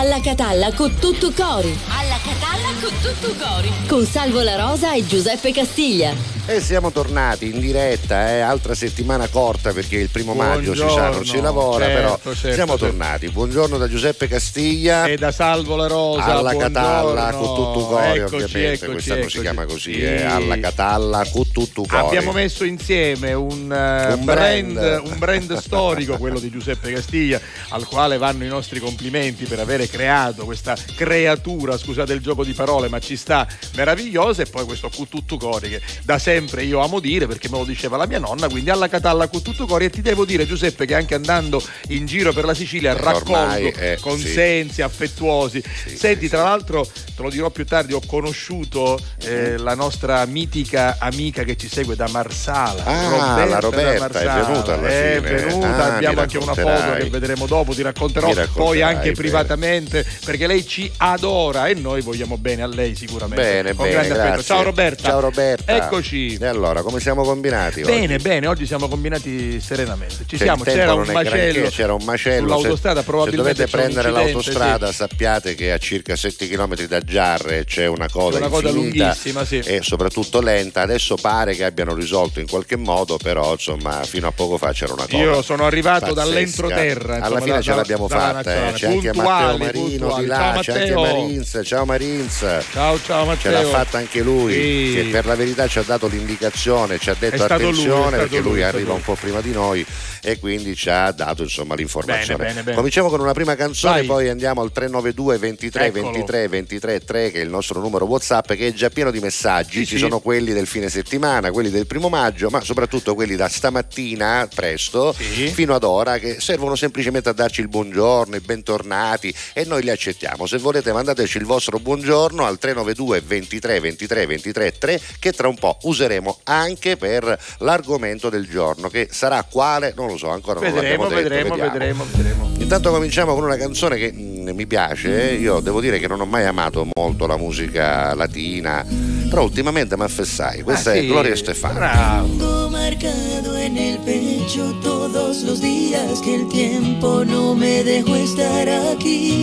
Alla Catalla con tutto cori. Alla Catalla con tutto cori. Con Salvo La Rosa e Giuseppe Castiglia. E siamo tornati in diretta, eh? altra settimana corta perché il primo maggio si sa non si lavora, certo, però certo, siamo certo. tornati. Buongiorno da Giuseppe Castiglia e da Salvo La Rosa. Alla Catalla con tutto cuore, eccoci, ovviamente, eccoci, quest'anno eccoci. si chiama così, sì. eh? alla Catalla con tutto cuore. Abbiamo messo insieme un, uh, un, brand, brand. un brand storico, quello di Giuseppe Castiglia, al quale vanno i nostri complimenti per avere creato questa creatura, scusate il gioco di parole, ma ci sta meravigliosa e poi questo Cututtu Cori che da sempre io amo dire perché me lo diceva la mia nonna, quindi alla Catalla cuore e ti devo dire Giuseppe che anche andando in giro per la Sicilia eh, raccolgo è, consensi sì. affettuosi. Sì, Senti, sì, tra l'altro te lo dirò più tardi, ho conosciuto eh, la nostra mitica amica che ci segue da Marsala. Ah, Roberta la Roberta Marsala. è venuta alla fine. È venuta, ah, abbiamo anche una foto che vedremo dopo, ti racconterò poi anche bene. privatamente perché lei ci adora e noi vogliamo bene a lei sicuramente. Bene, Con bene, grande Ciao Roberta. Ciao Roberta. Eccoci. E allora, come siamo combinati? Bene, oggi? bene, oggi siamo combinati serenamente. Ci cioè, siamo, c'era un, macello, c'era un macello. Sull'autostrada, se, probabilmente. Se dovete prendere l'autostrada, sì. sappiate che a circa 7 km da Giarre c'è una coda, una coda lunghissima sì. e soprattutto lenta. Adesso pare che abbiano risolto in qualche modo, però insomma, fino a poco fa c'era una coda. Io sono arrivato dall'entroterra. Insomma, Alla fine da, ce l'abbiamo da, fatta. Eh. C'è anche Matteo Marino di là, c'è anche Marins. Ciao Marins. Ciao, ciao Matteo. Ce l'ha fatta anche lui, sì. che per la verità ci ha dato l'indicazione ci ha detto attenzione lui, perché lui, lui arriva un po' prima di noi e quindi ci ha dato insomma l'informazione. Bene, bene, bene. Cominciamo con una prima canzone, Vai. poi andiamo al 392 23 Eccolo. 23 23 3 che è il nostro numero WhatsApp che è già pieno di messaggi. Sì, Ci sì. sono quelli del fine settimana, quelli del primo maggio, ma soprattutto quelli da stamattina presto fino ad ora che servono semplicemente a darci il buongiorno, i bentornati e noi li accettiamo. Se volete mandateci il vostro buongiorno al 392 23 23 23 3 che tra un po' useremo anche per l'argomento del giorno che sarà quale non lo so ancora vedremo, non vedremo, detto, vedremo, vedremo, intanto cominciamo con una canzone che mh, mm, mi piace io devo dire che non ho mai amato molto la musica latina però ultimamente mi affessai questa ah, è Gloria Stefano bravo. Marcado en el pecho todos los días que el tiempo no me dejó estar aquí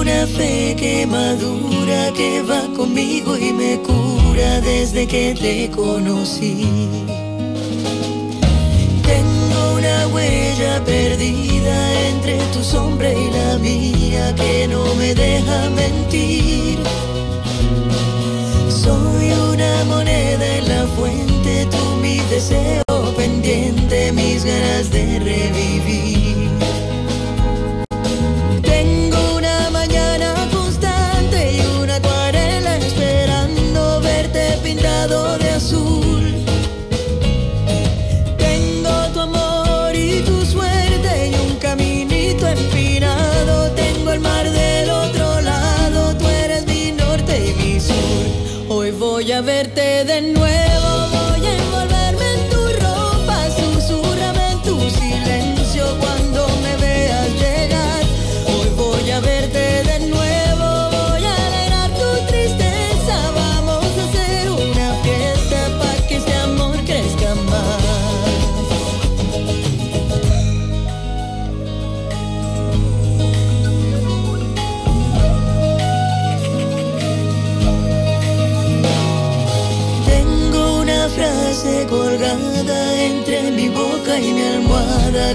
una fe que madura, que va conmigo y me cura desde que te conocí. Tengo una huella perdida entre tu sombra y la mía que no me deja mentir. Soy una moneda en la fuente, tú mi deseo pendiente, mis ganas de revivir.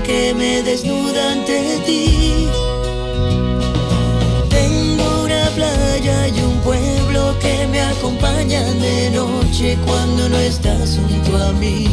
Que me desnuda ante ti. Tengo una playa y un pueblo que me acompañan de noche cuando no estás junto a mí.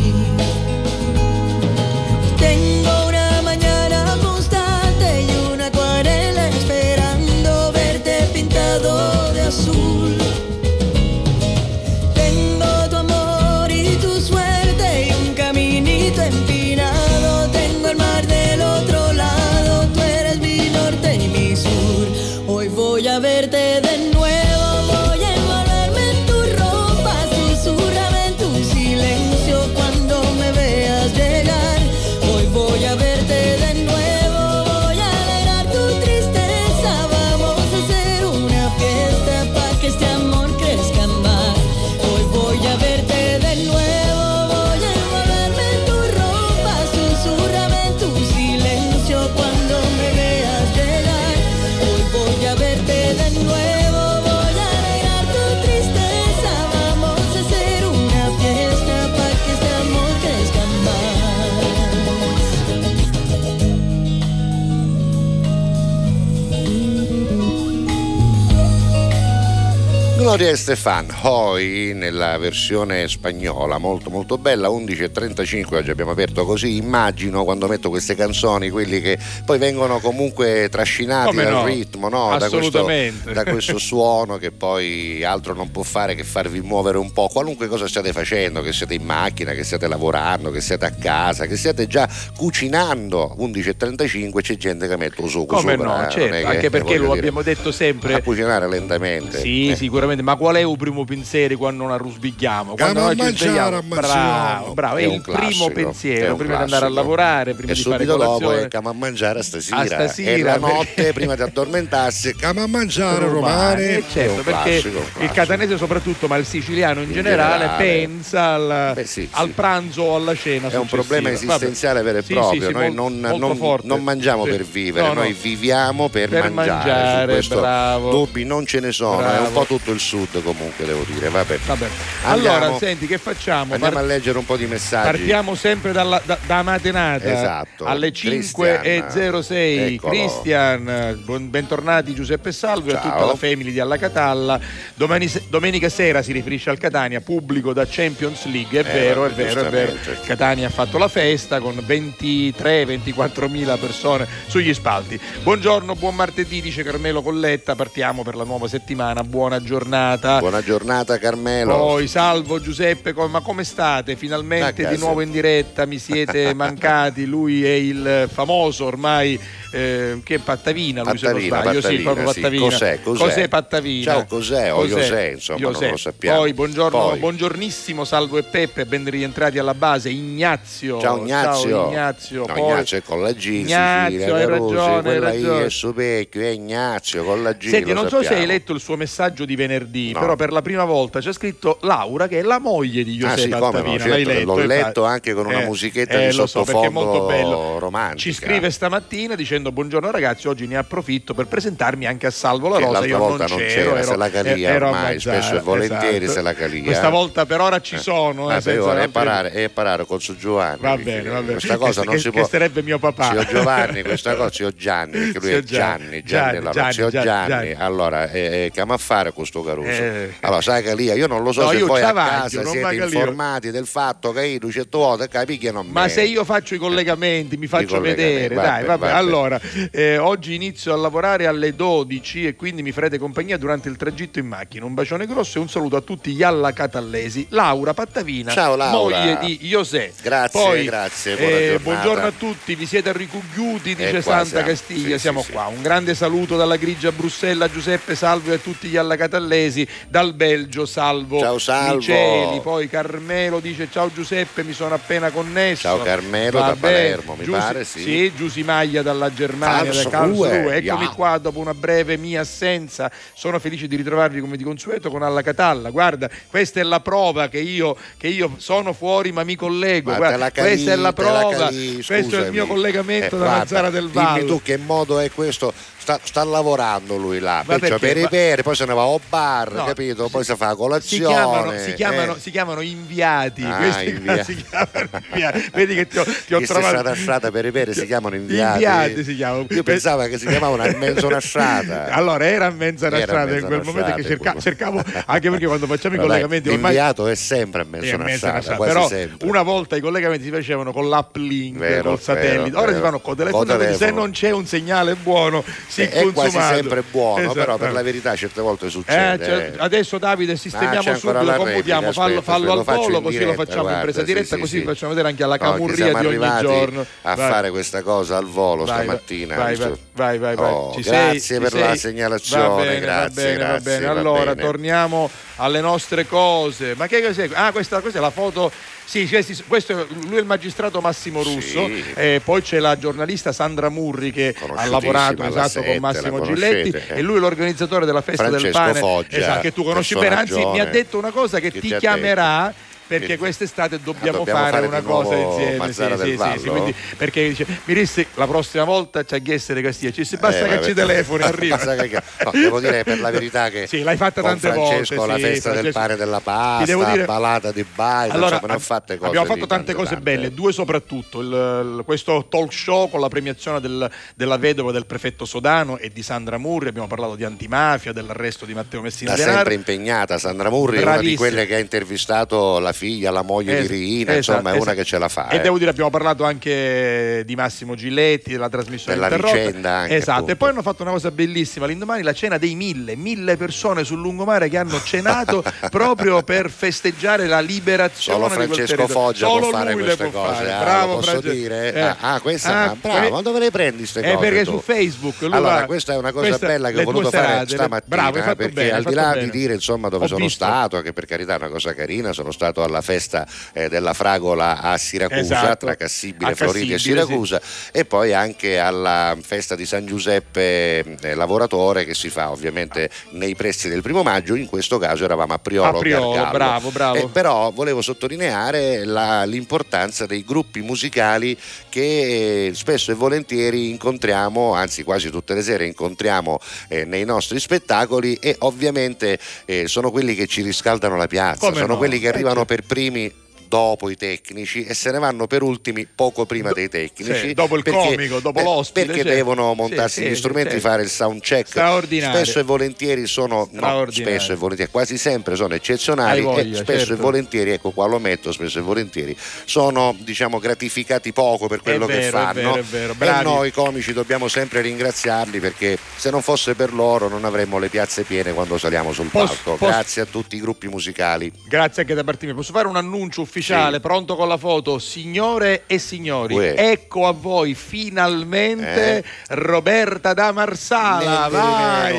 Gloria Stefan, Hoi nella versione spagnola, molto molto bella, 11.35, oggi abbiamo aperto così, immagino quando metto queste canzoni, quelli che poi vengono comunque trascinati Come dal no? ritmo, no? da, questo, Assolutamente. da questo suono che poi altro non può fare che farvi muovere un po', qualunque cosa stiate facendo, che siate in macchina, che stiate lavorando, che siate a casa, che stiate già cucinando, 11.35 c'è gente che mette lo sugo Come sopra, no, certo, che- anche perché lo dire, abbiamo detto sempre. a cucinare lentamente. Sì, Eh. sicuramente, ma qual è il primo pensiero quando non arrusbighiamo? Quando noi ci mangiare, svegliamo? Bravo, bravo, è, È il primo classico, è pensiero, prima di andare a classico. lavorare, prima e di fare subito dopo colazione. è chiama a mangiare mangiare a stasera. A stasera e la notte prima di addormentarsi, come a mangiare romane. romane. Eh, certo, perché classico, il catanese soprattutto, ma il siciliano in, in generale, generale, pensa al, Beh, sì, al pranzo o alla cena. È successiva. un problema esistenziale Vabbè. vero e proprio. Sì, sì, noi non, non, non, mangiamo per vivere, no, no. noi viviamo per, per mangiare. mangiare dubbi non ce ne sono, bravo. è un po' tutto il sud comunque devo dire. Vabbè. Vabbè. Allora, senti che facciamo? Andiamo Part- a leggere un po' di messaggi. Partiamo sempre dalla, da, da Matenata esatto. alle 5.00. 06 Cristian, bentornati Giuseppe Salvio e tutta la family di Alla Catalla. Domani, domenica sera si riferisce al Catania, pubblico da Champions League, è eh, vero, è vero, è vero. Catania ha fatto la festa con 23-24 mila persone sugli spalti. Buongiorno, buon martedì, dice Carmelo Colletta, partiamo per la nuova settimana, buona giornata. Buona giornata Carmelo. Poi salvo Giuseppe, ma come state? Finalmente di nuovo in diretta, mi siete mancati, lui è il famoso ormai eh, che è Pattavina, lui se non Pattavina, sbaglio, sì, Pattavina, proprio sì. Pattavina. Cos'è? Cos'è? Pattavina? Ciao, cos'è? O José, insomma, non José. lo sappiamo. Poi buongiorno, Poi. buongiornissimo Salvo e Peppe, ben rientrati alla base. Ignazio. Ciao Ignazio. Ciao, Ignazio. No, Poi- Ignazio è con la G, Ignazio, Sicilia, hai Carusi, ragione, hai quella I ragione. è Supecchio, è Ignazio con la G. Senti, non so se sappiamo. hai letto il suo messaggio di venerdì, No. però per la prima volta c'è scritto Laura, che è la moglie di Ah, Giuseppe sì, come no, certo, letto? l'ho infatti. letto anche con una musichetta di so, perché è molto sottofondo bello. romantica. Ci scrive stamattina dicendo buongiorno ragazzi, oggi ne approfitto per presentarmi anche a Salvo La Che Rosa. l'altra Io volta non c'ero, c'era, ero, se la calia ero a ormai, spesso e volentieri esatto. se la calia. Questa volta per ora ci sono. eh, Vabbè, senza ora è parare, è parare con su Giovanni. Va bene, va bene. Questa cosa Che- non che- si che può. sarebbe mio papà. Zio Giovanni, questa cosa, zio Gianni, perché lui è Gianni, Gianni, Gianni, Gianni, Gianni, Gianni. Gianni. Allora, eh, eh, che ama a fare questo Caruso? Eh. Allora, sai che lì, io non lo so No, se voi a Ciavaglio, casa siete informati del fatto che io certe volte capi che non Ma se io faccio i collegamenti, mi faccio vedere, dai, vabbè. Allora, eh, oggi inizio a lavorare alle 12 e quindi mi farete compagnia durante il tragitto in macchina. Un bacione grosso e un saluto a tutti gli alla catallesi. Laura Pattavina, Ciao, Laura. moglie di José. Grazie, Poi, grazie, eh, buongiorno a tutti, vi siete ricughiuti, dice qua Santa siamo. Castiglia, Sì, siamo sì, qua. Un grande saluto dalla grigia Brussella, Giuseppe Salvo e a tutti gli alla catallesi, dal Belgio Salvo. Ciao, Salvo. Miceli, poi Carmelo dice ciao Giuseppe, mi sono appena connesso. Ciao, Carmelo, da Palermo, mi pare, sì. Sì, Giusy Maglia dalla Germania, da Karlsruhe. Eccomi ja. qua dopo una breve mia assenza. Sono felice di ritrovarvi come di consueto con Alla Catalla. Guarda, questa è la prova che io, che io sono fuori ma mi collego. Guarda, la cali- questa è la la prova. cali- questo è il mio collegamento Eh, da guarda, Mazzara del Dimmi Valle. tu che modo è questo? Sta, sta lavorando lui là, perciò perché? per i peri, poi se ne va al bar, No, capito? si- Poi si fa Si colazione. chiamano, si, chiamano, eh. si chiamano inviati. Ah, Questi invia- si chiamano inviati. Vedi che ti ho, ti ho si trovato. strada a strada per i peri si chiamano inviati. Inviati si chiamano. Io pensavo che si chiamavano a mezzo una strada. Allora era a mezza una a strada in quel momento che cerca- cercavo, anche perché quando facciamo i collegamenti ormai L'inviato è sempre a mezzo a una strada, però sempre. una volta i collegamenti si facevano con l'app link, Vero, col satellite, vero, ora si vero. fanno con quindi se non c'è un segnale buono Eh, è quasi sempre buono, però per Esatto. la verità certe volte Eh, succede. cioè, eh. adesso Davide Ah, sistemiamo subito, la commutiamo, replica, fallo, fallo lo al in volo così lo diretta, facciamo in guarda, presa sì, diretta, sì, così sì. vi facciamo vedere anche alla No, camurria di ogni giorno. a Vai. fare questa cosa al volo Vai, stamattina. vai, vai, vai, vai. Oh, Ci grazie sei, per ci la sei? segnalazione, Va bene, grazie, va bene, va Allora, torniamo alle nostre cose. Ma che cos'è? Ah, questa, questa è la foto. Sì, questo lui è il magistrato Massimo Russo, Sì. eh, poi c'è la giornalista Sandra Murri che ha lavorato esatto, Sette, con Massimo Giletti eh. e lui è l'organizzatore della festa del Francesco pane Foggia, esatto, che tu conosci bene, anzi mi ha detto una cosa che che ti ti chiamerà perché quest'estate dobbiamo, dobbiamo fare, fare, una cosa insieme. Sì, sì, sì, sì, quindi, perché dice, Mirissi, la prossima volta c'è che essere Castiglia, ci si basta eh, che ci telefoni, arriva. no, devo dire per la verità che sì, l'hai fatta tante Francesco, volte. la festa Francesco. del pane della pasta, dire... balata di baita, allora, fatte cose abbiamo fatto tante cose tante. belle, due soprattutto, il, il, questo talk show con la premiazione del, della vedova del prefetto Sodano e di Sandra Murri, abbiamo parlato di antimafia, dell'arresto di Matteo Messina da sempre impegnata Sandra Murri, è una di quelle che ha intervistato la figlia, la moglie es- di Rina, esatto, insomma è esatto. una che ce la fa. E eh. devo dire abbiamo parlato anche di Massimo Giletti, della trasmissione della vicenda anche, Esatto, appunto. e poi hanno fatto una cosa bellissima, l'indomani la cena dei mille, mille persone sul lungomare che hanno cenato proprio per festeggiare la liberazione Solo Francesco Foggia Solo può fare queste può cose, fare. Ah, bravo posso Francesco. dire? Eh. Ah, ah, questa ah, bravo, ma dove le prendi queste eh, cose? perché tu? su Facebook allora, va, questa è una cosa bella che ho voluto fare stamattina, bravo, perché bene, al di là bene. di dire insomma dove Ho sono visto. stato, che per carità è una cosa carina, sono stato alla festa eh, della fragola a Siracusa, Esatto. tra Cassibile, A Floridi e Siracusa, e poi anche alla festa di San Giuseppe eh, Lavoratore che si fa ovviamente nei pressi del primo maggio, in questo caso eravamo a Priolo, A Priolo, Gargallo. bravo, bravo. Eh, però volevo sottolineare la- l'importanza dei gruppi musicali che eh, spesso e volentieri incontriamo, anzi quasi tutte le sere incontriamo eh, nei nostri spettacoli e ovviamente eh, sono quelli che ci riscaldano la piazza, Come sono no? quelli che arrivano certo. Per primi dopo i tecnici e se ne vanno per ultimi poco prima dei tecnici Sì, dopo il perché- comico, dopo eh, l'ospite, perché certo. devono montarsi Sì, gli sì, strumenti sì. fare il sound check spesso e volentieri sono no, spesso e volentieri quasi sempre sono eccezionali voglia, e spesso certo. e volentieri ecco qua lo metto spesso e volentieri sono diciamo gratificati poco per quello che vero, è fanno vero, è vero, e bravi. noi comici dobbiamo sempre ringraziarli perché se non fosse per loro non avremmo le piazze piene quando saliamo sul Posso- palco posso- grazie a tutti i gruppi musicali Grazie anche da parte mia. Posso fare un annuncio ufficiale? Sì. Pronto con la foto? Signore e signori, Uè. ecco a voi finalmente Eh. Roberta da Marsala. Nel Vai!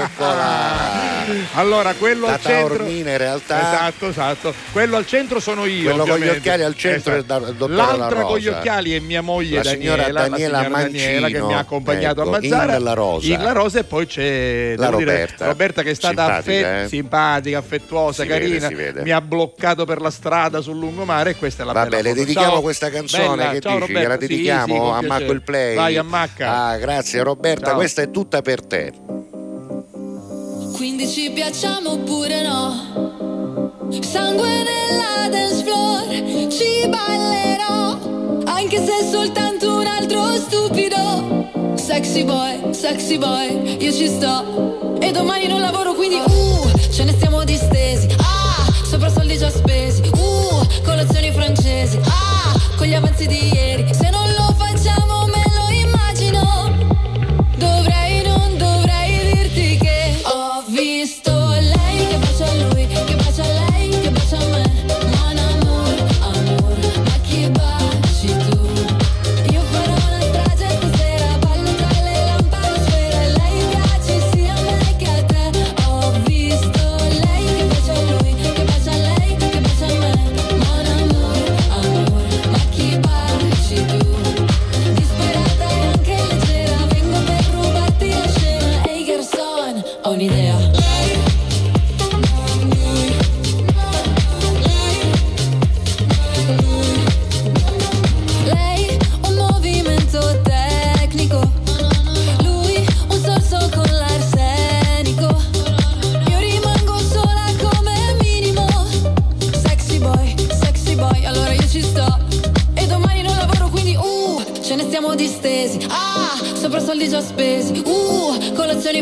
Eccola. allora, quello da al centro. Taormina in realtà Esatto, esatto. Quello al centro sono io. Quello con gli ovviamente. occhiali al centro Esatto. è il dottore L'altra La con gli occhiali è mia moglie La Daniela, signora Daniela la signora Daniela che Mancino, mi ha accompagnato ecco, a Mazzara. in La Rosa. In La Rosa e poi c'è La devo dire, Roberta. Roberta che è stata Simpatica, affe- eh? simpatica, affettuosa, Si vede, carina. si vede. Mi ha bloccato per la strada sul lungomare e questa è la Vabbè, bella le dedichiamo Ciao. questa canzone Bella, che ciao, dici? Roberta. Gliela Sì, dedichiamo sì, con a piacere. Macco il Play. Vai a Macca. Ah, grazie Roberta, Ciao. questa è tutta per te. Quindi ci piacciamo oppure no? Sangue nella dance floor, ci ballerò. Anche se è soltanto un altro stupido. Sexy boy, sexy boy, io ci sto. E domani non lavoro quindi uh, ce ne stiamo distesi. Ah, sopra soldi già spesi. Uh, colazioni francesi. Ah, con gli avanzi di ieri. Se non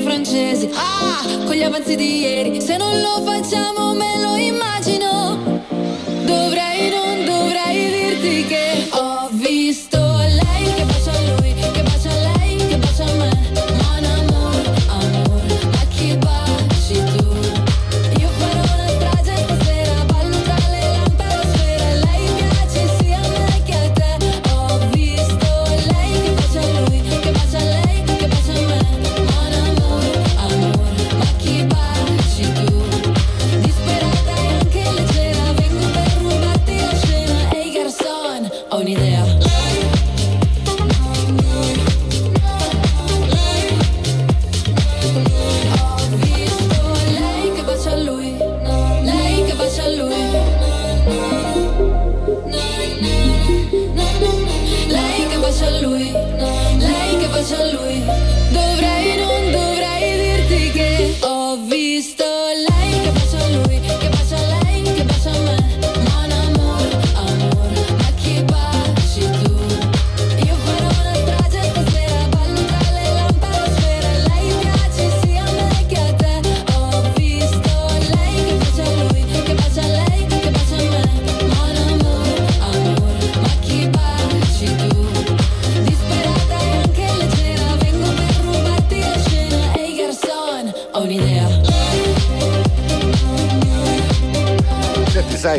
francesi. Ah, con gli avanzi di ieri Se non lo facciamo me lo immagino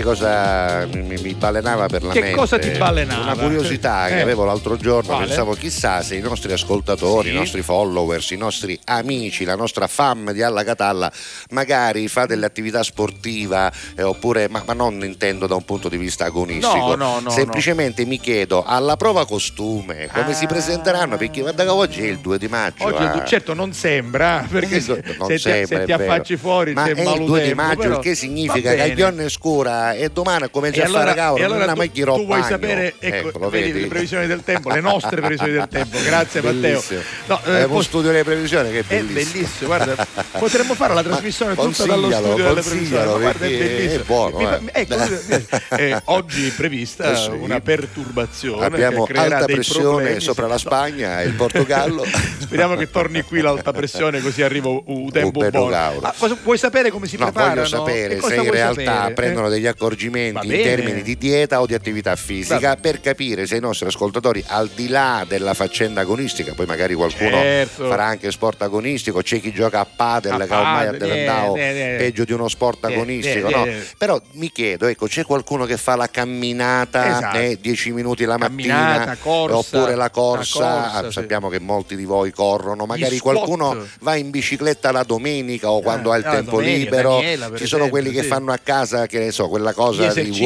cosa mi, mi, balenava per la che mente? Che cosa ti balenava? Una curiosità eh. che avevo l'altro giorno, Quale? pensavo chissà se i nostri ascoltatori, sì. i nostri followers, i nostri amici, la nostra fam di Alla Catalla magari fa delle attività sportive eh, oppure, ma, ma, non intendo da un punto di vista agonistico, no, no, no, semplicemente mi chiedo alla prova costume come ah. si presenteranno perché guarda oggi è il 2 di maggio. Oggi eh. certo non sembra perché esatto, non se, sembra, se ti affacci fuori ma è il 2 di maggio però, il che significa caglione scura e domani comincia e a allora, fare e allora non tu, mai tu vuoi sapere ecco, ecco vedi, le previsioni del tempo le nostre previsioni del tempo. Grazie bellissimo. Matteo no, eh, uno studio delle previsioni che è bellissimo, è bellissimo. guarda potremmo fare la trasmissione tutta dallo studio delle previsioni. Guarda è bellissimo è buono eh. ecco, eh, oggi è prevista sì. una perturbazione abbiamo alta pressione sopra la Spagna e il Portogallo. Speriamo che torni qui l'alta pressione così arriva un tempo buono. Ah, vuoi sapere come si no, preparano? voglio sapere se in realtà sapere? prendono degli accorgimenti in termini di dieta o di attività fisica per capire se i nostri ascoltatori al di là della faccenda agonistica poi magari qualcuno certo. farà anche sport agonistico c'è chi gioca a padel a che ormai è diventato peggio di uno sport agonistico no? però mi chiedo ecco c'è qualcuno che fa la camminata esatto. eh, 10 minuti la camminata, mattina corsa, oppure la corsa, la corsa ah, sappiamo che molti di voi corrono magari qualcuno va in bicicletta la domenica o quando Ah, ha il tempo domenica, libero Daniela, ci sono esempio, quelli che sì. fanno a casa che ne so quella cosa di esercizi,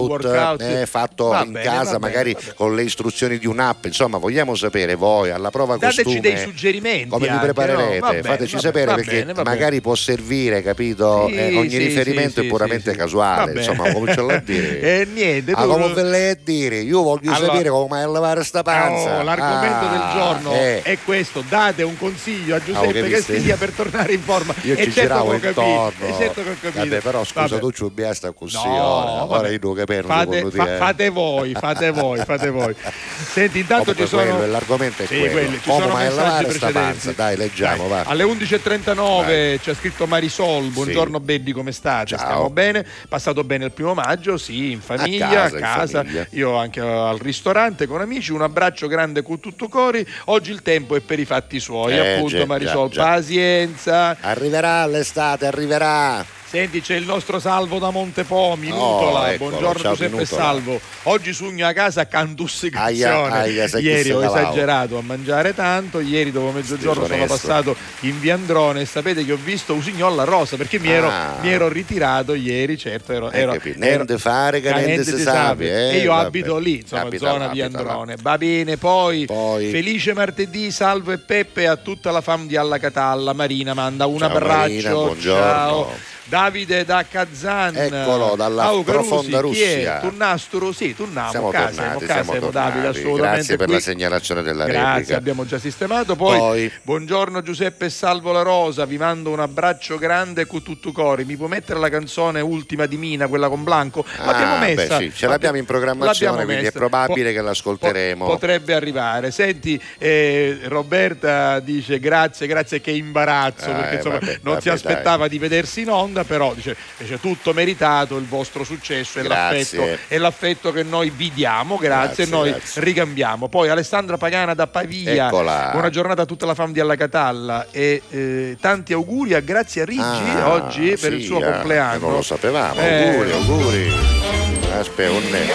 workout, workout, eh, fatto Va in bene, casa magari bene. con le istruzioni di un'app insomma vogliamo sapere voi alla prova dateci costume dei suggerimenti come vi preparerete no? Bene, fateci sapere perché magari può servire capito Sì, Eh, ogni sì, riferimento sì, è puramente casuale Va bene. insomma cominciamo a dire e niente Ah, tu- come ve le a dire? Io voglio Allora- sapere come levare sta panza. Oh, l'argomento Ah, del giorno eh. è questo date un consiglio a Ah, Giuseppe Castiglia per tornare in forma Io e ci certo giravo intorno. certo Vabbè, però scusa, Vabbè. tu ci ubbiasti così No, ora. Ora io devo capire fate, quello fa- eh. fate voi fate voi fate voi senti intanto ci sono quello, l'argomento è Sì, quello. quelli, ci Come sono mai messaggi lavare sta panza? Dai, leggiamo, va. Alle 11.39 c'è scritto Marisol, buongiorno Sì. Baby, come state? Ciao. Stiamo bene? Passato bene il primo maggio? Sì, in famiglia, a casa, casa, famiglia. io anche al ristorante con amici, un abbraccio grande con tutto cori, oggi il tempo è per i fatti suoi, Eh, appunto già, Marisol, già, già. pazienza. Arriverà l'estate, arriverà. Senti, c'è il nostro Salvo da Montepo, Minutola. Oh, eccolo, Buongiorno ciao, Giuseppe Minutola. Salvo. Oggi sogno a casa cantussicazione. Aia, aia, Ieri ho esagerato a mangiare tanto, ieri dopo mezzogiorno sono passato in Viandrone e sapete che ho visto Usignolla Rosa perché mi ero, Ah. mi ero ritirato ieri, certo, ero, Hai ero, ero- Niente fare che niente si sape, eh? e io Vabbè. abito lì, insomma, Abita zona abita Viandrone. Va bene, poi, Poi- felice martedì, Salvo e Peppe a tutta la fam di Alla Catalla. Marina manda un Ciao, abbraccio. Marina, buongiorno. Ciao. Davide da Kazan Eccolo, dalla Au, Carusi, profonda è? Russia. Tunnastro sì Tunnamo Siamo casa, tornati, casa, siamo tornati. Davide assolutamente Grazie per qui. la segnalazione della Grazie, replica. abbiamo già sistemato. Poi, Poi- buongiorno Giuseppe e Salvo La Rosa, vi mando un abbraccio grande con tutto cori. Mi può mettere la canzone ultima di Mina, quella con Blanco? L'abbiamo Ah, messa. beh, sì, ce l'abbiamo in programmazione, L'abbiamo quindi è messa. probabile Po- che l'ascolteremo. po- potrebbe arrivare. Senti, eh, Roberta dice grazie, grazie che imbarazzo, Eh, perché insomma vabbè, non si vabbè, aspettava di vedersi in onda, però dice, dice tutto meritato il vostro successo e l'affetto, e l'affetto che noi vi diamo, grazie, Grazie, noi grazie. ricambiamo. Poi Alessandra Pagana da Pavia, Eccola. buona giornata a tutta la fam di Alla Catalla e eh, tanti auguri a Grazia Ricci Ah, oggi per il sì, suo eh, compleanno. Non lo sapevamo. Eh, Auguri, auguri. Aspetta, un eh,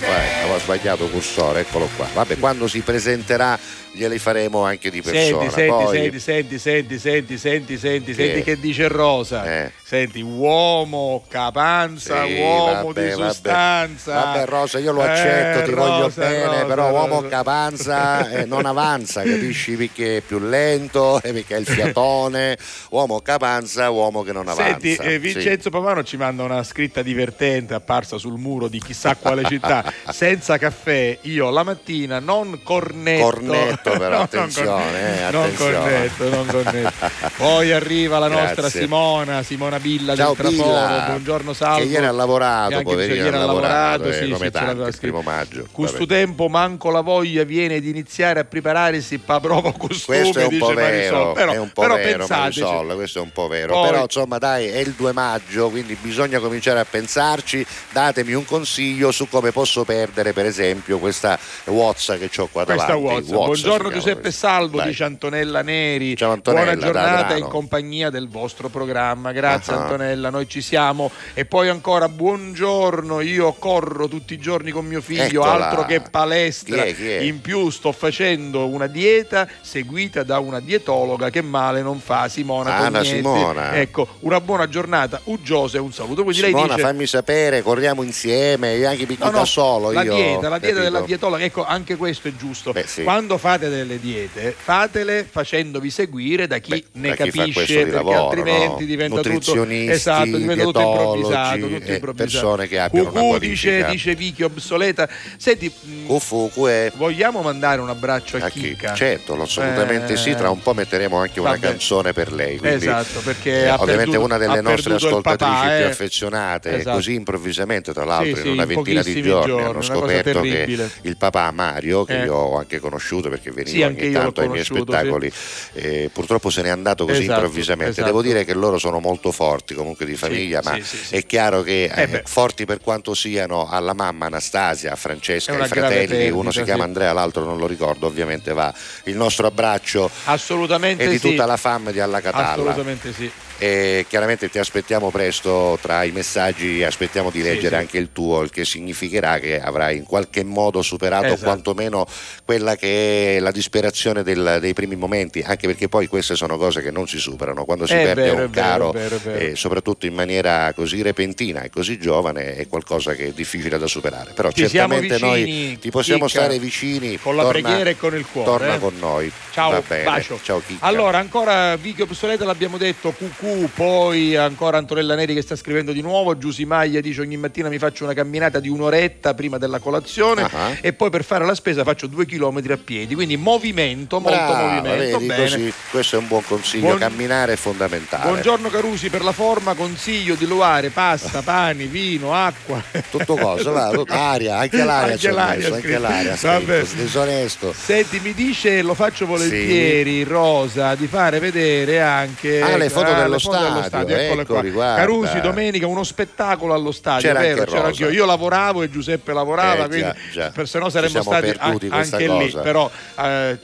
vai, avevo sbagliato cursore, eccolo qua. Vabbè, quando si presenterà glieli faremo anche di persona. Senti, senti, Poi- senti, senti, senti, senti, senti, senti, Che? senti che dice Rosa. Eh. Senti, uomo, capanza, Sì, uomo vabbè, di vabbè. sostanza. Vabbè, Rosa, io lo accetto, Eh, ti voglio Rosa, bene, Rosa, però uomo Rosa. capanza eh, non avanza, capisci? Perché è più lento, eh, perché è il fiatone. uomo capanza, uomo che non avanza. Senti, eh, Sì. Vincenzo Pavano ci manda una scritta divertente apparsa sul muro di chissà quale città. Senza caffè, io la mattina non cornetto. Cornetto, però, No, non attenzione, eh, non attenzione. cornetto, non cornetto. Poi arriva la nostra Grazie. Simona, Simona Billa Ciao, del Traforo. Buongiorno Salvo. Che ieri ha lavorato, poverino, ieri ha lavorato, lavorato, eh, sì, come sì, tanti, il primo maggio. Questo tempo manco la voglia viene di iniziare a prepararsi pa provo costume, Questo è un po' vero, Però, è un po' però vero. Marisol, questo è un po' vero. Poi- Però insomma dai, è il 2 maggio, quindi bisogna cominciare a pensarci. Datemi un consiglio su come posso perdere per esempio questa Wozza che ho qua questa davanti. Wozza. Buongiorno Giuseppe Salvo, Dai. dice Antonella Neri. Ciao Antonella, Buona giornata in compagnia del vostro programma. Grazie uh-huh. Antonella, noi ci siamo. E poi ancora buongiorno, io corro tutti i giorni con mio figlio, Eccola. altro che palestra. Chi è, chi è? In più sto facendo una dieta seguita da una dietologa che male non fa, Simona. Anna Tognetti. Simona. Ecco, una buona giornata, uggiosa e un saluto. Quindi Simona, lei dice, fammi sapere, corriamo insieme, anche picchi No, no, da solo. la io, dieta, la dieta della dietologa, ecco anche questo è giusto. Beh, sì. Quando fate delle diete, fatele facendovi seguire da chi Beh, ne da chi capisce, perché lavoro, altrimenti no? diventa tutto esatto, diventa tutto improvvisato, tutto eh, improvvisato. persone che abbiano una Cucù dice, qualifica. dice Vicky obsoleta. Senti, mh, Cufu, cuè. vogliamo mandare un abbraccio a, A chi? Chicca? Certo, assolutamente Eh, sì, tra un po' metteremo anche una vabbè. canzone per lei. quindi, Esatto, perché eh, ovviamente perduto- una delle nostre ascoltatrici papà, più eh. affezionate, Esatto. così improvvisamente, tra l'altro, Sì, in sì, una in ventina di giorni, giorni, hanno una scoperto che il papà Mario, che Eh. io ho anche conosciuto perché veniva Sì, ogni tanto ai miei spettacoli, eh, purtroppo se n'è andato così Esatto, improvvisamente. esatto. Devo dire che loro sono molto forti comunque di famiglia, sì, ma sì, sì. è chiaro che Eh eh, forti per quanto siano alla mamma Anastasia, a Francesca, ai fratelli, perdita, uno si sì. chiama Andrea, l'altro non lo ricordo, ovviamente va il nostro abbraccio Assolutamente e di sì. tutta la fam di Alla Catalla. Assolutamente sì. E chiaramente ti aspettiamo presto tra i messaggi, aspettiamo di Sì, leggere sì. anche il tuo, il che significherà che avrai in qualche modo superato Esatto. quantomeno quella che è la disperazione del- dei primi momenti, anche perché poi queste sono cose che non si superano. Quando si È perde vero, un caro, vero, vero. e soprattutto in maniera così repentina e così giovane, è qualcosa che è difficile da superare. Però Ti certamente vicini, noi ti possiamo Chicca, stare vicini. con la torna- preghiera e con il cuore, Torna eh. con noi. Ciao, Va bene. bacio. Ciao Chicca. Allora, ancora Vicky Obsoleta l'abbiamo detto, QQ, poi ancora Antonella Neri che sta scrivendo di nuovo, Giusy Maglia dice ogni mattina mi faccio una camminata di un'oretta prima della colazione Ah. e poi per fare la spesa faccio due chilometri a piedi, quindi movimento, molto Brava, movimento, vedi, bene. così, questo è un buon consiglio, Buon- camminare è fondamentale. Buongiorno Carusi, per la forma consiglio di loare pasta, pani, vino, acqua. Tutto cosa, va, aria, anche l'aria Anche l'aria messo, anche l'aria, scritto, disonesto. Senti, mi dice, lo faccio volentieri, Rosa, di fare vedere anche Ah, le foto ah, dello stadio, eccoli, guarda. Carusi, domenica uno spettacolo allo stadio, C'era vero? anche C'ero Rosa. anch'io. Io lavoravo e Giuseppe lavorava, Eh, quindi già, già. per se no saremmo stati questa anche lì, cosa. però eh,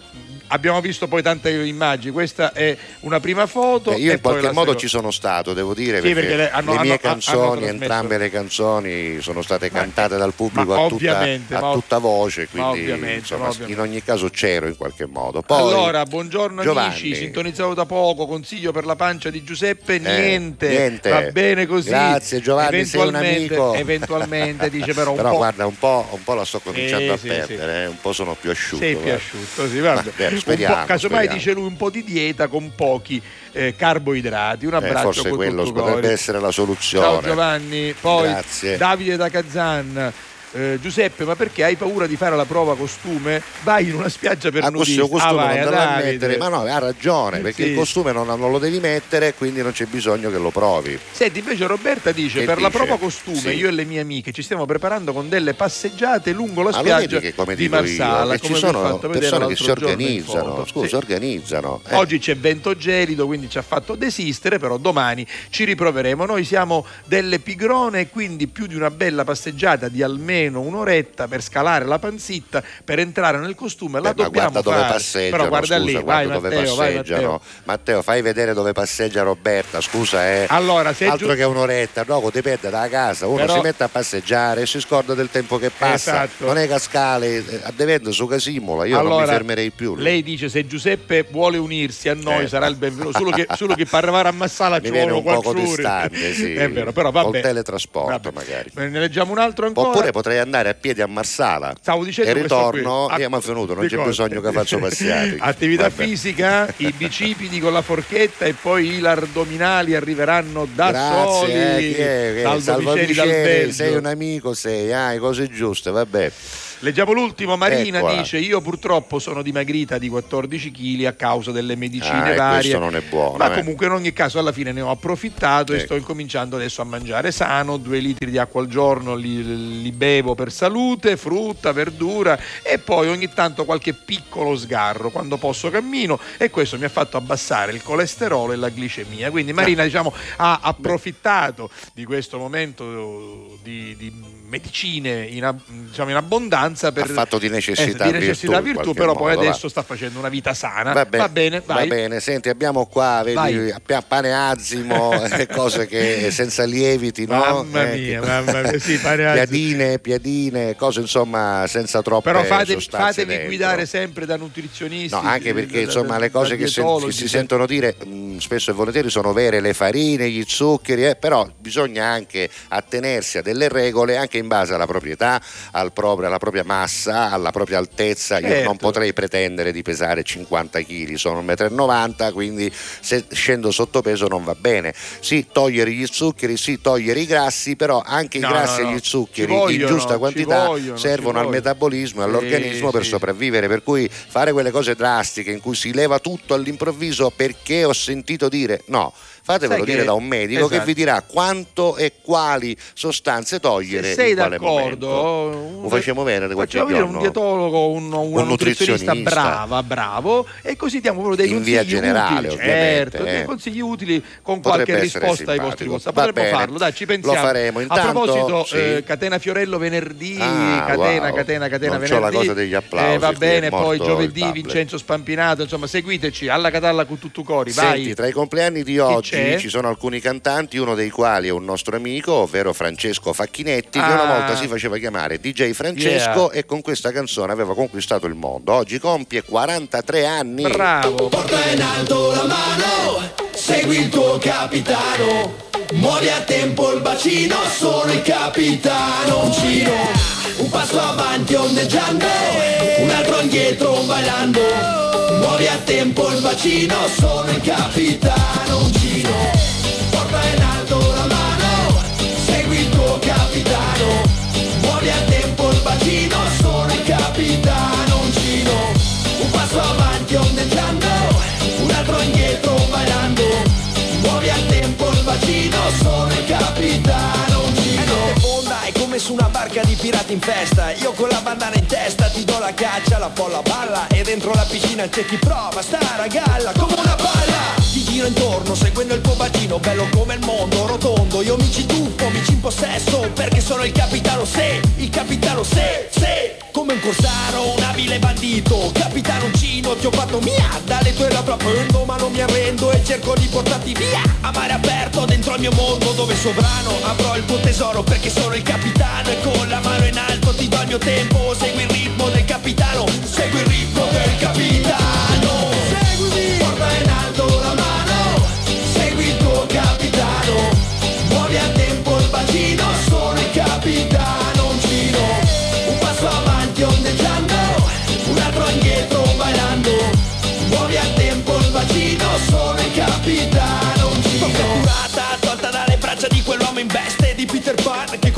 abbiamo visto poi tante immagini. Questa è una prima foto Eh, io in qualche modo ci sono stato, devo dire, Sì, perché, perché le- hanno- le mie hanno- hanno canzoni, trasmesso- entrambe le canzoni sono state cantate dal pubblico a, tutta, a tutta voce, quindi insomma, in ogni caso c'ero in qualche modo. Poi, allora, buongiorno Giovanni. amici, sintonizzato da poco, consiglio per la pancia di Giuseppe, Eh, niente, niente. va bene così. Grazie, Giovanni, sei un amico. eventualmente dice però un Però po'... guarda, un po', un po' la sto cominciando Sì, a sì, perdere, eh, un po' sono più asciutto. Sei più guarda. asciutto, sì, vabbè. Speriamo, casomai speriamo. dice lui un po' di dieta con pochi eh, carboidrati. Un Eh, abbraccio forse con quello potrebbe essere la soluzione. Ciao Giovanni, poi Grazie. Davide da Kazan. Eh, Giuseppe, ma perché hai paura di fare la prova costume? Vai in una spiaggia per Ah, nudisti. questo costume Ah, vai, non la Davide. mettere, ma no, ha ragione, perché Sì. il costume non, non lo devi mettere, quindi non c'è bisogno che lo provi. Senti, invece Roberta dice: Che Per la dice? prova costume, Sì. io e le mie amiche ci stiamo preparando con delle passeggiate lungo la spiaggia che come di Marsala. io, che ci sono persone che si organizzano, scusa, Sì. organizzano. Eh, Oggi c'è vento gelido, quindi ci ha fatto desistere, però domani ci riproveremo. Noi siamo delle pigrone, quindi più di una bella passeggiata di almeno un'oretta per scalare la panzitta, per entrare nel costume, la Beh, ma dobbiamo guarda dove fare. passeggiano, Però guarda scusa, lì, guarda vai dove Matteo, vai passeggiano. Matteo. Matteo, fai vedere dove passeggia Roberta, scusa, eh. Allora, se altro giu- che un'oretta, no, dipende dalla casa, uno Però- si mette a passeggiare e si scorda del tempo che passa. Esatto. Non è cascale, eh, a devento su Casimula, io non mi fermerei più. lì. Lei dice se Giuseppe vuole unirsi a noi Eh. sarà il benvenuto, solo che, solo che per arrivare a Massala ci vogliono un poco ore. distante, sì. È vero, però vabbè. Col teletrasporto, magari. Ne leggiamo un altro ancora. Oppure potrei andare a piedi a Marsala Stavo dicendo e ritorno e mi è venuto, non c'è cosa? bisogno che faccio passare. Attività Vabbè. fisica, i bicipiti con la forchetta e poi i lardominali arriveranno da soli. Grazie, eh, chi è? Chi è? Salvo Salvo Viceri dal Viceri, Belgio. sei un amico, sei, ah, cose giuste, vabbè. Leggiamo l'ultimo, Marina Eccola. dice io purtroppo sono dimagrita di 14 kg a causa delle medicine ah, varie. Questo non è buono. Ma eh. comunque in ogni caso alla fine ne ho approfittato ecco. e sto incominciando adesso a mangiare sano, due litri di acqua al giorno li, li bevo per salute, frutta, verdura e poi ogni tanto qualche piccolo sgarro quando posso cammino e questo mi ha fatto abbassare il colesterolo e la glicemia. Quindi Marina diciamo, ha approfittato di questo momento di, di medicine in, diciamo, in, abbondanza per ha fatto di necessità, eh, di necessità virtù, virtù però poi adesso va. sta facendo una vita sana. Va, va bene. Va bene, senti, abbiamo qua vedi, pane azimo, cose che senza lieviti, no? Mamma eh, mia, mamma mia, sì, piadine, piadine, cose insomma senza troppe Però fate, fatevi dentro. guidare sempre da nutrizionisti. No, anche perché insomma le cose che, se, che si sentono dire mh, mm, spesso e volentieri sono vere, le farine, gli zuccheri, eh, però bisogna anche attenersi a delle regole anche in base alla proprietà, al proprio, alla propria massa, alla propria altezza. Certo. Io non certo. potrei pretendere di pesare 50 kg, sono 1,90 m, quindi se scendo sotto peso non va bene. Sì, togliere gli zuccheri, sì, togliere i grassi, però anche no, i grassi no, no. e gli zuccheri vogliono, in giusta quantità vogliono, servono al metabolismo e all'organismo sì, per sì. sopravvivere. Per cui fare quelle cose drastiche in cui si leva tutto all'improvviso perché ho sentito dire no fatevelo dire da un medico esatto. che vi dirà quanto e quali sostanze togliere. Se sei d'accordo, lo facciamo bene facciamo dire un dietologo, un, un, un nutrizionista, brava, bravo, e così diamo proprio dei in consigli via generale, utili, certo, eh. dei consigli utili con Potrebbe qualche risposta ai vostri WhatsApp. Potremmo farlo, dai, ci pensiamo. Lo faremo. Intanto, A proposito, sì. eh, Catena Fiorello venerdì, ah, catena, wow. catena, catena, non venerdì. la cosa degli applausi. Eh, va bene, poi giovedì Vincenzo Spampinato, insomma, seguiteci alla Catalla con tutto cori. Senti, tra i compleanni di oggi ci sono alcuni cantanti, uno dei quali è un nostro amico, ovvero Francesco Facchinetti, ah. che una ah. volta si faceva chiamare DJ Francesco yeah. e con questa canzone aveva conquistato il mondo. Oggi compie 43 anni. Bravo! Porta in alto la mano, segui il tuo capitano. Muovi a tempo il bacino, sono il capitano Uncino, un passo avanti ondeggiando, un altro indietro bailando. Muovi a tempo il bacino, sono il capitano Uncino porta in alto la mano, segui il tuo capitano, muovi a tempo il bacino, sono il capitano uncino, un passo avanti ondeggiando, un altro indietro ballando, muovi a tempo il bacino, sono su una barca di pirati in festa, io con la bandana in testa ti do la caccia, la folla balla e dentro la piscina c'è chi prova, stare a galla come una palla ti giro intorno seguendo il tuo bacino Bello come il mondo, rotondo. Io mi ci tuffo, mi ci impossesso Perché sono il capitano se Il capitano se, se. Come un corsaro, un abile bandito Capitano Cino, ti ho fatto mia Dalle tue labbra prendo ma non mi arrendo E cerco di portarti via. A mare aperto dentro il mio mondo Dove sovrano avrò il tuo tesoro Perché sono il capitano E con la mano in alto ti do il mio tempo. Segui il ritmo del capitano Segui il ritmo del capitano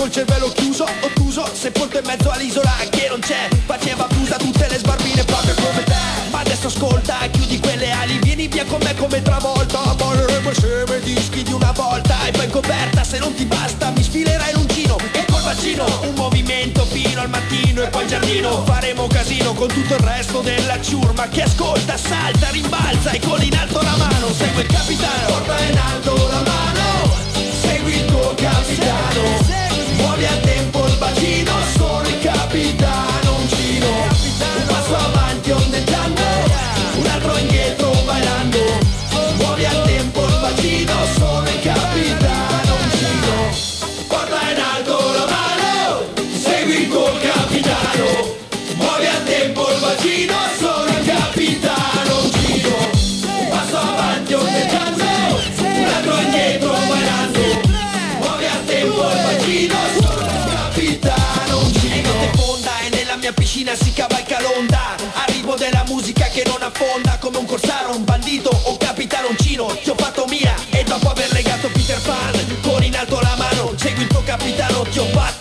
col cervello chiuso Ottuso, sepolto in mezzo all'isola Che non c'è, faceva fusa tutte le sbarbine Proprio come te. Ma adesso ascolta, chiudi quelle ali Vieni via con me come travolta Balleremo insieme dischi di una volta E poi in coperta se non ti basta Mi sfilerai l'uncino. Bacino Un movimento fino al mattino e poi giardino. Faremo casino con tutto il resto della ciurma. Che ascolta, salta, rimbalza e con in alto la mano. Segue il capitano. Porta in alto la mano. Segui il tuo capitano Muovi piscina si cavalca l'onda. Arrivo della musica che non affonda Come un corsaro, un bandito o capitanoncino Ti ho fatto mia e dopo aver legato Peter Pan Con in alto la mano Segui il tuo capitano, ti ho fatto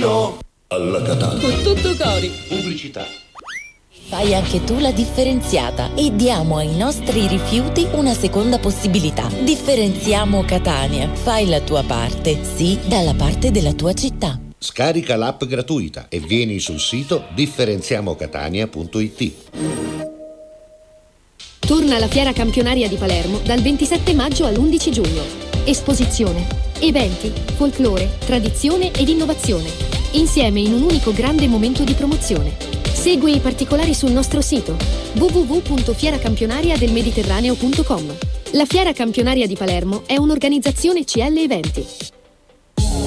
bacino. Alla Catania. Con tutto cori. Pubblicità. Fai anche tu la differenziata e diamo ai nostri rifiuti una seconda possibilità. Differenziamo Catania. Fai la tua parte, sì, dalla parte della tua città. Scarica l'app gratuita e vieni sul sito differenziamocatania.it. Torna la fiera campionaria di Palermo dal 27 maggio all'11 giugno. Esposizione, eventi, folklore, tradizione ed innovazione. Insieme in un unico grande momento di promozione. Segui i particolari sul nostro sito www.fieracampionariadelmediterraneo.com. La Fiera Campionaria di Palermo è un'organizzazione CL Eventi.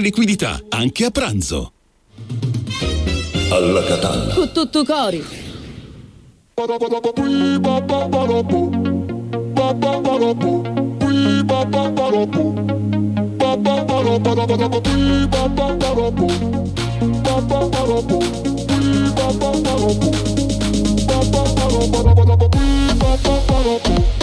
liquidità, anche a pranzo. Alla Catania. Con tutto cori. Yo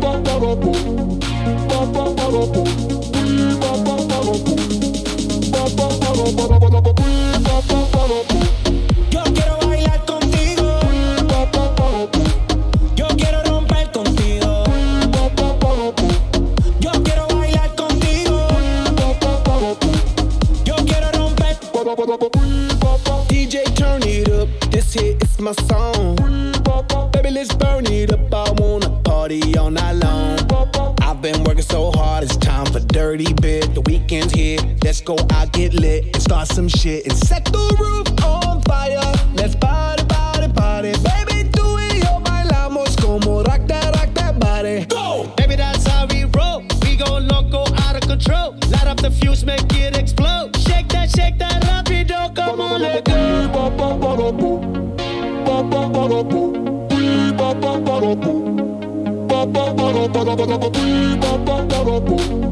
ba ba ba ba working so hard, it's time for dirty bit. The weekend's here. Let's go out, get lit, and start some shit and set the roof on fire. Let's ba da ba da ba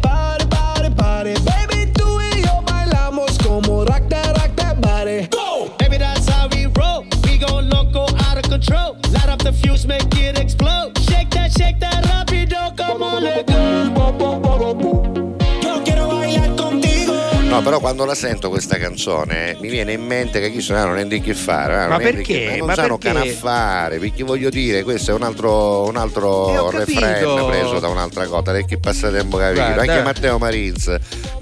the fuse, make it explode. Shake that, shake that rapido. Come on, let go. Yo quiero bailar contigo. No, però quando la sento questa canzone mi viene in mente che chi suona non è di che fare, Ma non di perché? che- non Ma sanno perché? canaffare, perché voglio dire, questo è un altro, un altro Eh, refrain preso da un'altra cosa, del chi passa tempo capito. Guarda. Anche Matteo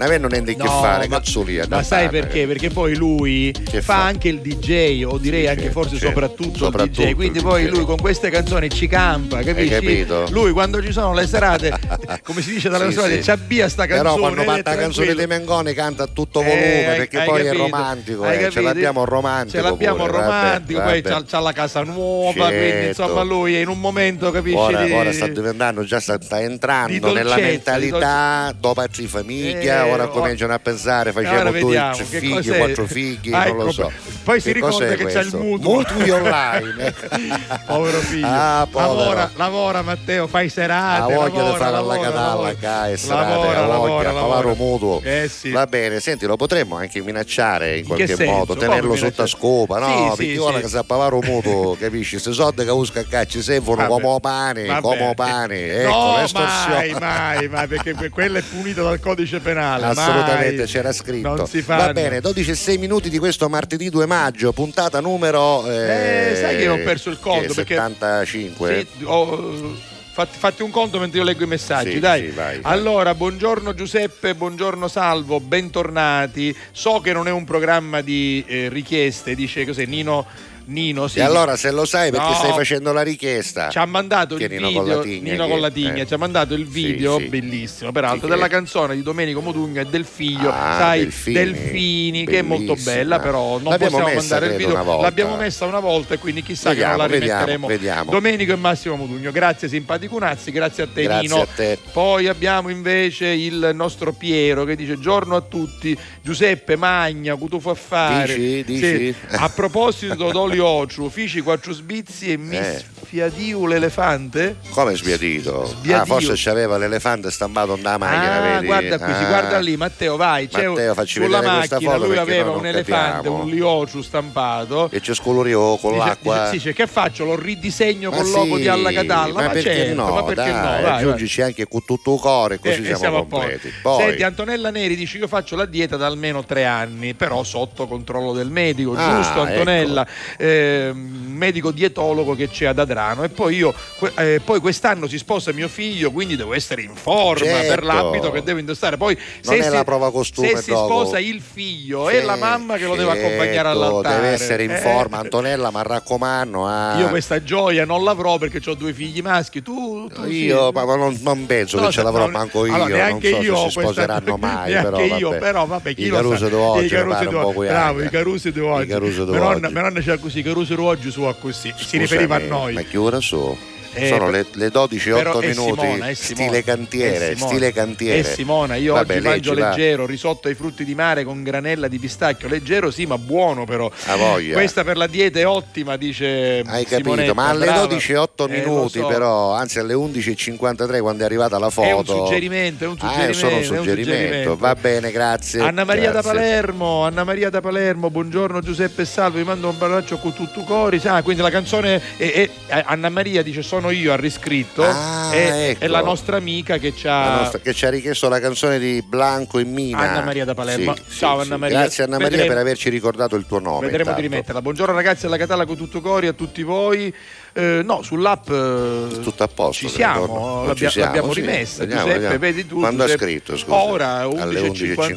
Marins non avendo niente no, che fare, ma, cazzolia. Ma sai perché? Perché poi lui fa, fa, anche il DJ, o direi sì, anche forse certo, soprattutto, soprattutto, il DJ. Quindi il poi DJ. lui con queste canzoni ci campa, capisci? Lui quando ci sono le serate, come si dice dalle sì, serate, sì. ci abbia sta canzone. Però quando fatta la canzone dei Mengoni canta a tutto volume eh, perché poi capito? è romantico, eh, ce l'abbiamo romantico. Ce l'abbiamo pure, romantico, vabbè, poi vabbè. C'ha, la casa nuova, certo. quindi insomma lui è in un momento, capisci? Ora, sta diventando, già sta, entrando nella mentalità dopo di famiglia, ora cominciano a pensare facciamo due figli, quattro figli, non lo ecco, so. Poi si ricorda che c'è il mutuo. Mutui online. Povero figlio. Ah, lavora, lavora Matteo, fai serate. Ha voglia di fare alla catalla, cai, lavora, lavora, lavora. mutuo. Eh sì. Va bene, senti, lo potremmo anche minacciare in qualche modo, tenerlo sotto scopa, no? Perché ora che sa pavare un mutuo, capisci? Se soldi che usca a cacci servono come pane, come pane. Ecco, no, mai, mai, mai, perché quello è punito dal codice penale. Assolutamente, c'era scritto. Non si fa. Va bene, 12 e 6 minuti di questo martedì 2 maggio, puntata numero... Eh, eh sai che ho perso il conto? Perché 75. Sì, ho, fatti, fatti, un conto mentre io leggo i messaggi, sì, dai. Sì, vai, vai. Allora, buongiorno Giuseppe, buongiorno Salvo, bentornati. So che non è un programma di eh, richieste, dice cos'è Nino Nino, sì. E allora se lo sai perché no, stai facendo la richiesta. Ci ha mandato il Nino video, Nino che, con la Tigna, eh. ci ha mandato il video sì, sì. bellissimo, peraltro, della canzone di Domenico Modugno e del figlio, ah, sai, Delfini, Delfini che è molto bella, però non l'abbiamo possiamo mandare il video. L'abbiamo messa una volta e quindi chissà vediamo, che non la rimetteremo. Vediamo, vediamo. Domenico e Massimo Modugno, grazie simpatico Nazzi, grazie a te grazie Nino. A te. Poi abbiamo invece il nostro Piero che dice giorno a tutti, Giuseppe Magna, Cutufo Affare. Dici, dici. A proposito d'Olio Ociu, Fici quattro sbizi e mi eh. sfiadiu l'elefante? Come sbiadito? Sbiadiu. Ah, forse c'aveva l'elefante stampato nella macchina, ah, vedi? guarda qui, ah. guarda lì, Matteo, vai. C'è Matteo, facci sulla macchina lui aveva un elefante, capiamo. un liociu stampato. E c'è scolorio con dice, l'acqua. Dice, sì, che faccio? Lo ridisegno ma con sì, logo di Alla Catalla? Ma, ma perché certo, no? Ma perché dai, no? Vai, aggiungici anche con tutto il cuore, così eh, siamo, completi. Poi. Senti, Antonella Neri dice: Io faccio la dieta da almeno tre anni, però sotto controllo del medico, ah, giusto, Antonella? Eh, medico dietologo che c'è ad Adrano. E poi io, eh, poi quest'anno si sposa mio figlio, quindi devo essere in forma certo. per l'abito che devo indossare. Poi non se è si, la prova costume, se si sposa il figlio e la mamma che lo deve accompagnare certo, all'altare. Deve essere in eh. forma, Antonella, ma raccomando. Ah. Io questa gioia non l'avrò perché ho due figli maschi. Tu, tu io sì. ma non, non, penso no, che ce l'avrò no, manco io. Allora, non so io se si sposeranno mai. Però, io, vabbè. però vabbè, chi I Caruso sa. di oggi, I Caruso di oggi. Bravo, i Caruso di oggi. Mia nonna, nonna c'era così, Caruso di oggi su a così. Si riferiva a noi. Ma che ora so? Eh, sono le, le 12 8 minuti Simona, stile cantiere stile cantiere e Simona io Vabbè, oggi mangio va. leggero risotto ai frutti di mare con granella di pistacchio leggero sì ma buono però a voglia questa per la dieta è ottima dice hai capito Simonetta, ma alle brava. 12 8 eh, minuti so. però anzi alle 11.53 quando è arrivata la foto è un suggerimento è un suggerimento, ah, è solo un suggerimento. suggerimento. va bene grazie Anna Maria grazie. da Palermo Anna Maria da Palermo buongiorno Giuseppe Salvo vi mando un abbraccio con tutto cori ah, quindi la canzone è, è, Anna Maria dice sono io ha riscritto Ah, è, ecco. è, la nostra amica che ci ha, nostra, che ci ha richiesto la canzone di Blanco e Mina Anna Maria da Palermo. Sì, Ciao sì, Anna sì. Maria. Grazie Anna Maria Vedremo, per averci ricordato il tuo nome. Vedremo intanto. di rimetterla. Buongiorno ragazzi alla Catalla con tutto cori a tutti voi. Eh, no, sull'app eh, tutto a posto. ci siamo, l'abbia- ci siamo, l'abbiamo sì. rimessa. Vediamo, Giuseppe, vediamo. vedi tu. Quando Giuseppe, ha scritto? Scusa? Ora alle 11.55.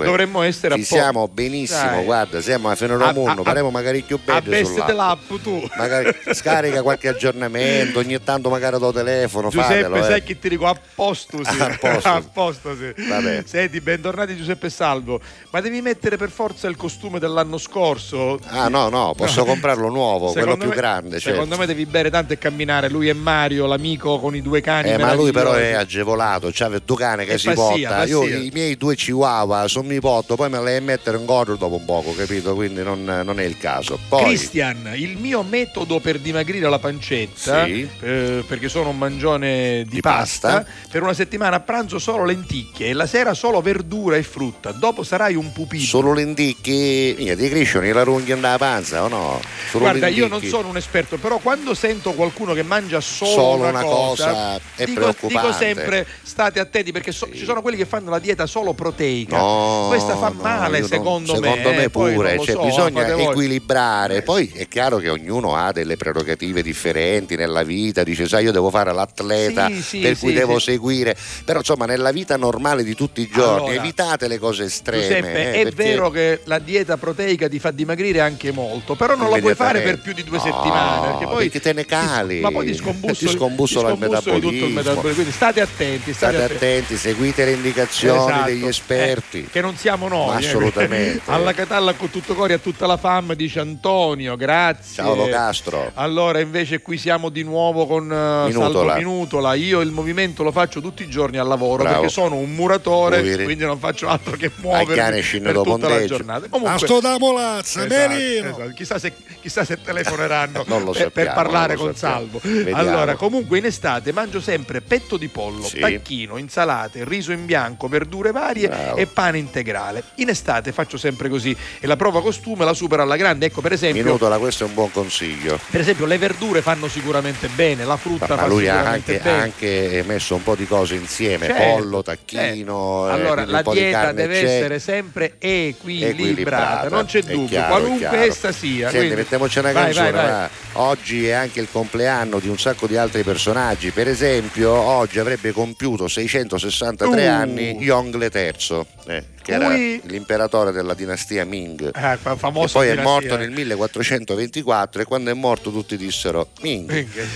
11.55. Dovremmo essere Ci a po- siamo benissimo, Dai. guarda, siamo a A- Fenoramunno, a- faremo magari più A bello bestia dell'app tu. Magari scarica qualche aggiornamento, ogni tanto magari do telefono, Giuseppe, fatelo, sai eh. che ti dico a posto, sì. A posto. A posto, sì. Vabbè. Senti, bentornati Giuseppe Salvo. Ma devi mettere per forza il costume dell'anno scorso? Ah no, no, posso comprarlo nuovo, quello più grande. Secondo me devi bere tanto e camminare. Lui è Mario, l'amico con i due cani. Eh, ma lui però è agevolato, c'ha due cani che E si passia, porta. Io passia. i miei due chihuahua sono mi porto, poi me le mettere in gorro dopo un poco, capito? Quindi non, non è il caso. Poi Christian, il mio metodo per dimagrire la pancetta, Sì. eh, perché sono un mangione di, Di pasta, pasta. per una settimana a pranzo solo lenticchie e la sera solo verdura e frutta. Dopo sarai un pupino. solo lenticchie, mica ti crescono la runghi nella panza o no? Solo Guarda, io non lenticchie. sono un esperto, però quando sento qualcuno che mangia solo, Solo una, una cosa è dico, preoccupante. dico sempre state attenti perché so- ci sono quelli che fanno la dieta solo proteica. No, Questa fa no, male io non- secondo me. Secondo me eh, pure, cioè, so, bisogna fate voi. equilibrare. Poi è chiaro che ognuno ha delle prerogative differenti nella vita, dice sai io devo fare l'atleta Sì, sì, per cui sì, devo sì. seguire, però insomma nella vita normale di tutti i giorni Allora, evitate le cose estreme. Giuseppe, eh, è perché- vero che la dieta proteica ti fa dimagrire anche molto, però non la puoi fare per più di due No, settimane. Perché poi perché te ne cali. ma poi ti scombussoli, Ti scombussola il ti scombusoli tutto il metabolismo. Quindi state attenti, state, State attenti, seguite le indicazioni Esatto. degli esperti. Eh, che non siamo noi. Eh. assolutamente. Alla Catalla con tutto cori a tutta la fam dice Antonio, grazie. Ciao Lo Castro. Allora invece qui siamo di nuovo con eh, Minutola. Salvo Minutola. Io il movimento lo faccio tutti i giorni al lavoro Bravo. perché sono un muratore, Muovere. quindi non faccio altro che muovermi per tutta la ponteggio. giornata. A Comunque, sto da molazza, Esatto, esatto. Chissà, se, chissà se telefoneranno Non lo per, parlare con. Salvo. Allora, comunque in estate mangio sempre petto di pollo, Sì. tacchino, insalate, riso in bianco, verdure varie Bravo. e pane integrale. In estate faccio sempre così e la prova costume la supero alla grande. Ecco, per esempio, Minutola, questo è un buon consiglio. per esempio le verdure fanno sicuramente bene, la frutta Ma fa lui ha anche, anche messo un po' di cose insieme, Certo, pollo, tacchino, eh, Allora, la dieta deve c'è. essere sempre equilibrata, equilibrata, non c'è dubbio, chiaro, qualunque essa sia. Senti, quindi- mettiamoci una Vai, canzone. vai, vai. va. Oggi è anche il compleanno di un sacco di altri personaggi. Per esempio, oggi avrebbe compiuto 663 Uh. anni Yongle III, eh, che era Ui. l'imperatore della dinastia Ming. Eh, E famosa poi è dinastia. morto nel 1424 e quando è morto tutti dissero Ming.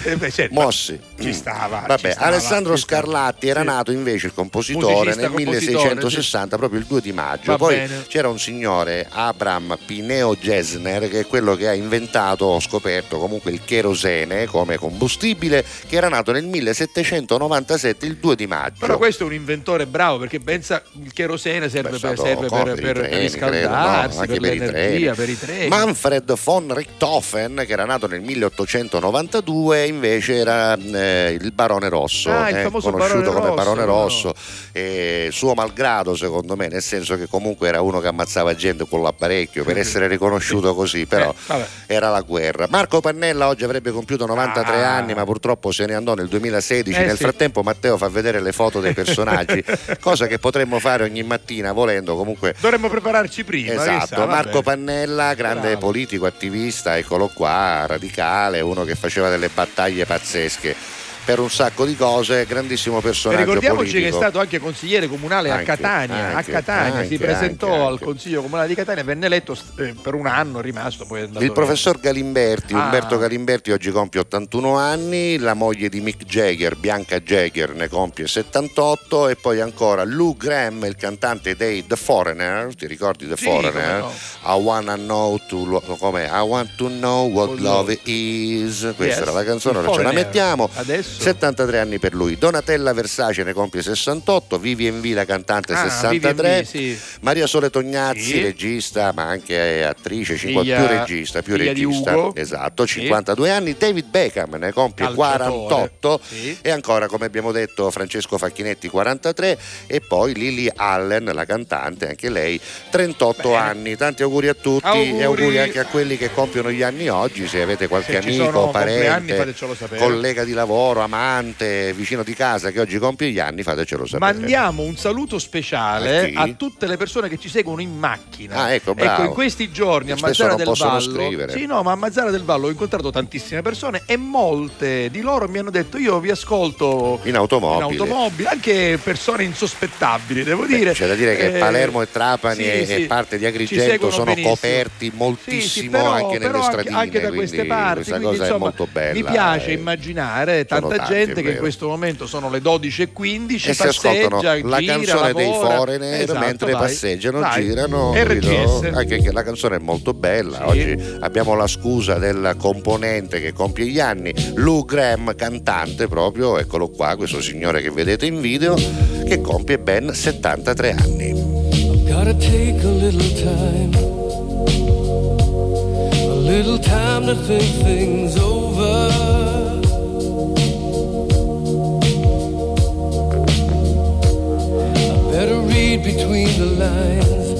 Eh, beh, certo, Mossi. Ci Mm. stava. Vabbè, ci stava, Alessandro ci stava. Scarlatti era Sì. nato invece il compositore Musicista, nel compositore, 1660, proprio il 2 di maggio. Va Poi bene. c'era un signore, Abram Pineo Gesner, che è quello che ha inventato o scoperto comunque il cherosene come combustibile, che era nato nel 1797, il 2 di maggio. Però questo è un inventore bravo perché pensa il cherosene serve, Per, serve co- per, i per treni, riscaldarsi, credo, no, per, per i l'energia, per i treni. Manfred von Richthofen, che era nato nel 1892, invece era eh, il Barone Rosso, Ah, eh, conosciuto Barone come Rosso, Barone no? Rosso, eh, suo malgrado secondo me, nel senso che comunque era uno che ammazzava gente con l'apparecchio per essere riconosciuto così, però Eh, era la guerra. Marco Pannella oggi avrebbe compiuto 93 Ah. anni, ma purtroppo se ne andò nel 2016. Eh, nel sì. frattempo Matteo fa vedere le foto dei personaggi, cosa che potremmo fare ogni mattina volendo comunque Dovremmo prepararci prima. Esatto, vabbè. Marco Pannella, grande Bravo. politico, attivista, eccolo qua, radicale, uno che faceva delle battaglie pazzesche per un sacco di cose, grandissimo E personaggio ricordiamoci che è politico. stato anche consigliere comunale Anche, a Catania, anche, a Catania si anche, presentò anche, al consiglio comunale di Catania, venne eletto eh, per un anno, è rimasto poi è Il professor Galimberti, Ah. Umberto Galimberti oggi compie 81 anni, la moglie di Mick Jagger, Bianca Jagger, ne compie 78 e poi ancora Lou Graham, il cantante dei The Foreigner, ti ricordi The Sì, Foreigner? come I wanna know to come I want to know what What love is. Questa Yes, era la canzone, ora ce la mettiamo. Adesso? 73 anni per lui. Donatella Versace ne compie 68, Vivian V la cantante Ah, 63. Vivian V, sì. Maria Sole Tognazzi, Sì. regista, ma anche attrice, Figlia- più regista, più regista. Esatto, Sì. 52 anni. David Beckham ne compie Calciatore. 48 Sì. e ancora, come abbiamo detto, Francesco Facchinetti 43 e poi Lily Allen, la cantante, anche lei 38 Bene. anni. Tanti auguri a tutti Auguri. e auguri anche a quelli che compiono gli anni oggi, se avete qualche Se amico, parente, collega di lavoro, amante, vicino di casa che oggi compie gli anni, fatecelo sapere. Mandiamo un saluto speciale A a tutte le persone che ci seguono in macchina. Ah, ecco, bravo. in questi giorni a Mazzara del Vallo. scrivere. Sì, no, ma a Mazzara del Vallo ho incontrato tantissime persone e molte di loro mi hanno detto io vi ascolto In automobile. in automobile, anche persone insospettabili, devo dire. C'è da dire che Eh, Palermo e Trapani sì, e, sì, e parte di Agrigento sono benissimo. coperti moltissimo però- anche nelle stradine. anche da queste parti. Questa quindi, cosa insomma, è molto bella. Mi piace eh. immaginare Sono tanta tanti, gente che in questo momento sono le 12.15, E si ascoltano passeggia, la gira, canzone dei lavora. Foreigner Esatto, mentre vai. passeggiano, Vai. girano. RGS. Anche che la canzone è molto bella. Sì. Oggi abbiamo la scusa del componente che compie gli anni, Lou Graham, cantante proprio, eccolo qua, questo signore che vedete in video, che compie ben 73 anni. Gotta take a little time, a little time to think things over. read between the lines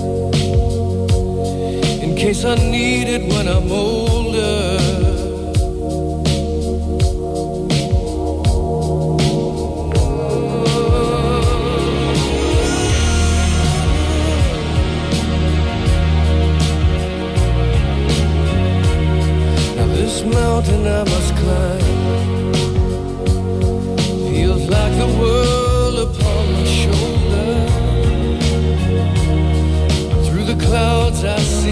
in case I need it when I'm older. Now this mountain I must climb feels like the world the clouds outside.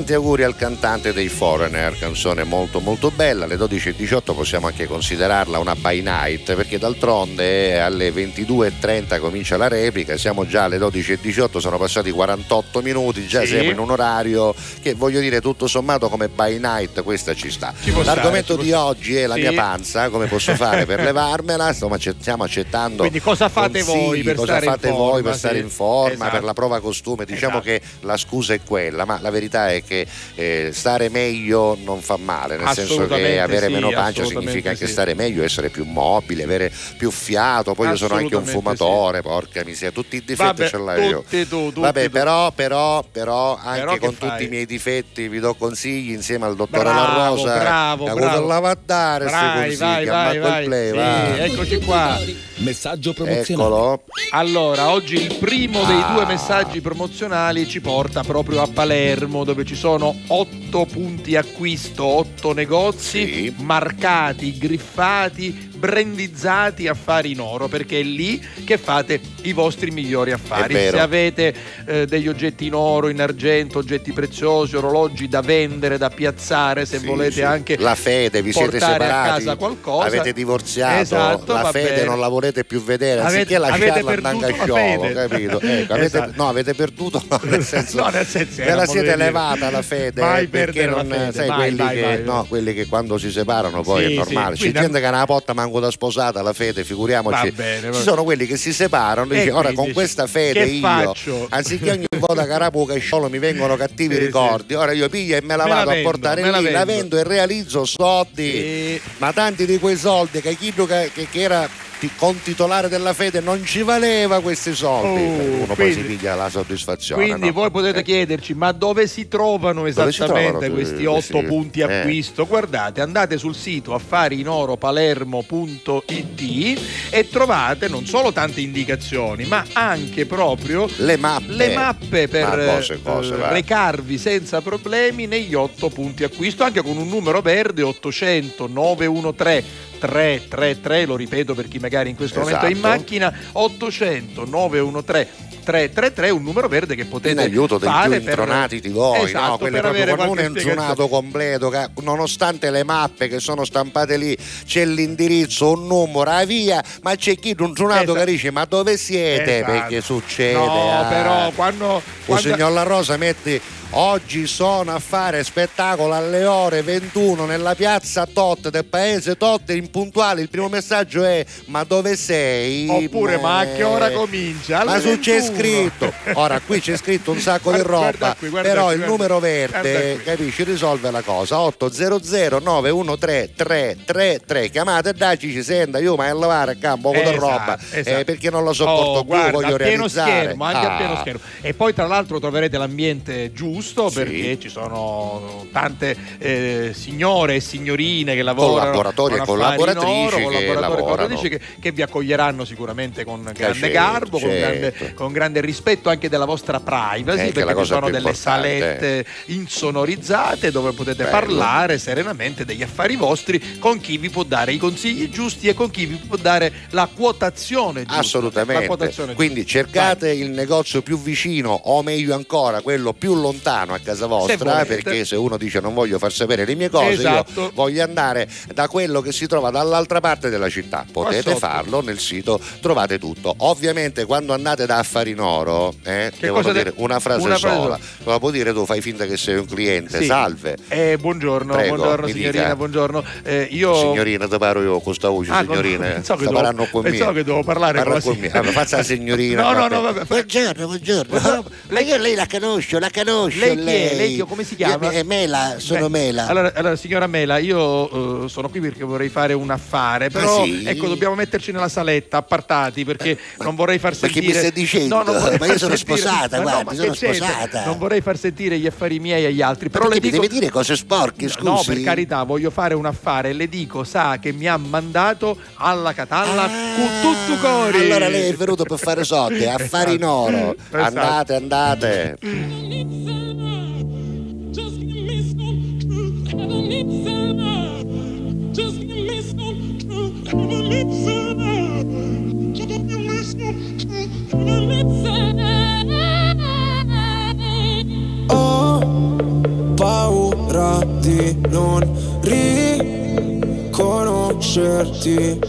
Tanti auguri al cantante dei Foreigner, canzone molto molto bella, alle 12.18 possiamo anche considerarla una by night perché d'altronde alle 22.30 comincia la replica, siamo già alle 12.18, sono passati 48 minuti, già Sì. siamo in un orario che voglio dire tutto sommato come by night questa ci sta. Ci L'argomento stare, ci di può- oggi è la Sì. mia panza, come posso fare per levarmela, Insomma, accett- stiamo accettando Quindi cosa fate voi per cosa stare in fate forma, voi per sì. stare in forma, Esatto. per la prova costume, diciamo Esatto. che la scusa è quella, ma la verità è che eh, stare meglio non fa male, nel senso che avere sì, meno pancia significa anche sì. stare meglio, essere più mobile, avere più fiato. Poi io sono anche un fumatore, porca miseria, tutti i difetti Vabbè, ce l'hai io. tutti tu, tutti Vabbè, tu. però, però, però, anche Però con fai? tutti i miei difetti vi do consigli insieme al dottore Bravo, La Rosa. bravo, bravo. lavandare, sti Vai, consigli, vai, vai, vai. play, Sì, va. eccoci qua. Messaggio promozionale. Eccolo. Allora, oggi il primo dei Ah. due messaggi promozionali ci porta proprio a Palermo, dove ci sono otto punti acquisto, otto negozi Sì. marcati, griffati, brandizzati affari in oro, perché è lì che fate i vostri migliori affari. Se avete eh, degli oggetti in oro, in argento, oggetti preziosi, orologi da vendere, da piazzare, se Sì, volete sì. anche la fede vi siete separati casa qualcosa. avete divorziato Esatto, la fede bene. non la volete più vedere Avete- anziché lasciarla a sciolo fede. capito Ecco, avete, Esatto. no avete perduto no, nel senso No, nel senso, ve la siete levata la fede Mai perché non fede, sai vai, quelli, vai, che, vai. no, quelli che quando si separano poi Sì, è normale sì, c'è gente che ha una potta manco da sposata la fede figuriamoci Va bene, va ci sono quelli che si separano E dice ora con dici, questa fede io faccio? anziché ogni volta carapuca e sciolo mi vengono cattivi Sì, ricordi ora io piglio e me la Me la vado a vendo, portare me la lì la vendo. vendo e realizzo soldi Sì. ma tanti di quei soldi che chi che, che era con titolare della fede non ci valeva questi soldi. Oh, Uno poi quindi- si piglia la soddisfazione. Quindi no? voi potete chiederci, ma dove si trovano Dove si esattamente trovano questi questi- otto punti eh. acquisto? Guardate, andate sul sito affarinoropalermo.it e trovate non solo tante indicazioni, ma anche proprio le mappe, le mappe per Ma cose, eh, cose, va. recarvi senza problemi negli otto punti acquisto, anche con un numero verde 800 913 333, lo ripeto per chi magari in questo momento è in Esatto. macchina, 800 913 333 un numero verde che potete in aiuto dei fare più per- intronati di voi, Esatto, no? quelli per proprio è qualche intronato completo, nonostante le mappe che sono stampate lì, c'è l'indirizzo, un numero, la via, ma c'è chi un intronato che dice ma dove siete? Esatto. Perché succede? No, ah. però quando, Il quando- signor La Rosa metti oggi sono a fare spettacolo alle ore 21 nella piazza Tot del paese Tot impuntuale il primo messaggio è ma dove sei? Oppure, ma a che ora comincia? Alle ma su c'è 21. scritto ora qui c'è scritto un sacco di Guarda- guarda roba qui, guarda però qui, il numero verde capisci risolve la cosa 800 913 333 chiamate e dacci ci senta io ma è a lavare a campo con Esatto, roba esatto. eh, perché non lo sopporto Oh, più voglio a realizzare schermo, anche a Ah. pieno schermo. E poi tra l'altro troverete l'ambiente giusto Sì. perché ci sono tante eh, signore e signorine che lavorano Collaboratori con e collaboratrici oro, che collaboratrici che, che vi accoglieranno sicuramente con grande certo, garbo, con, certo. grande, con grande rispetto anche della vostra privacy, Eh, perché ci sono delle salette insonorizzate dove potete Bello. parlare serenamente degli affari vostri con chi vi può dare i consigli giusti e con chi vi può dare la quotazione giusta. Assolutamente. quotazione Quindi giusta. cercate il negozio più vicino o meglio ancora quello più lontano a casa vostra volete. perché se uno dice non voglio far sapere le mie cose Esatto. io voglio andare da quello che si trova dall'altra parte della città. Potete farlo nel sito, trovate tutto. Ovviamente quando andate da Affari in Oro, eh, devo cosa dire de- una frase una sola. Lo puoi dire tu, fai finta che sei un cliente. Sì. Salve. Eh, buongiorno, Prego, buongiorno signorina, dica. buongiorno. Eh, io... Signorina, ti paro io con questa voce, Ah, con- signorina. pensavo che parlando con me. pensavo che dovevo parlare Parla con la con me. Allora, faccia la signorina. No, no, no, vabbè. Buongiorno, buongiorno. Ma io lei la conosco, la conosco. Lei chi è? Lei chi- come si chiama? Io- è Mela, sono Beh, Mela. Allora, allora, signora Mela, io eh, sono qui perché vorrei fare un affare, però Ah, sì? ecco, dobbiamo metterci nella saletta, appartati, perché non vorrei far ma sentire... mi stai dicendo? No, Ma io sono sentire- sposata, Ma no, guardi, ma sono sposata. Non vorrei far sentire gli affari miei agli altri, Ma però le perché mi dico... deve dire cose sporche, No, scusi? No, per carità, voglio fare un affare le dico, sa che mi ha mandato alla Catalla con tutto cori. Ah, Allora lei è venuto per fare soldi, affari in oro. Esatto. Andate, andate.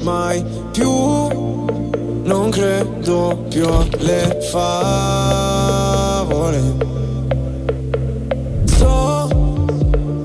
Mai più. Non credo più alle favole.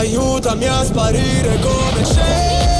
Aiutami a sparire come cenere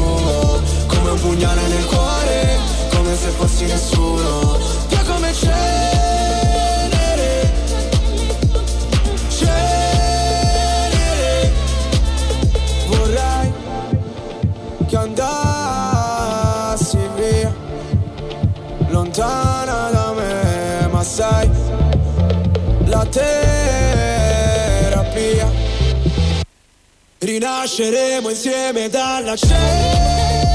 pugnale nel cuore come se fossi nessuno Via come cenere. Cenere. Vorrei che andassi via Lontana da me Ma sai La terapia. Rinasceremo insieme dalla cenere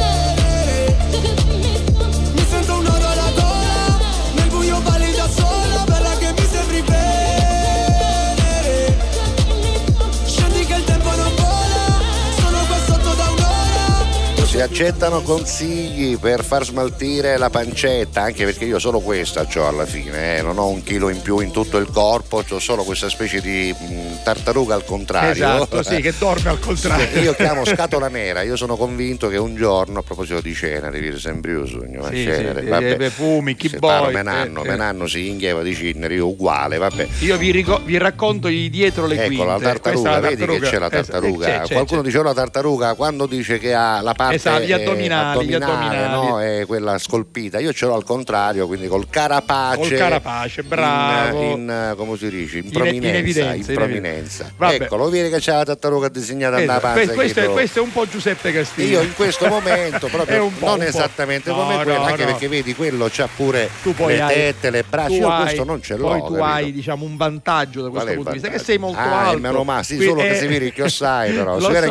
Si accettano consigli per far smaltire la pancetta, anche perché io solo questa ho alla fine, eh, non ho un chilo in più in tutto il corpo, ho solo questa specie di mh, tartaruga al contrario. Esatto, sì, che dorme al contrario. Io chiamo scatola nera, io sono convinto che un giorno, a proposito di cenere, dire sempre io sogno, Sì, cenere, sì, vabbè, eh, fumi, chi boy, paro menanno, eh, eh. menanno si ingheva di cenere, io uguale, vabbè. Io vi, rico- vi racconto i dietro le Ecco quinte. la tartaruga, Questa è vedi che c'è la Esatto, tartaruga. c'è, c'è, Qualcuno c'è. dice "Oh, la tartaruga quando dice che ha la parte Esatto, gli eh, addominali, gli addominali. no? è quella scolpita. Io ce l'ho al contrario, quindi col carapace. Col carapace, bravo. In, in, eh, come si dice? In In- in prominenza. evidenza, in in prominenza. Vabbè. Ecco, lo vedi che c'è la tartaruga disegnata Esatto, panza. questo, è, questo è un po' Giuseppe Castillo. Io in questo momento proprio non esattamente No, come no, quello, anche no. perché vedi quello c'ha pure le hai- tette, le braccia, io hai- questo non ce l'ho. Poi tu capito? hai diciamo un vantaggio da questo punto di vista, che sei molto ah, alto. meno male, sì, solo che si vede che sai però, si vede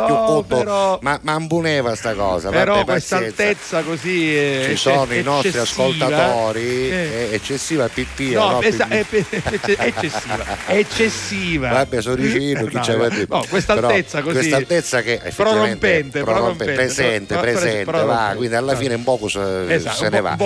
però- ma, ma ambuneva sta cosa. Però vabbè, questa pazienza. altezza così è Ci sono i eccessiva. nostri ascoltatori, Eh. è eccessiva pipia, No, no, esa- è, è- è eccessiva, è eccessiva. Vabbè, sono vicino, chi No, no, per- no, questa altezza così Questa altezza che effettivamente prorompente, è prorompente, presente, pro- presente, va, quindi alla fine un poco se, Esatto, se ne va.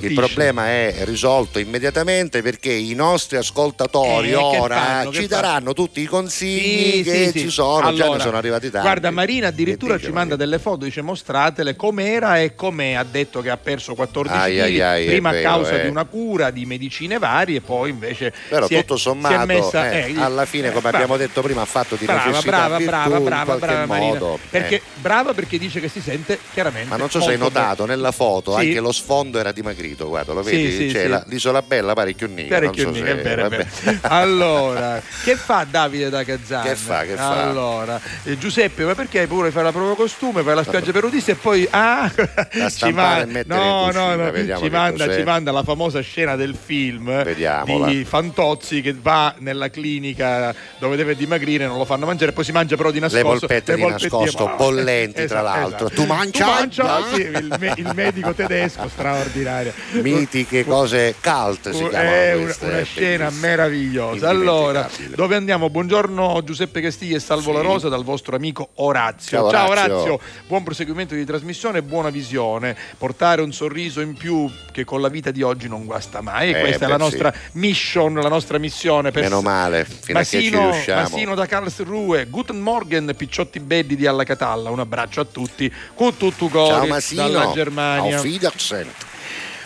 Il problema è risolto immediatamente perché i nostri ascoltatori Eh, ora fanno, ci daranno tutti i consigli Sì, che sì, ci sono, già ne Allora, sono arrivati tanti. Guarda, Marina addirittura ci manda delle foto, dice mostratele com'era e com'è. Ha detto che ha perso 14 Ai, kg, ai, ai, è prima a vero, causa eh. di una cura, di medicine varie, e poi invece Però è- tutto si sommato, è messa, eh, eh, alla fine, come brava. abbiamo detto prima, ha fatto di Brava, necessità brava, virtù brava, in brava, qualche brava Marina. modo. Perché eh. brava perché dice che si sente chiaramente. Ma non so se hai notato, bene. nella foto Sì. anche lo sfondo era dimagrito, guarda, lo vedi? sì, C'è sì. la- l'isola bella parecchio nera. Parecchio so nera, se- è vero, è. Allora, che fa Davide da Kazan? Che fa, che fa? Allora, eh, Giuseppe, ma perché hai pure fai la prova costume, fai la spiaggia perutista e poi ah, ci, stampare ma- mettere no, cucina, no, no, ci, manda, ci manda la famosa scena del film Vediamola. di Fantozzi che va nella clinica dove deve dimagrire, non lo fanno mangiare, poi si mangia però di Le nascosto. polpette di polpettine, nascosto, ma- bollenti tra Esatto, l'altro. esatto. Tu mangia? Tu mangia? Sì, il, me- il medico tedesco straordinario. Mitiche cose cult si è una, queste, una scena meravigliosa. Allora, dove andiamo? Buongiorno Giuseppe Castiglia e Salvo Sì. La Rosa dal vostro amico Orazio. Ciao, Orazio. Orazio, buon proseguimento di trasmissione e buona visione. Portare un sorriso in più che con la vita di oggi non guasta mai. E Eh, questa è la nostra mission, la nostra missione. Per Meno male, fino a che ci Masino, riusciamo. Masino da Karlsruhe, Guten Morgen, Picciotti Beddi di Alla Catalla. Un abbraccio a tutti. Con tutto Masino, dalla Germania. Auf Wiedersehen.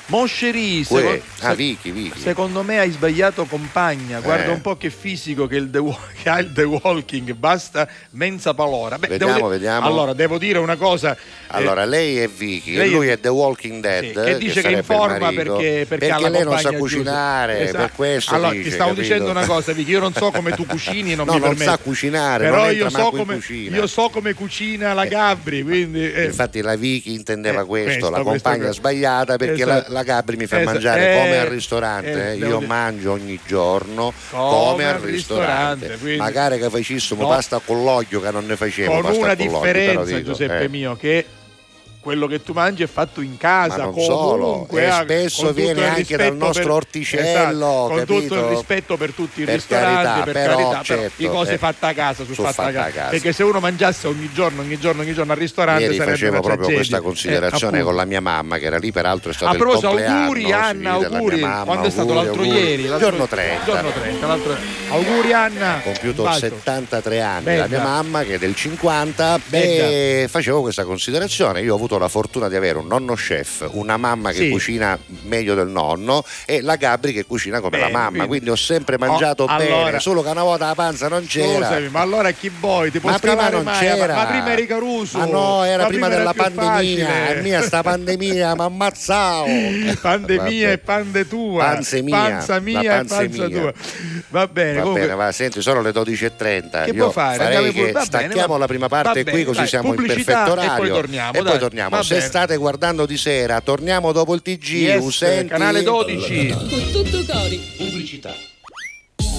Mosceri, Uè, seco- ah, Vicky, Vicky. secondo me hai sbagliato compagna. Guarda Eh. un po' che fisico che, il The che ha il The Walking, basta mensa palora. Beh, Vediamo, devo di- vediamo. Allora, devo dire una cosa. eh, Allora, lei è Vicky lei lui è- è The Walking Dead. sì, che dice che sarebbe in forma il marito. perché, perché, la lei non sa cucinare, giusta. per Esatto. questo Allora, dice, ti stavo capito? dicendo una cosa, Vicky. Io non so come tu cucini non No, mi non permetto. sa cucinare, Però io so, come, cucina. io so come cucina la Gabri. Quindi, eh, Infatti la Vicky intendeva Eh, questo, questo, la questo, compagna questo. sbagliata perché Esatto. la, la Gabri mi fa Esatto. mangiare Eh, come al ristorante. eh, eh. Io dire- mangio ogni giorno Come come, al ristorante. ristorante, quindi- Magari che facessimo No. pasta con l'olio che non ne facevo. con pasta una differenza, dico, Giuseppe eh. mio, che quello che tu mangi è fatto in casa, comunque, solo, ah, spesso viene il anche dal nostro per- orticello, esatto, con tutto il rispetto per tutti i Per ristoranti, carità, per però, carità, certo, di cose eh, fatte a casa su su fatta, a fatta casa. a casa. perché se uno mangiasse ogni giorno, ogni giorno, ogni giorno al ristorante Ieri sarebbe facevo proprio tragedia. questa considerazione Eh, con la mia mamma, che era lì, peraltro è stato A il proposito, compleanno. auguri Anna, della mia auguri. mamma, Quando è stato auguri, l'altro auguri. ieri? L'altro- Giorno 30. Giorno 30, l'altro- Auguri Anna. compiuto Un bacio. 73 anni la mia mamma che è del 50 e facevo questa considerazione io ho avuto avuto la fortuna di avere un nonno chef, una mamma che Sì. cucina meglio del nonno e la Gabri che cucina come la Bene, mamma. quindi- Quindi ho sempre mangiato Oh, bene, allora- solo che una volta la panza non c'era. Scusami, ma allora chi vuoi? Ti Ma prima non mai? c'era. Ma prima eri Caruso. Ma no, era Ma prima, della più pandemia. facile. E mia sta pandemia, mi ammazzavo. Pandemia e pande tua. Panze mia, Panza la mia e panza mia. tua. Va bene, Va comunque. bene, va, senti, sono le 12.30. Che Io può fare? farei Andiamo che pure- bene, stacchiamo va- la prima parte qui bene, così dai, siamo in perfetto e poi orario. torniamo, E poi dai, torniamo. va Se state guardando di sera, torniamo dopo il TG. Yes, un senti? canale 12. Con tutto cori. Pubblicità.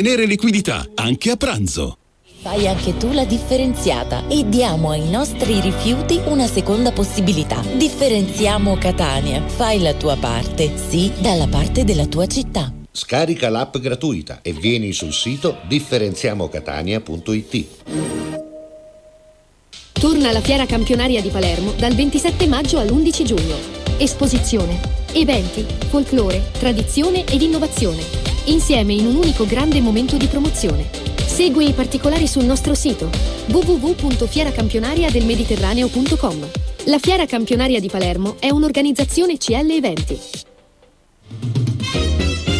liquidità, anche a pranzo. Fai anche tu la differenziata e diamo ai nostri rifiuti una seconda possibilità. Differenziamo Catania. Fai la tua parte, sì, dalla parte della tua città. Scarica l'app gratuita e vieni sul sito differenziamocatania.it. Torna la fiera campionaria di Palermo dal 27 maggio all'11 giugno. Esposizione, eventi, folklore, tradizione ed innovazione. Insieme in un unico grande momento di promozione. Segui i particolari sul nostro sito www.fieracampionariadelmediterraneo.com. La Fiera Campionaria di Palermo è un'organizzazione CL Eventi.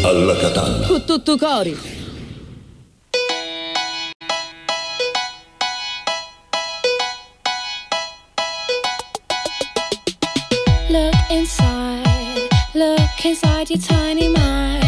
Alla Catalla. Con tutto cori. Look inside, look inside your tiny mind,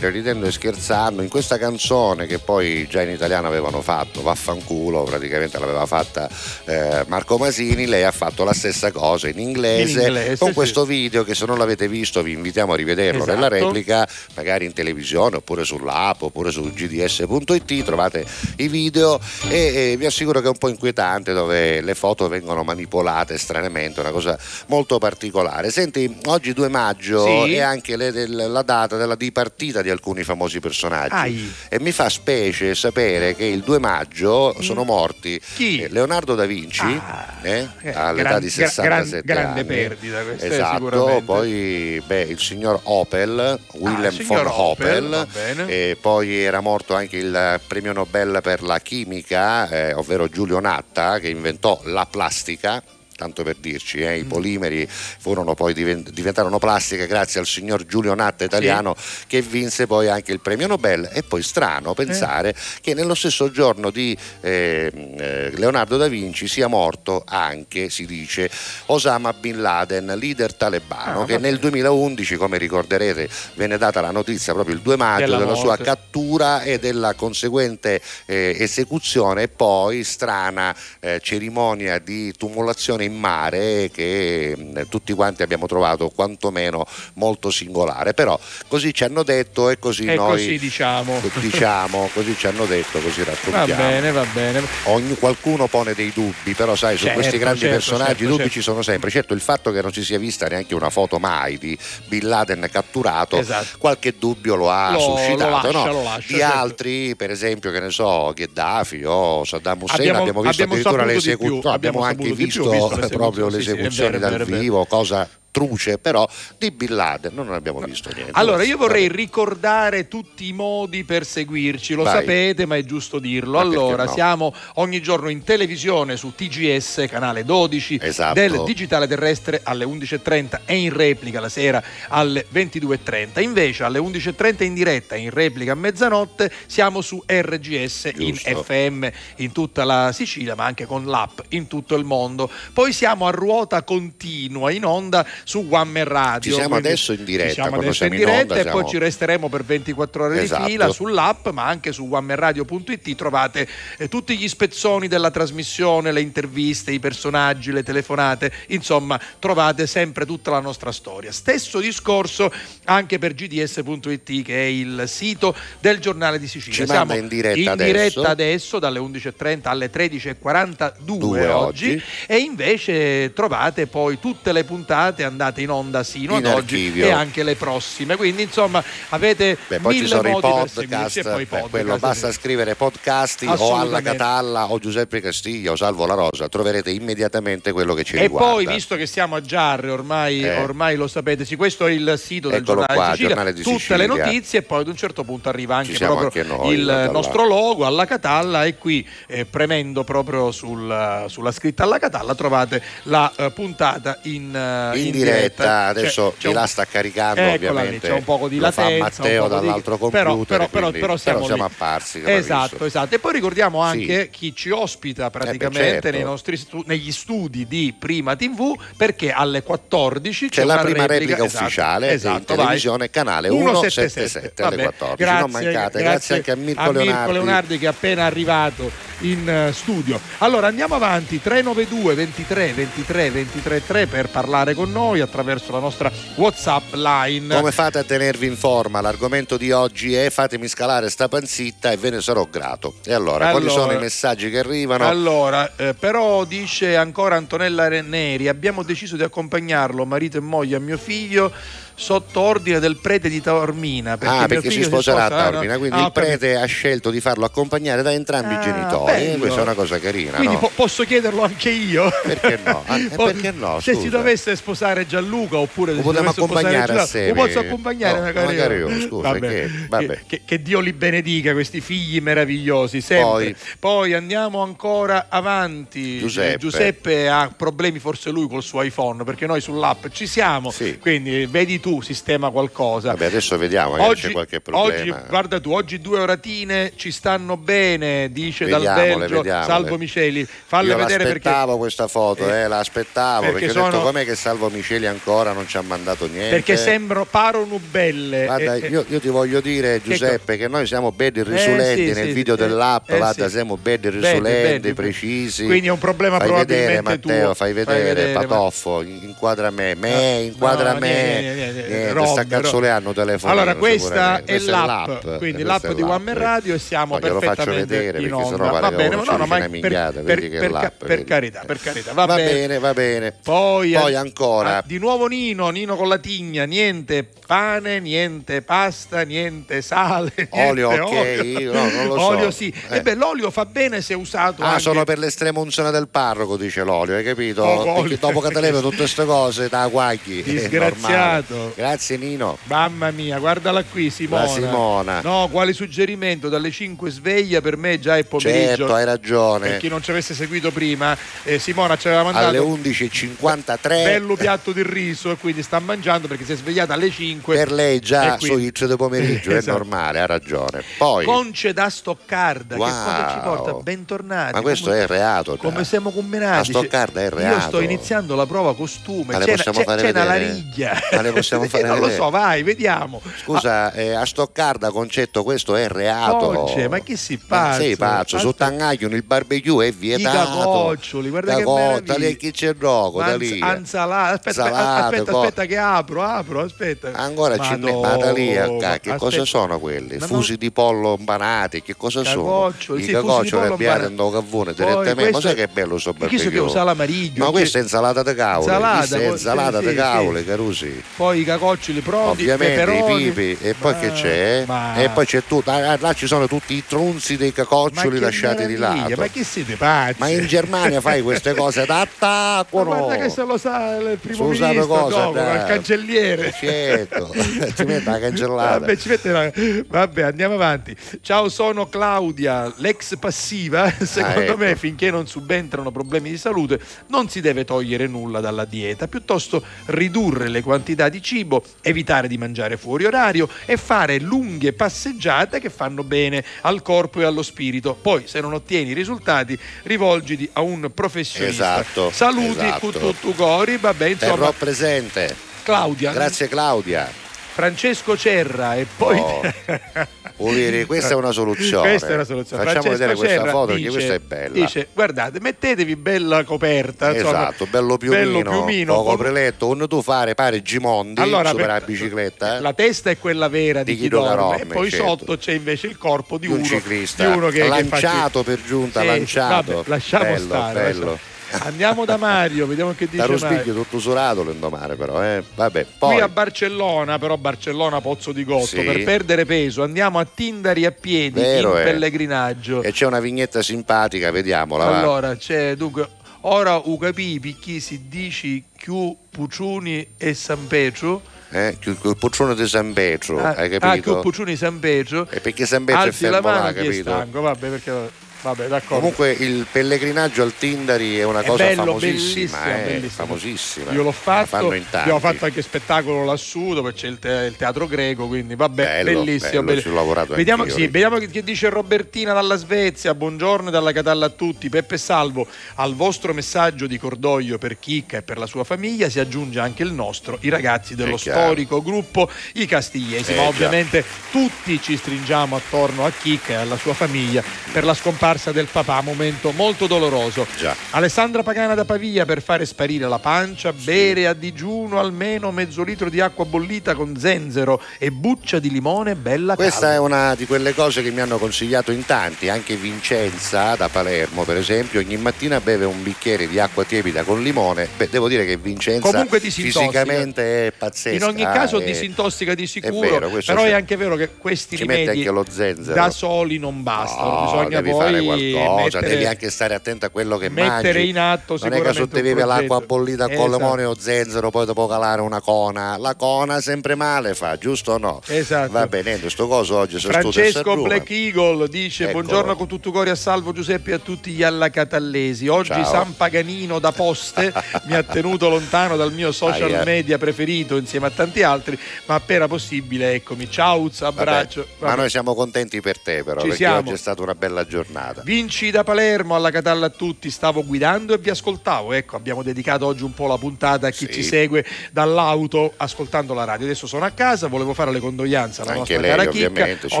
Ridendo e scherzando, in questa canzone che poi già in italiano avevano fatto, Vaffanculo, praticamente l'aveva fatta eh, Marco Masini, lei ha fatto la stessa cosa in inglese, In inglese, con sì. questo video che se non l'avete visto vi invitiamo a rivederlo Esatto. nella replica, magari in televisione oppure sull'app oppure su gds.it, trovate i video e, e vi assicuro che è un po' inquietante dove le foto vengono manipolate stranamente, una cosa molto particolare. Senti, oggi 2 maggio Sì. è anche le- del- la data della dipartita di alcuni famosi personaggi Ai. e mi fa specie sapere che il 2 maggio sono morti Mm. Chi? eh, Leonardo da Vinci eh, eh, all'età gran- di gra- 67 gran- grande anni. perdita questa, eh, esatto, poi beh, il signor Opel Willem Ah, von Opel, Opel e poi era morto anche il premio Nobel per la chimica ovvero Giulio Natta che inventò la plastica tanto per dirci, eh, i Mm. polimeri furono poi diven- diventarono plastica grazie al signor Giulio Natta italiano che vinse poi anche il premio Nobel. E poi strano pensare che nello stesso giorno di eh, eh, Leonardo da Vinci sia morto anche, si dice, Osama Bin Laden, leader talebano, Ah, che nel 2011, come ricorderete, venne data la notizia proprio il 2 maggio Della della, sua cattura e della conseguente eh, esecuzione. E poi strana eh, cerimonia di tumulazione in mare che tutti quanti abbiamo trovato quantomeno molto singolare. Però così ci hanno detto e così E noi così diciamo. diciamo, così ci hanno detto, così Va raccontiamo. bene, va bene. Ogni- qualcuno pone dei dubbi, però sai, su Certo, questi grandi certo, personaggi certo, i dubbi certo. ci sono sempre. Certo, il fatto che non si sia vista neanche una foto mai di Bin Laden catturato, Esatto. qualche dubbio lo ha Lo- suscitato. lo lascia, no? lascia, di certo. altri, per esempio, che ne so, Gheddafi o Saddam Hussein, Abbiamo- abbiamo, visto abbiamo addirittura le abbiamo, abbiamo anche visto, visto proprio le esecuzioni, dal vivo, cosa truce, però di Bin Laden non abbiamo visto niente. Allora, io vorrei ricordare tutti i modi per seguirci, lo Vai. sapete, ma è giusto dirlo. Ma allora, no? siamo ogni giorno in televisione su TGS, canale 12 Esatto. del digitale terrestre alle 11.30 e in replica la sera alle 22.30. Invece alle 11.30 in diretta e in replica a mezzanotte siamo su RGS in Giusto. FM in tutta la Sicilia, ma anche con l'app in tutto il mondo. Poi siamo a ruota continua in onda su One Man Radio. Ci siamo quindi adesso in diretta, Ci siamo adesso in siamo in diretta onda e poi siamo- ci resteremo per 24 ore Esatto. di fila sull'app, ma anche su onemanradio.it trovate eh, tutti gli spezzoni della trasmissione, le interviste, i personaggi, le telefonate, insomma, trovate sempre tutta la nostra storia. Stesso discorso anche per gds.it che è il sito del giornale di Sicilia. Ci manda in diretta in adesso. diretta adesso dalle 11.30 alle 13.42 Due oggi, oggi. e invece trovate poi tutte le puntate andate in onda sino In ad oggi archivio. e anche le prossime. Quindi insomma avete Beh, poi ci mille sono i modi per seguirci podcast, e poi podcast, quello basta scrivere podcast o alla. Catalla o Giuseppe Castiglia o Salvo La Rosa, troverete immediatamente quello che ci E riguarda. poi, visto che siamo a Giarre, ormai, Eh. ormai lo sapete, sì, questo è il sito del Eccolo giornale, qua, di Sicilia, Giornale di tutte Sicilia. le notizie e poi ad un certo punto arriva anche Ci proprio anche noi, il nostro logo alla Catalla e qui eh, premendo proprio sul- sulla scritta alla Catalla trovate la eh, puntata in, eh, in, in diretta, adesso C'è- c'è di là un- sta caricando Eccola ovviamente lì, c'è un poco di latenza, Matteo po' di- dall'altro però- computer però, però, quindi- però siamo, apparsi esatto, esatto. E poi ricordiamo Sì. anche chi ci ospita praticamente certo. nei nostri stu- negli studi di Prima TV perché alle 14 C'è la una prima replica esatto, ufficiale esatto, vai. televisione, canale 177, 177 alle vabbè. 14. Grazie, non mancate, grazie, anche a Mirko, Leonardi. che è appena arrivato in eh, studio. Allora andiamo avanti 392 23 23 23 3 per parlare con noi attraverso la nostra WhatsApp line. Come fate a tenervi in forma? L'argomento di oggi è fatemi scalare sta panzitta e ve ne sarò grato. E allora, quali Allora- sono i messaggi che arrivano? Allora, eh, però dice ancora Antonella Neri, abbiamo deciso di accompagnarlo, marito e moglie, a mio figlio sotto ordine del prete di Taormina. Perché ah, perché si sposerà a. Taormina, quindi Ah, il prete ha scelto di farlo accompagnare da entrambi Ah, i genitori. bello. Questa è una cosa carina, Quindi no? po- posso chiederlo anche io? Perché no? Ah, perché no, Se si dovesse sposare Gianluca oppure se Lo potremmo dovesse sposare accompagnare Giulia- assieme. Lo posso accompagnare No, magari, magari io, scusa, Vabbè. che- vabbè. Che, che- Dio li benedica questi figli meravigliosi sempre. Poi- Poi andiamo ancora avanti. Giuseppe. Giuseppe ha problemi forse lui col suo iPhone perché noi sull'app ci siamo. Sì. Quindi vedi tu, sistema qualcosa. Vabbè, adesso vediamo, Oggi, c'è qualche oggi, problema. guarda tu, oggi due oratine ci stanno bene, dice dal Belgio vediamole. Salvo Miceli. Falle Io vedere perché l'aspettavo questa foto, eh, l'aspettavo, perché perché, ho detto sono- com'è che Salvo Miceli Celi ancora non ci ha mandato niente. Perché sembro paro nubelle. Guarda, Eh, eh, io, io ti voglio dire, Che Giuseppe, che noi siamo belli risulenti Eh, sì, nel sì, video dell'app, eh, guarda, sì. siamo belli risulenti, precisi. Quindi è un problema fai vedere, probabilmente Matteo, tuo. fai Fai vedere, vedere, ma- Patoffo, inquadra me, me, inquadra no, me. niente, niente, niente, Niente, robe, sta cazzoleando telefonino. Allora, questa è Questa l'app, quindi questa l'app è di One Man Radio e siamo No, perfettamente vedere in onda. Va bene, no, no, ma per, minchiata, per- che per- l'app, per carità, per carità, va, Va bene. bene, va bene. Poi, Poi eh, ancora. ah, di nuovo Nino, Nino con la tigna, niente pane, niente pasta, niente sale, niente Olio, ok, olio. no, non lo so. Olio sì. Eh. E beh, l'olio fa bene se usato Ah, anche sono per l'estrema unzione del parroco, dice l'olio, hai capito? Oh, dopo che te levi tutte queste cose, da guagli. è Disgraziato. Grazie Nino. Mamma mia, guardala qui Simona. La Simona. No, quale suggerimento? Dalle 5 sveglia per me già è pomeriggio. Certo, hai ragione. Per chi non ci avesse seguito prima, eh, Simona ci aveva mandato Alle un 11.53 bello piatto di riso e quindi sta mangiando perché si è svegliata alle 5. per lei già sui di pomeriggio, è Esatto. normale, ha ragione. Poi, Conce da Stoccarda, che Wow. cosa ci porta? Bentornati. ma questo come, è reato. già. come siamo combinati? La Stoccarda è Io reato. sto iniziando la prova costume. Ma possiamo c'è- fare c'è una vedere? lariglia. Ma le possiamo fare non lo so, vai, vediamo. Scusa, eh, a Stoccarda concetto questo è reato. Conce, ma che si Ma pazzo? sei pazzo, Aspetta. su Tangaglio il barbecue è vietato. I cacoccioli, guarda da che cotta, lì chi c'è gioco, da lì. Anzalata, aspetta, Salate, aspetta, co- aspetta che apro, apro, aspetta. Ancora ci ne Madò, ma da lì ca- che cosa sono quelli? Fusi di pollo impanati, che cosa sono? I cacoccioli impanati. in cavone direttamente. Ma questo- sai che bello so Chi so che barbecue? usa l'amariglio? Ma questa è insalata di cavoli, Insalata, questa è insalata di sì, cavoli, carusi. Poi i cacoccioli pronti, Ovviamente peperoni. i pipi e poi che c'è? ma- E poi c'è tutto, ah, là ci sono tutti i trunzi dei Ma cacoccioli lasciati di lato. Ma che siete pazzi? Ma in Germania fai queste cose d'attacco, Ma guarda no? che se lo sa il primo usate ministro, cosa, dopo, dai. il cancelliere. Certo, ci mette la cancellata. Vabbè, la- Vabbè, andiamo avanti. Ciao, sono Claudia, l'ex passiva. Secondo ecco. me, finché non subentrano problemi di salute, non si deve togliere nulla dalla dieta, piuttosto ridurre le quantità di cibo, evitare di mangiare fuori orario e fare lunghe passeggiate che fanno bene al corpo e allo spirito. Poi, se non ottieni i risultati, rivolgiti a un professionista. Esatto, Saluti, esatto. tutto cori, vabbè, insomma. Terrò presente. Claudia. Grazie Claudia. Francesco Cerra e poi Oh. Uliri, questa è una soluzione. Questa è una soluzione. Facciamo Francesco vedere questa Cerra foto perché dice- questa è bella. Dice, guardate, mettetevi bella coperta. insomma, Esatto, bello piumino, bello piumino, poco con- preletto, quando tu fare pare Gimondi Allora, sopra per- la bicicletta, eh? La testa è quella vera di, Di chi dorme Caromme, e poi certo. sotto c'è invece il corpo di Di un uno, ciclista. di uno che, che Lanciato fa- per giunta, Sì, lanciato. vabbè, lasciamo Bello, stare. bello. lasciamo- Andiamo da Mario, vediamo che Da dice Mario. Rospiglio tutto surato l'indomani però, eh? Vabbè, Qui poi a Barcellona, però Barcellona Pozzo di Gotto, Sì. per perdere peso andiamo a Tindari a piedi Vero in è. pellegrinaggio. e c'è una vignetta simpatica, vediamola. va. Allora, c'è dunque, ora u capipi chi si dice più Pucciuni e San Petro. Eh, il, puccione di San Pietro, Ah, hai ah, capito? più Pucciuni e San Petro. E perché San Pietro è Alzi la fermo là, chi è capito? stanco, vabbè, perché vabbè, d'accordo. Comunque il pellegrinaggio al Tindari è una È cosa bello, famosissima, bellissimo, eh, bellissimo. famosissima. Io l'ho fatto, abbiamo fatto anche spettacolo lassù dove c'è il, te- il teatro greco, quindi vabbè, Bello, bellissimo. bello, ho lavorato vediamo, anch'io, sì, vediamo che, dice Robertina dalla Svezia, buongiorno dalla Catalla a tutti, Peppe Salvo, al vostro messaggio di cordoglio per Chicca e per la sua famiglia si aggiunge anche il nostro, i ragazzi dello È chiaro. storico gruppo I Castigliesi, Eh, ma già. ovviamente tutti ci stringiamo attorno a Chicca e alla sua famiglia per la scomparsa del papà, momento molto doloroso. Già. Alessandra Pagana da Pavia per fare sparire la pancia, bere a digiuno almeno mezzo litro di acqua bollita con zenzero e buccia di limone bella Questa calda. è una di quelle cose che mi hanno consigliato in tanti, anche Vincenza da Palermo per esempio, ogni mattina beve un bicchiere di acqua tiepida con limone. Beh, devo dire che Vincenza Comunque fisicamente è pazzesca. In ogni caso eh, disintossica di sicuro, vero, questo però è c'è. anche vero che questi Ci rimedi anche lo zenzero. da soli non bastano, No, bisogna poi fare qualcosa, mettere, devi anche stare attento a quello che mettere mangi. in atto Non è che bevi l'acqua bollita con Esatto. limone o zenzero, poi dopo calare una cona. La cona sempre male fa, giusto o no? Esatto. Va bene, niente, sto coso oggi sono Francesco Black Eagle dice Eccolo. buongiorno con tutto cuore a salvo Giuseppe e a tutti gli allacatallesi. Oggi Ciao. San Paganino da poste mi ha tenuto lontano dal mio social Aia. media preferito insieme a tanti altri, ma appena possibile eccomi. Ciao, abbraccio. Ma noi siamo contenti per te però, Ci perché siamo. oggi è stata una bella giornata. Giornata. Vinci da Palermo alla Catalla a tutti, stavo guidando e vi ascoltavo. Ecco, abbiamo dedicato oggi un po' la puntata a chi Sì. ci segue dall'auto ascoltando la radio. Adesso sono a casa, volevo fare le condoglianze alla Anche nostra lei, cara ovviamente, Chicca.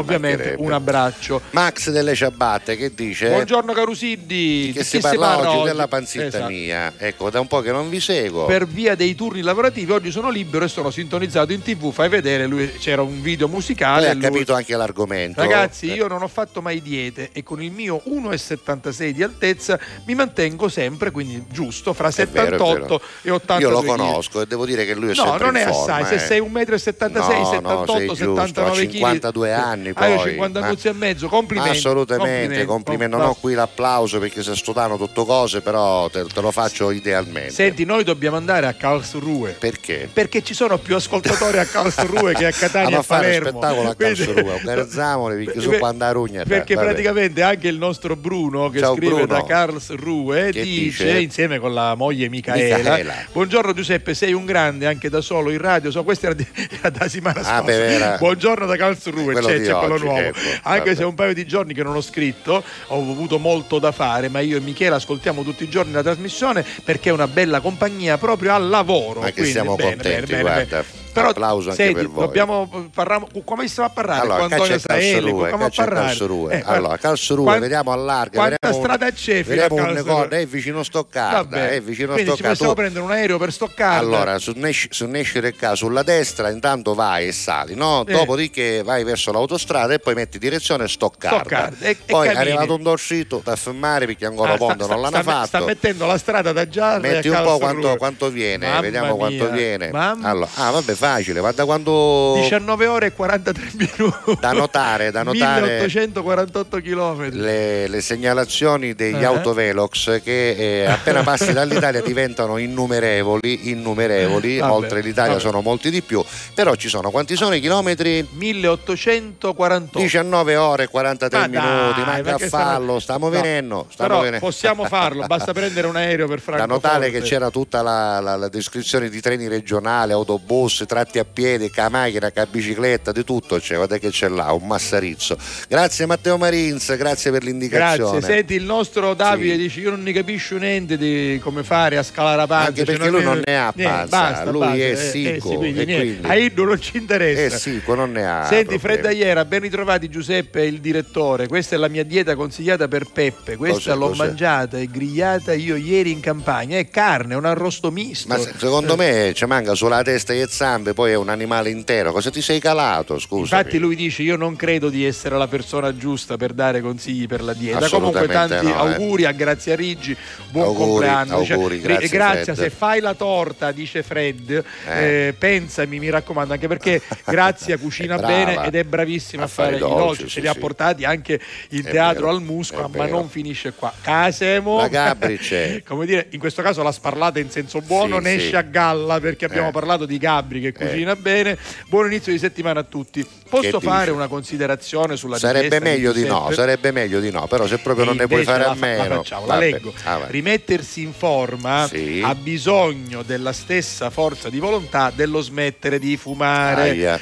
Ovviamente un abbraccio. Max delle ciabatte che dice Buongiorno Carusiddi. che Di si chi parla oggi oggi? della panzetta Esatto. mia. Ecco, da un po' che non vi seguo. Per via dei turni lavorativi oggi sono libero e sono sintonizzato in tv. Fai vedere, lui, c'era un video musicale. Lei ha lui- capito anche l'argomento. Ragazzi, Eh, io non ho fatto mai diete e con il mio 1,76 di altezza mi mantengo sempre, quindi giusto, fra è vero, è 78 vero. e 82 Io lo conosco e devo dire che lui è No, sempre non in è forma, assai, se eh. sei 1,76 m, No, 78, no, sei giusto, 79 a kg. 52 anni Ah, io poi. 50 Ma- e mezzo, complimenti. Assolutamente, complimenti. Non ho qui l'applauso perché se sto dando tutto cose, però te, te lo faccio idealmente. Senti, noi dobbiamo andare a Karlsruhe. Perché? Perché ci sono più ascoltatori a Karlsruhe che a Catania e a a fare Palermo. spettacolo a Karlsruhe, organizziamole perché su Beh, quando a Rugna. Perché praticamente anche il nostro Bruno che Ciao, scrive Bruno. da Karlsruhe Che dice, dice? insieme con la moglie Micaela, Micaela. Buongiorno Giuseppe, sei un grande anche da solo in radio. So, questa era, di- era da settimana Ah, scorsa. Buongiorno da Karlsruhe, Quello c'è, c'è quello oggi, nuovo. ecco, anche vabbè. se è un paio di giorni che non ho scritto, ho avuto molto da fare, ma io e Michela ascoltiamo tutti i giorni la trasmissione perché è una bella compagnia proprio al lavoro. Ma che Quindi, siamo bene, contenti, bene, bene, guarda. Però, Applauso anche senti, per voi. dobbiamo parlare, come stiamo a parlare? Allora, con Antonio a Saelli, come a a parlare? Karlsruhe. Eh, allora, Karlsruhe, quan- vediamo allarga. Quanta vediamo strada c'è fino a vediamo Karlsruhe? negozio, è vicino Stoccarda, Vabbè, è vicino quindi Stoccarda. possiamo Tu- prendere un aereo per Stoccarda. Allora, su Nesci Recca sulla destra, intanto vai e sali, no? Eh. Dopodiché vai verso l'autostrada e poi metti direzione Stoccarda. Stoccarda, e- e poi è arrivato un dorsito da fermare perché ancora Ah, sta- Ponte sta- non l'hanno fatto. sta mettendo la strada da Giarra Metti a un po' quanto, quanto viene, Mamma vediamo quanto viene. mamma- Allora, ah, vabbè, facile, guarda quando 19 ore e 43 minuti. da notare, da notare 1848 km. le, le segnalazioni degli Eh. autovelox che eh, appena passi dall'Italia diventano innumerevoli, innumerevoli, Vabbè, oltre l'Italia vabbè. sono molti di più, però ci sono quanti sono i chilometri? 1848. 19 ore e 43 Ma dai, minuti, ma manca a che stiamo- stiamo No, venendo, stiamo Però venendo. possiamo farlo, basta prendere un aereo per Da Francoforte. notare che c'era tutta la, la- la descrizione di treni regionali, autobus, tratti a piedi, ca macchina, ca bicicletta, di tutto c'è, guarda che c'è là, un massarizzo. Grazie Matteo Marins, grazie per l'indicazione. Grazie, senti il nostro Davide Sì. dice io non ne capisco niente di come fare a scalare a panza Anche cioè, perché lui non ne ha basta, lui basta, è eh, eh, sì, quindi a Iddo non ci interessa Eh sì, non ne ha. Senti. Fredda Iera, ben ritrovati Giuseppe il direttore, questa è la mia dieta consigliata per Peppe, questa Cos'è, l'ho cos'è? mangiata e grigliata io ieri in campagna, è carne, è un arrosto misto. Ma se- secondo me ci manca solo la testa e le zampe, poi è un animale intero. Cosa ti sei calato? Scusa. Infatti lui dice io non credo di essere la persona giusta per dare consigli per la dieta. Comunque tanti no, eh. auguri a Grazia Riggi, buon Auguri, compleanno. Auguri, "Ri- grazie, grazie, Fred." se fai la torta, dice Fred, Eh. eh, pensami, mi raccomando, anche perché Grazia cucina bene ed è bravissima a, a fare fare, i i dolci, ce sì, li ha sì. portati anche in È teatro vero, al Musco, ma non finisce qua. Casemo. La Gabri c'è. Come dire, in questo caso la sparlata in senso buono, Sì, ne esce a galla perché abbiamo Eh. parlato di Gabri che cucina bene. Buon inizio di settimana a tutti. Posso Che fare dici? una considerazione sulla Sarebbe meglio di no, sarebbe meglio di no, però se proprio non E ne puoi fare a fa- la meno. facciamo, la leggo. Ah. Rimettersi in forma Sì. ha bisogno della stessa forza di volontà dello smettere di fumare. Aia.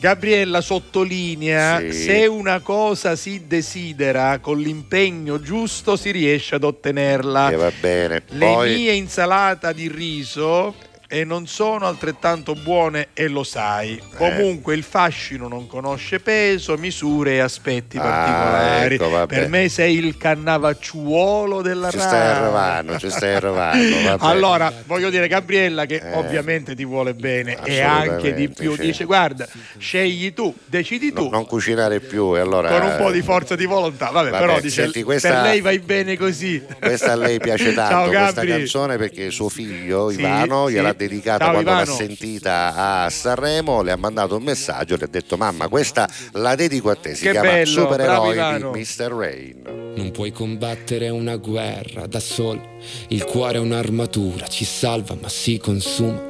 Gabriella sottolinea Sì. se una cosa si desidera con l'impegno giusto si riesce ad ottenerla. Eh, va bene. Le Poi mie insalata di riso e non sono altrettanto buone e lo sai. Comunque il fascino non conosce peso, misure e aspetti Ah, particolari. ecco, per me sei il cannavacciuolo della ci radio. stai arrivando, ci stai arrivando. Allora, voglio dire, Gabriella, che Eh, ovviamente ti vuole bene e anche di più, sì. dice: Guarda, scegli tu, decidi tu. No, non cucinare più e allora con un po' di forza di volontà, vabbè, Vabbè, però dice senti, questa- per lei vai bene così. Questa a lei piace tanto, Ciao, questa canzone perché suo figlio Sì, Ivano sì. gliel'ha dedicata Ciao, quando l'ha sentita a Sanremo, le ha mandato un messaggio, le ha detto mamma questa la dedico a te, si Che chiama bello, Supereroi di Mr. Rain. Non puoi combattere una guerra da solo. Il cuore è un'armatura, ci salva ma si consuma.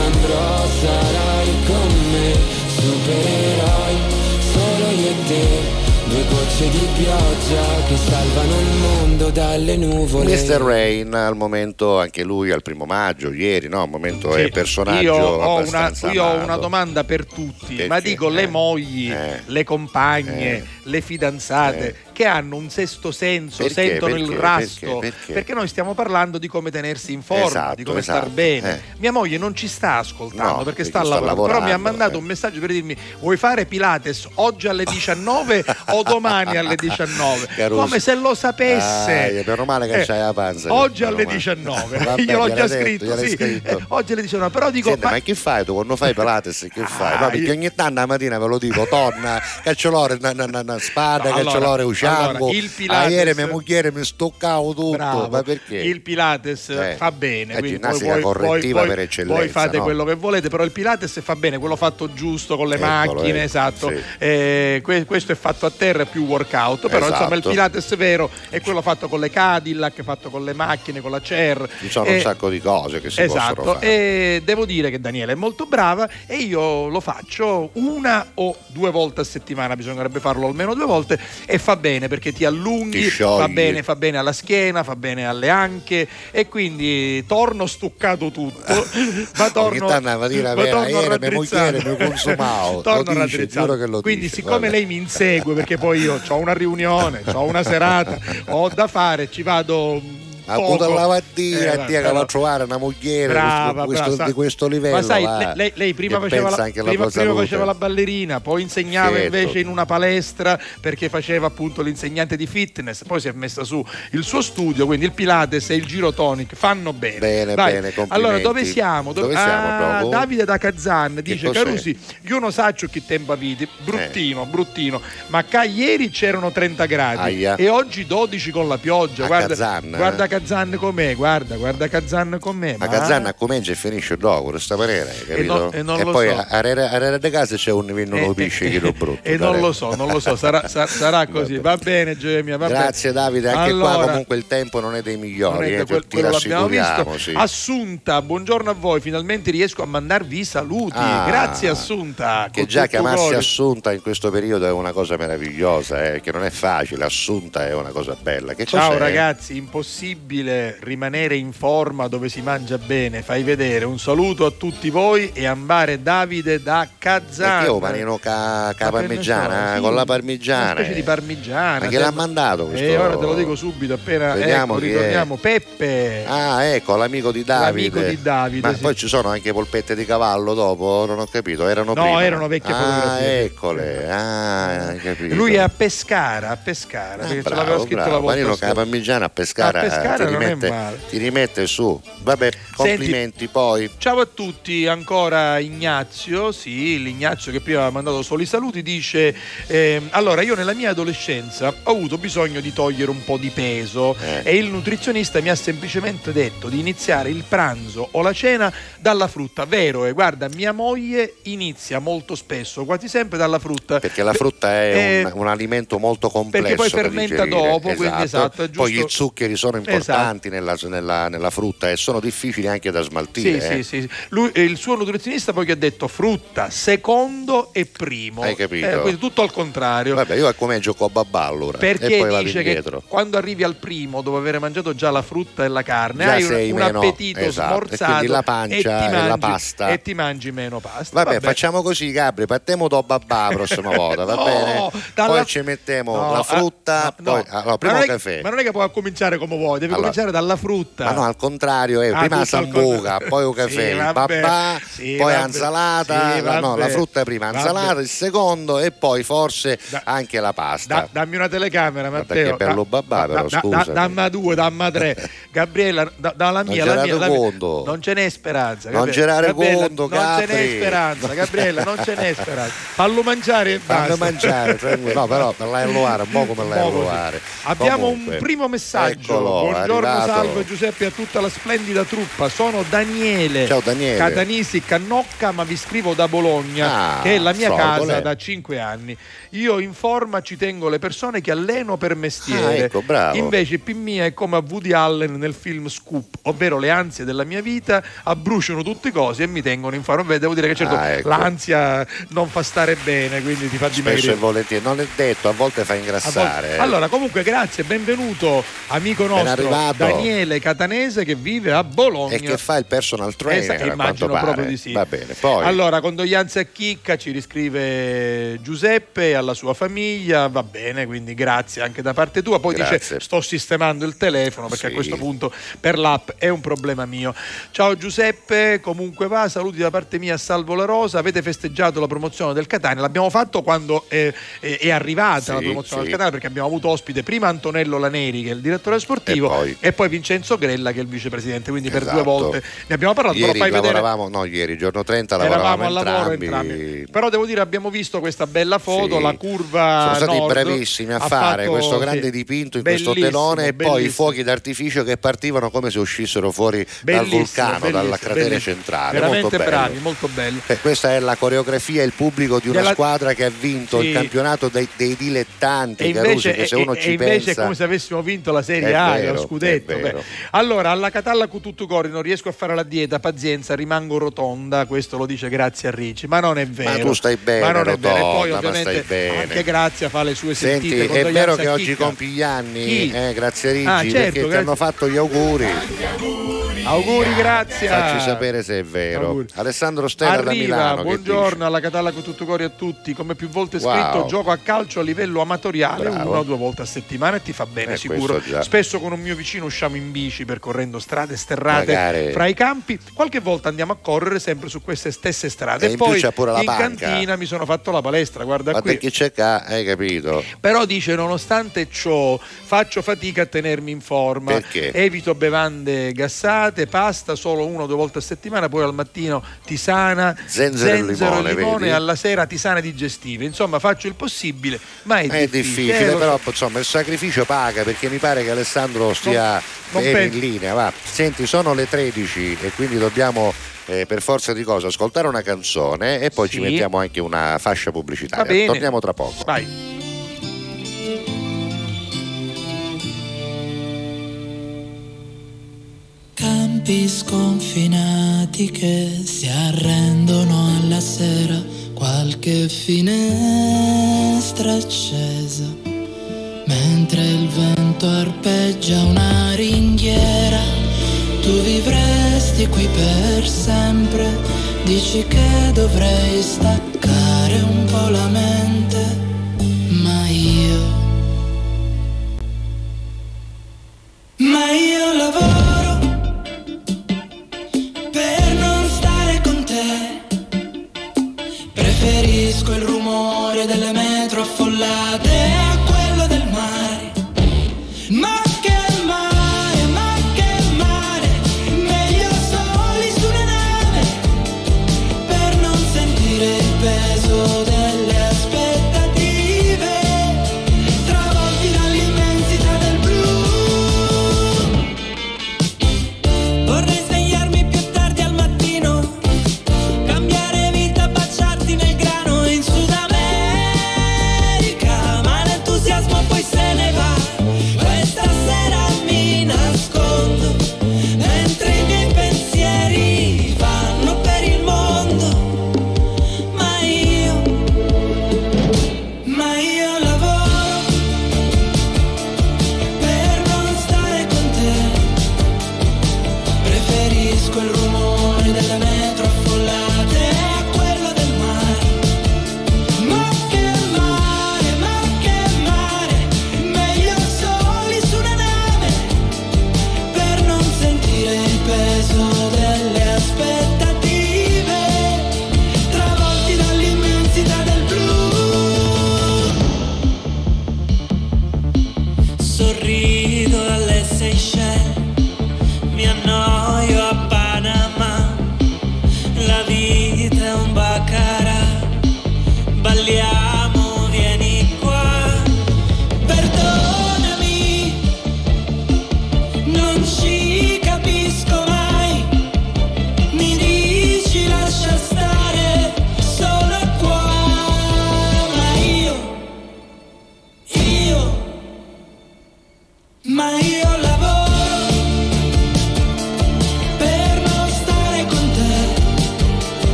andrò sarai con me, supereroi solo io e te. Due gocce di pioggia che salvano il mondo dalle nuvole. Mr. Rain al momento anche lui al primo maggio, ieri, no? Al momento è Sì, personaggio io ho, una, io ho una domanda per tutti, Perché? ma dico le Eh, mogli, eh, le compagne, eh, le fidanzate che hanno un sesto senso, Perché? sentono il Perché? rasto, Perché? Perché? noi stiamo parlando di come tenersi in forma, Esatto, di come esatto, star bene. eh. Mia moglie non ci sta ascoltando No, perché perché sta, sta lavorando, però mi ha mandato eh. un messaggio per dirmi vuoi fare Pilates oggi alle 19 o domani alle 19? Caruso. Come se lo sapesse. Ah, meno male che Eh, c'hai la panza. Oggi alle male. 19, Vabbè, io l'ho già detto, scritto, sì. scritto. Eh, oggi alle 19, però dico Senti, ma- ma che fai tu quando fai Pilates? Che fai? No, Ah, perché io- ogni tanto la mattina ve lo dico, torna, cacciolore, una spada, No, allora, cacciolore, usciamo. allora, il Pilates- ieri mia moglie mi stoccavo tutto, Bravo. ma perché? Il Pilates Eh, fa bene, la ginnastica voi, voi- correttiva voi- per voi eccellenza, fate no? quello che volete, però il Pilates fa bene, quello fatto giusto con le Eccolo, macchine, ecco, esatto. sì. Eh, que- questo è fatto a terra, è più workout, però Esatto. insomma il Pilates vero è quello fatto con le Cadillac, fatto con le macchine, con la CER. Ci sono Eh, un sacco di cose che si esatto, possono fare. e devo dire che Daniela è molto brava e io lo faccio una o due volte a settimana, bisognerebbe farlo almeno due volte e fa bene perché ti allunghi, Ti fa bene, fa bene alla schiena, fa bene alle anche e quindi torno stuccato tutto, ma torno, ma torno mia raddrizzato. torno Quindi dice, siccome guarda. lei mi insegue perché poi io ho una riunione, ho una serata, ho da fare, ci vado Poco. appunto la mattina Eh, che va a trovare una moglie Brava, questo- brava, di questo livello. Ma sai, va, lei- lei, prima, faceva la, prima- prima faceva la ballerina, poi insegnava Certo. invece in una palestra perché faceva appunto l'insegnante di fitness, poi si è messa su il suo studio, quindi il Pilates e il Giro Tonic fanno bene. Bene, Vai. bene. Allora, dove siamo? Dove siamo Ah? Davide da Kazan dice? Carusi, io non saccio che tempo vidi, bruttino, bruttino, ma ieri c'erano 30 gradi Aia. e oggi 12 con la pioggia. A guarda, Kazan, eh? guarda Kazan com'è, guarda, guarda Kazan com'è. Ma Kazan comincia e finisce dopo, questa hai capito? non- e non lo poi so. a Arera a de casa c'è un vino lo pisce che lo brutto. E non lo so, non lo so, sarà, sa- sarà così. Va bene, Gemia. Va Grazie bene. Davide, anche qua Allora, comunque il tempo non è dei migliori, è eh, quel- ti quello l'abbiamo visto. sì. Assunta, buongiorno a voi. Finalmente riesco a mandarvi i saluti. Ah, Grazie, Assunta. Che con già chiamarsi cuore. Assunta in questo periodo è una cosa meravigliosa, eh, che non è facile, Assunta è una cosa bella. Che Ciao cos'è? ragazzi, impossibile rimanere in forma dove si mangia bene. Fai vedere un saluto a tutti voi e ambare Davide da. Perché ho panino ca, ca che parmigiana, eh, sì, con la parmigiana. Una specie di parmigiana. Ma chi l'ha Te- mandato questo? E ora te lo dico subito appena Vediamo ecco, chi è. ritorniamo. Peppe. Ah, ecco, l'amico di Davide. L'amico di Davide, Ma sì. poi ci sono anche polpette di cavallo dopo? Non ho capito, erano No, prima. erano vecchie ah, fotografie. eccole. Ah, capito. Lui è a Pescara, a Pescara, Ah, perché ce bravo, l'aveva scritto bravo. la volta Panino la parmigiana a pescare, A Pescara ti, rimette, ti rimette su. Vabbè, complimenti poi. Ciao a tutti, ancora Ignazio, sì, l'Ignazio che prima aveva mandato solo i saluti, dice ehm, allora io nella mia adolescenza ho avuto bisogno di togliere un po' di peso Eh. e il nutrizionista mi ha semplicemente detto di iniziare il pranzo o la cena dalla frutta, vero? E guarda, mia moglie inizia molto spesso, quasi sempre dalla frutta. Perché la frutta è Eh, un, un alimento molto complesso. perché poi fermenta digerire. dopo, quindi esatto, è Poi gli zuccheri sono importanti nella, nella- nella frutta e sono difficili anche da smaltire. Sì, eh. sì, sì. Lui, il suo nutrizionista poi che ha detto frutta secondo e primo. Hai capito? Eh, quindi tutto al contrario. Vabbè, io come gioco a babà allora. Perché e poi dice che quando arrivi al primo, dopo aver mangiato già la frutta e la carne, Già hai un, un meno- appetito esatto, e smorzato quindi la e pancia ti e la mangi- pasta. e ti mangi meno pasta. Vabbè, facciamo così, Gabri, partiamo da babà la prossima volta, va No, bene? dalla- Poi ci mettiamo No, la ah, frutta, no, poi no. allora, prima ma, un non è, caffè. ma non è che puoi cominciare come vuoi, devi Allora, cominciare dalla frutta. Ma no, al contrario, eh, Ah, prima sambuca, contrario. poi un caffè, Sì, vabbè. babà, Sì, poi vabbè. insalata, Sì, la- no, la frutta prima, Vabbè. insalata, il secondo e poi forse anche la pasta. Da- dammi una telecamera, Matteo. che bello Da- babà, però, da- da- dammi due, dammi tre. Gabriella, da- dalla Non mia, ce la mia, la mia-. Non ce n'è speranza. Non Gabriella. Gabriella, conto, Non ce n'è speranza, Gabriella, non ce n'è speranza. Fallo mangiare e basta. mangiare, tranquillo. no però per la Eloare, un po' come la. Eloare. Abbiamo Comunque, un primo messaggio. eccolo, Buongiorno, arrivato. salve Giuseppe a tutta la splendida truppa. Sono Daniele. Ciao, Daniele. Catanisi Cannocca, ma vi scrivo da Bologna, Ah, che è la mia Frogole. casa da 5 anni. Io in forma ci tengo le persone che alleno per mestiere. Ah, ecco, bravo. Invece P mia è come a Woody Allen nel film Scoop, ovvero le ansie della mia vita abbruciano tutte cose e mi tengono in forma. Beh, devo dire che certo Ah, ecco. l'ansia non fa stare bene, quindi ti fa Spesso dimagrire. e volentieri, non è detto, a volte fa ingrassare. volte-. Allora, comunque, grazie, benvenuto amico nostro arrivato. Daniele Catanese che vive a Bologna. e che fa il personal trainer, a quanto immagino pare. proprio di sì. Va bene, poi Allora, condoglianze a Chicca, ci riscrive Giuseppe e alla sua famiglia, va bene, quindi grazie anche da parte tua. Poi Grazie. dice sto sistemando il telefono perché Sì. a questo punto per l'app è un problema mio. Ciao Giuseppe, comunque va, saluti da parte mia a Salvo La Rosa, avete festeggiato la promozione del Catania, l'abbiamo fatto quando è, è- è arrivata Sì, la promozione sì. del Catania perché abbiamo avuto ospite prima Antonello Laneri che è il direttore sportivo E e poi? poi, Vincenzo Grella che è il vicepresidente, quindi per Esatto. due volte ne abbiamo parlato, ieri però fai vedere lavoravamo, no ieri, giorno 30 Eravamo lavoravamo al lavoro entrambi. Però devo dire abbiamo visto questa bella foto, Sì. la curva Sono stati nord bravissimi a fare fatto- questo grande sì. dipinto in Bellissimo, questo telone e poi i fuochi d'artificio che partivano come se uscissero fuori dal Bellissimo, vulcano, dalla bellissimo. centrale. Veramente molto bravi, molto belli. Eh, questa è la coreografia e il pubblico di una Della- squadra che ha vinto Sì. il campionato dei, dei dilettanti. E Carusi, invece, che se e- uno e ci invece è pensa, come se avessimo vinto la Serie È A, vero, scudetto. è. Allora, alla Catalla con tutto cori non riesco a fare la dieta, pazienza, rimango rotonda, questo lo dice grazie a Ricci, ma non è vero. Ma tu stai bene, Ma non è vero. E poi rotonda, ovviamente anche Grazia fa le sue Senti, sentite è condoglianze vero che oggi Chicca. compi gli anni, eh, grazie a Rigi, Ah, certo, perché ti grazie. hanno fatto gli auguri. Auguri, grazie. Facci sapere se è vero. Auguri. Alessandro Stella da Arriva, Milano. che buongiorno alla Catalla con tutto cori a tutti. Come più volte Wow. scritto, gioco a calcio a livello amatoriale Bravo. una o due volte a settimana e ti fa bene, Eh, sicuro. Spesso con un mio vicino usciamo in bici percorrendo strade sterrate Magari. fra i campi. Qualche volta andiamo a correre sempre su queste stesse strade. E E, poi in cantina mi sono fatto la palestra, guarda Ma qui. te chi c'è qua, hai capito? Però dice, nonostante ciò, faccio fatica a tenermi in forma. Perché? Evito bevande gassate pasta solo una o due volte a settimana, poi al mattino tisana, Zenzero e limone, vedi? e alla sera tisane digestive. Insomma, faccio il possibile, ma è, È difficile, lo però so. insomma il sacrificio paga perché mi pare che Alessandro stia non bene penso. in linea. Va. Senti, sono le 13 e quindi dobbiamo eh, per forza di cosa ascoltare una canzone e poi ci Sì. mettiamo anche una fascia pubblicitaria. Va bene. Torniamo tra poco. Vai. Campi sconfinati che si arrendono alla sera, qualche finestra accesa, mentre il vento arpeggia una ringhiera, tu vivresti qui per sempre, dici che dovrei staccare un po' la mente, ma io... Ma io lavoro per non stare con te. Preferisco il rumore delle metro affollate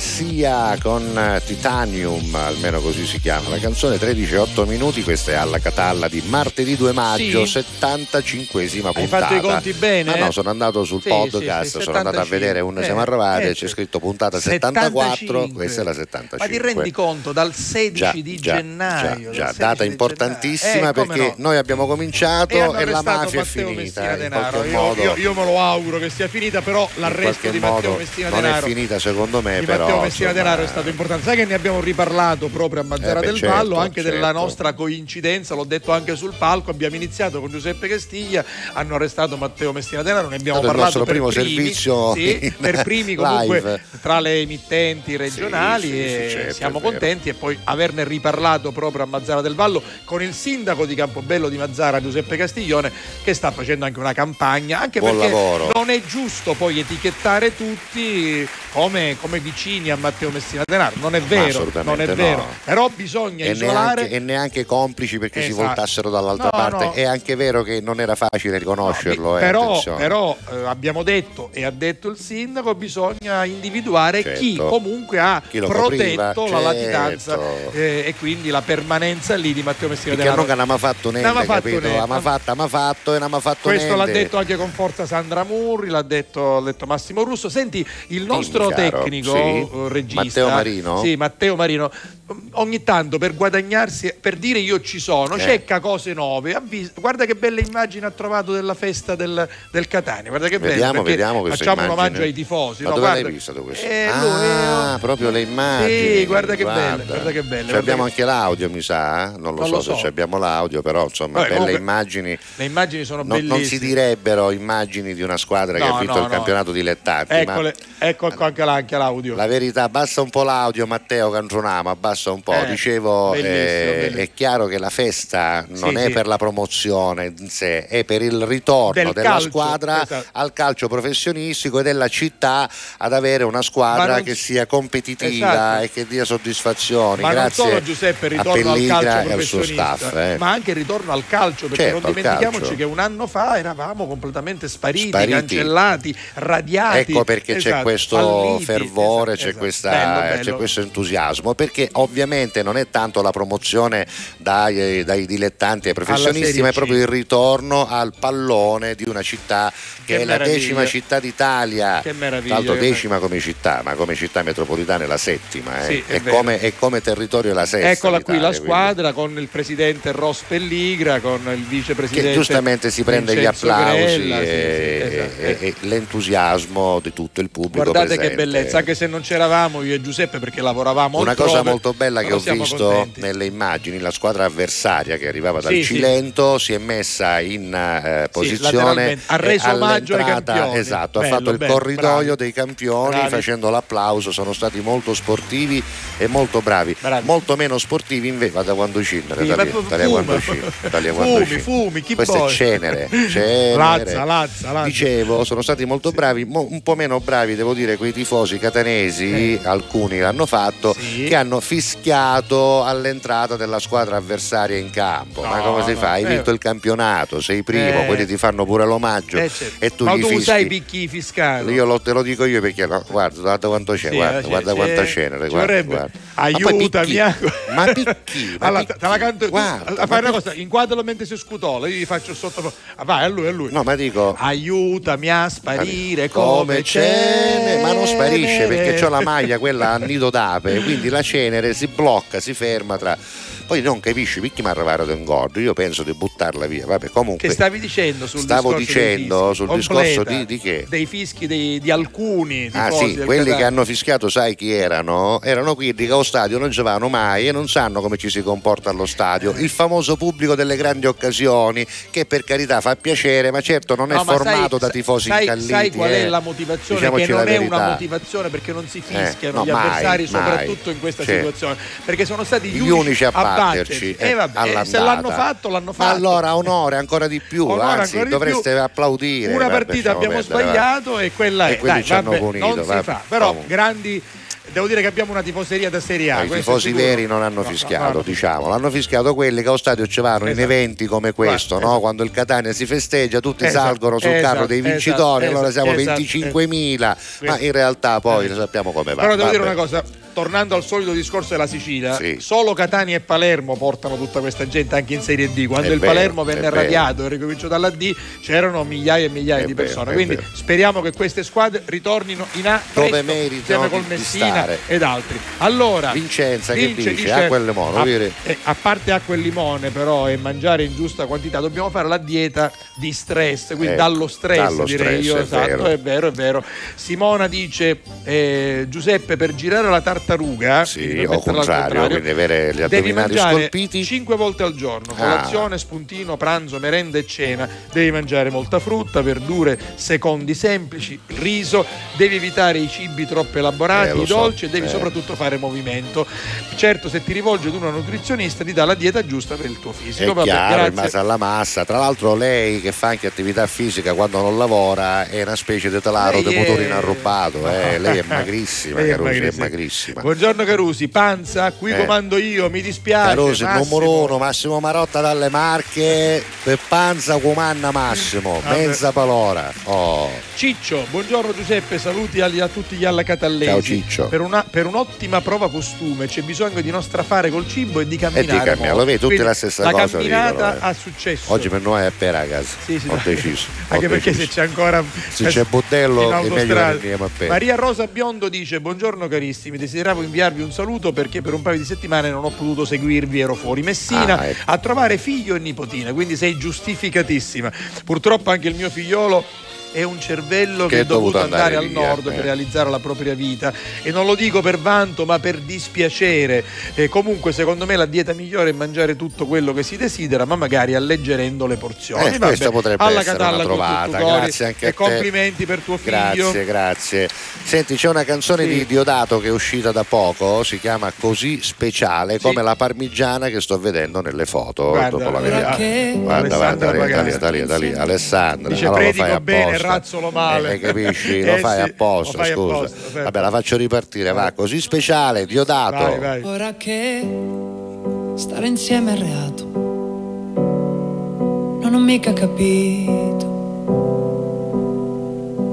Sia con eh, Titanium, almeno così si chiama la canzone, 13 e 8 minuti, questa è alla Catalla di martedì 2 maggio, Sì. 75esima puntata. Hai fatto i conti bene, Ma no, eh? sono andato sul Sì, podcast, sì, sì, sono andato a 75. vedere un Eh, siamo arrivati eh, c'è scritto puntata 74, questa è la 75. Ma ti rendi conto dal 16 Già, di già, gennaio? già, data 16 di importantissima. Eh, perché no. noi abbiamo cominciato E e, la mafia è finita. Messina in Denaro. qualche Io, modo, io- io me lo auguro che sia finita, però l'arresto di Matteo Messina non è Denaro finita secondo me, però Matteo Messina Denaro è stato importante. Che ne abbiamo riparlato proprio a Mazzara Eh, beh, del certo, Vallo, anche della certo. nostra coincidenza, l'ho detto anche sul palco. Abbiamo iniziato con Giuseppe Castiglia, hanno arrestato Matteo Messina Denaro, ne abbiamo stato il parlato nostro per primo primi, servizio sì, per primi comunque live. tra le emittenti regionali Sì, sì, e sì, certo, siamo contenti e poi averne riparlato proprio a Mazzara del Vallo con il sindaco di Campobello di Mazzara Giuseppe Castiglione che sta facendo anche una campagna anche Buon perché lavoro. non è giusto poi etichettare tutti come, come vicini a Matteo Messina Denaro. Non è vero, non è vero. no. Però bisogna E isolare. neanche, e neanche complici perché si Esatto. voltassero dall'altra No, parte. no. È anche vero che non era facile riconoscerlo. eh, però però, eh, abbiamo detto e ha detto il sindaco bisogna individuare Certo. chi comunque ha Chi protetto copriva, la certo. latitanza eh, e quindi la permanenza lì di Matteo Messina Perché non che non ha fatto niente, Non capito? niente. Ha fatto, ha fatto e non ha fatto Questo l'ha niente. detto anche con forza Sandra Murri, l'ha detto, l'ha detto Massimo Russo. Senti, il nostro chiaro, tecnico, sì. eh, regista, Matteo Marino? Sì, Matteo Marino. Ogni tanto per guadagnarsi, per dire io ci sono, Eh. cerca cose nuove. Guarda che belle immagini ha trovato della festa del, del Catania. Guarda che bello. Vediamo, perché vediamo Facciamo un immagini. omaggio ai tifosi. Ma no? dove Guarda- l'hai visto questo? Eh, lui, ah, eh, proprio le immagini. Sì, guarda che belle, guarda che belle, Ci guarda abbiamo che- anche l'audio, mi sa. eh? Non lo Non so, lo se so. ci abbiamo l'audio, però insomma, Vabbè, belle immagini. Le immagini sono Non, non bellissime. si direbbero immagini di una squadra che No, ha vinto no, il no. campionato dilettanti. ma Eccole, ecco anche, la- anche l'audio. la verità, abbassa un po' l'audio, Matteo Canzonama, abbassa un po'. Eh, Dicevo, bellissimo, eh, bellissimo. è chiaro che la festa non Sì, è sì. per la promozione in sé, è per il ritorno Del della calcio, squadra esatto. al calcio professionistico e della città ad avere una squadra non- che sia competitiva Esatto. e che dia soddisfazioni. Ma non Grazie solo Giuseppe il ritorno al calcio al suo staff. eh. ma anche il ritorno al calcio, perché Certo, non dimentichiamoci calcio. che un anno fa eravamo completamente spariti, Spariti. cancellati, radiati. Ecco perché c'è Esatto, questo falliti, fervore, c'è, questa- Bello, bello. c'è questo entusiasmo, perché ovviamente non è tanto la promozione dai, dai dilettanti ai professionisti, ma è proprio il ritorno al pallone di una città che, Che è la meraviglia. decima città d'Italia. Che meraviglia, che decima come città, ma come città metropolitana è la settima, eh. Sì, è e, come, e come territorio è la sesta. Eccola qui la l'Italia, quindi- squadra con il presidente Ross Pelligra, con il vicepresidente che giustamente si prende gli Vincenzo applausi Grella, sì, e, sì, esatto. e- e l'entusiasmo di tutto il pubblico Guardate presente. che bellezza, anche se non c'eravamo io e Giuseppe perché lavoravamo Una cosa molto bella che ho visto contenti. nelle immagini, la squadra avversaria che arrivava dal Sì, sì. Cilento si è messa in eh, posizione lateralmente. Ha reso omaggio ai campioni. Esatto, Bello, ha fatto il bello, corridoio bravi. dei campioni Bravi. facendo l'applauso, sono stati molto sportivi e molto bravi. Molto meno sportivi invece, vada quando cinere, Sì, da ma lì, fu- da lì a fuma. quando cinere, da lì a quando Fumi, cinere. fumi, chi Questo poi? è cenere, cenere. Lazza, lazza, lazza. Dicevo, sono stati molto bravi, mo- un po' meno bravi, devo dire, quei tifosi catanesi, alcuni l'hanno fatto, Eh. Sì. che hanno fischiato all'entrata della squadra avversaria in campo. Ma No, come si no, fa? Hai eh. vinto il campionato, sei primo, Eh. quelli ti fanno pure l'omaggio Eh, certo. e tu Ma gli tu fischi. sai i picchi fiscali. Io lo- te lo dico io perché no, guarda, guarda quanto c'è, Sì, guarda, eh, c'è- guarda c'è- quanta cenere, ci guarda, guarda. Ma Aiutami. Ma picchi, ma Allora, picchi. te la canto Guarda, fai ma una cosa, inquadralo mentre si scutola, io gli faccio sotto. Ah, vai, a lui, a lui. No, ma dico Aiutami a sparire come come cenere, ma non sparisce perché cenere. c'ho la maglia quella a nido d'ape, quindi la cenere si blocca, si ferma tra. Poi non capisci perché mi arrivato d'ingordo, io penso di buttarla via. Vabbè, comunque. Che stavi dicendo sul Stavo discorso dicendo sul Completa. discorso di, di che? Dei fischi dei- di alcuni Ah sì, quelli che Catania. hanno fischiato sai chi erano? Erano quelli che allo stadio non giocavano mai e non sanno come ci si comporta allo stadio. Il famoso pubblico delle grandi occasioni che per carità fa piacere ma certo non è No, ma formato sai- da tifosi sai, incalliti. sai qual è eh. la motivazione? Diciamoci che non è verità. una motivazione perché non si fischiano no, gli mai, avversari, mai. soprattutto in questa Cioè, situazione. Perché sono stati gli, Gli unici a batterci E eh, vabbè, eh, se l'hanno fatto, l'hanno Ma fatto. allora onore ancora di più, Onore anzi di dovreste più. applaudire. Una partita abbiamo perdere, va. sbagliato e quella E è. quelli Dai, ci hanno vabbè, punito, non si fa. Però Comunque. grandi. Devo dire che abbiamo una tifoseria da Serie A. I questo è tifosi veri non hanno No, no, fischiato, no, no. diciamo, l'hanno fischiato quelli che allo stadio ci vanno in Esatto. eventi come questo, esatto. quando il Catania si festeggia, tutti Esatto, salgono sul esatto, carro dei esatto, vincitori, allora esatto, siamo esatto, 25.000, ma in realtà poi lo sappiamo come va. Però devo dire vabbè. una cosa, tornando al solito discorso della Sicilia, Sì. solo Catania e Palermo portano tutta questa gente anche in Serie D. Quando È il vero, Palermo venne vero. radiato e ricominciò dalla D, c'erano migliaia e migliaia È di vero, persone. è Quindi vero. speriamo che queste squadre ritornino in A Dove presto, meritano insieme col Messina stare. ed altri. Allora, Vincenza che Vince dice? Acqua e limone, a, eh, a parte acqua e limone però e mangiare in giusta quantità, dobbiamo fare la dieta di stress, quindi Eh, dallo stress dallo direi stress, io. è esatto, vero. è vero, è vero. Simona dice eh, Giuseppe per girare la tartaruga, Sì, quindi per o contrario, quindi avere gli devi addominali mangiare scolpiti. 5 volte al giorno, Ah. colazione, spuntino, pranzo, merenda e cena. Devi mangiare molta frutta, verdure, secondi semplici, riso, devi evitare i cibi troppo Eh, elaborati, lo i so, dolci e devi Eh. soprattutto fare movimento. Certo, se ti rivolgi ad una nutrizionista ti dà la dieta giusta per il tuo fisico. È Vabbè, chiaro, in base alla massa. Tra l'altro lei che fa anche attività fisica quando non lavora è una specie di talaro di è- motorino arrubato. eh. Lei è magrissima, Lei è Carusi, è magrissima. magrissima. Buongiorno Carusi, panza, qui Eh. comando io, mi dispiace. Carusi, Massimo. uno, Massimo Marotta dalle Marche, per panza comanna Massimo, mezza palora. Oh. Ciccio, buongiorno Giuseppe, saluti a tutti gli alla Catallesi. Ciao, Ciccio. Per, una- per un'ottima prova costume c'è bisogno di non strafare col cibo e di camminare. E di camminare, lo vedi, tutti Quindi la stessa la cosa camminata dicono, eh. ha successo. Oggi per noi è per ragazzi. Sì, sì, ho deciso. Anche ho perché deciso. se c'è ancora Se c'è Budello, in è meglio che andiamo a. Maria Rosa Biondo dice buongiorno carissimi desideravo inviarvi un saluto perché per un paio di settimane non ho potuto seguirvi ero fuori Messina Ah, ecco. a trovare figlio e nipotina quindi sei giustificatissima purtroppo anche il mio figliolo è un cervello che, Che è dovuto dovuto andare, andare al via, nord eh. per realizzare la propria vita e non lo dico per vanto ma per dispiacere Eh, comunque secondo me la dieta migliore è mangiare tutto quello che si desidera ma magari alleggerendo le porzioni Eh, Vabbè, questa potrebbe alla essere Catalla una trovata. Grazie anche e a te. complimenti per tuo figlio Grazie, grazie. Senti, c'è una canzone Sì. di Diodato che è uscita da poco, si chiama Così speciale, come la parmigiana che sto vedendo nelle foto. Guarda, dopo la vediamo. Guarda, Alessandra guarda, da lì, da lì, da lì. Alessandra, Dice no, lo fai bene, apposta. Razzolo male. Eh, capisci? Eh, Lo fai sì, apposta, lo fai scusa. apposta, Vabbè, la faccio ripartire, va, così speciale, Diodato. Ora che stare insieme è reato, non ho mica capito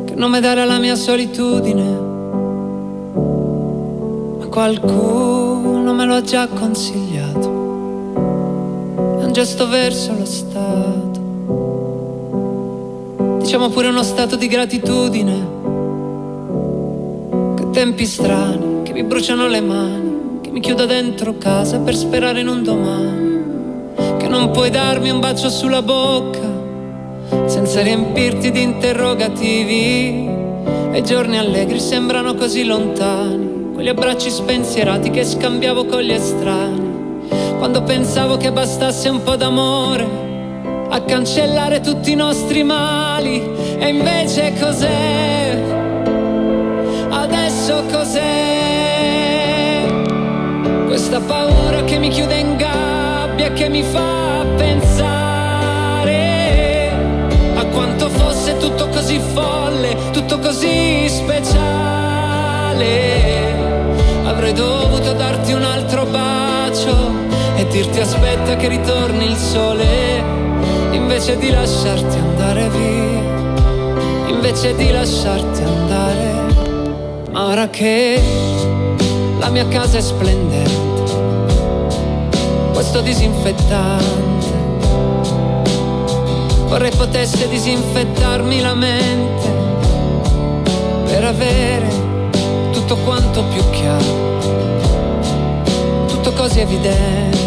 che nome dare alla mia solitudine, ma qualcuno me lo ha già consigliato. È un gesto verso lo Stato, diciamo pure uno stato di gratitudine. Che tempi strani che mi bruciano le mani, che mi chiudo dentro casa per sperare in un domani, che non puoi darmi un bacio sulla bocca senza riempirti di interrogativi. E giorni allegri sembrano così lontani, quegli abbracci spensierati che scambiavo con gli estranei, quando pensavo che bastasse un po' d'amore a cancellare tutti i nostri mali. E invece cos'è? Adesso cos'è? Questa paura che mi chiude in gabbia, che mi fa pensare a quanto fosse tutto così folle, tutto così speciale. Avrei dovuto darti un altro bacio e dirti aspetta che ritorni il sole, invece di lasciarti andare via, invece di lasciarti andare. Ma ora che la mia casa è splendente, questo disinfettante, vorrei potesse disinfettarmi la mente. Per avere tutto quanto più chiaro, tutto così evidente,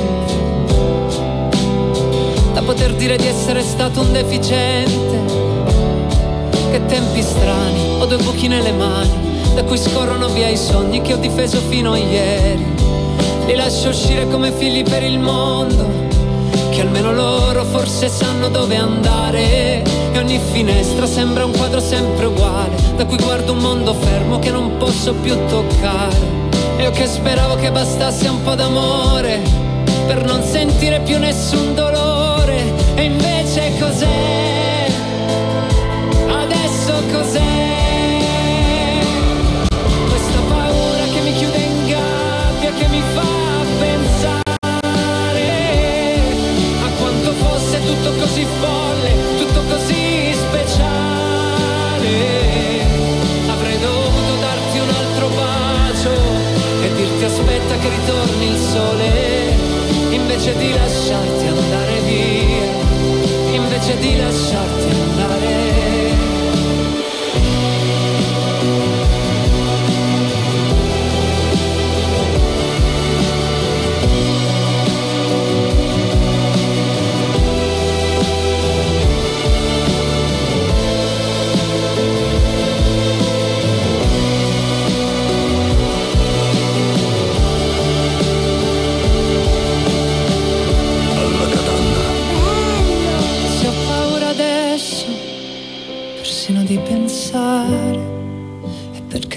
poter dire di essere stato un deficiente. Che tempi strani, ho due buchi nelle mani, da cui scorrono via i sogni che ho difeso fino a ieri. Li lascio uscire come figli per il mondo, che almeno loro forse sanno dove andare. E ogni finestra sembra un quadro sempre uguale, da cui guardo un mondo fermo che non posso più toccare. Io che speravo che bastasse un po' d'amore, per non sentire più nessun dolore. E invece cos'è?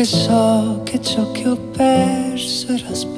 Paura adesso, persino di pensare, e perché so che ciò che ho perso era speciale.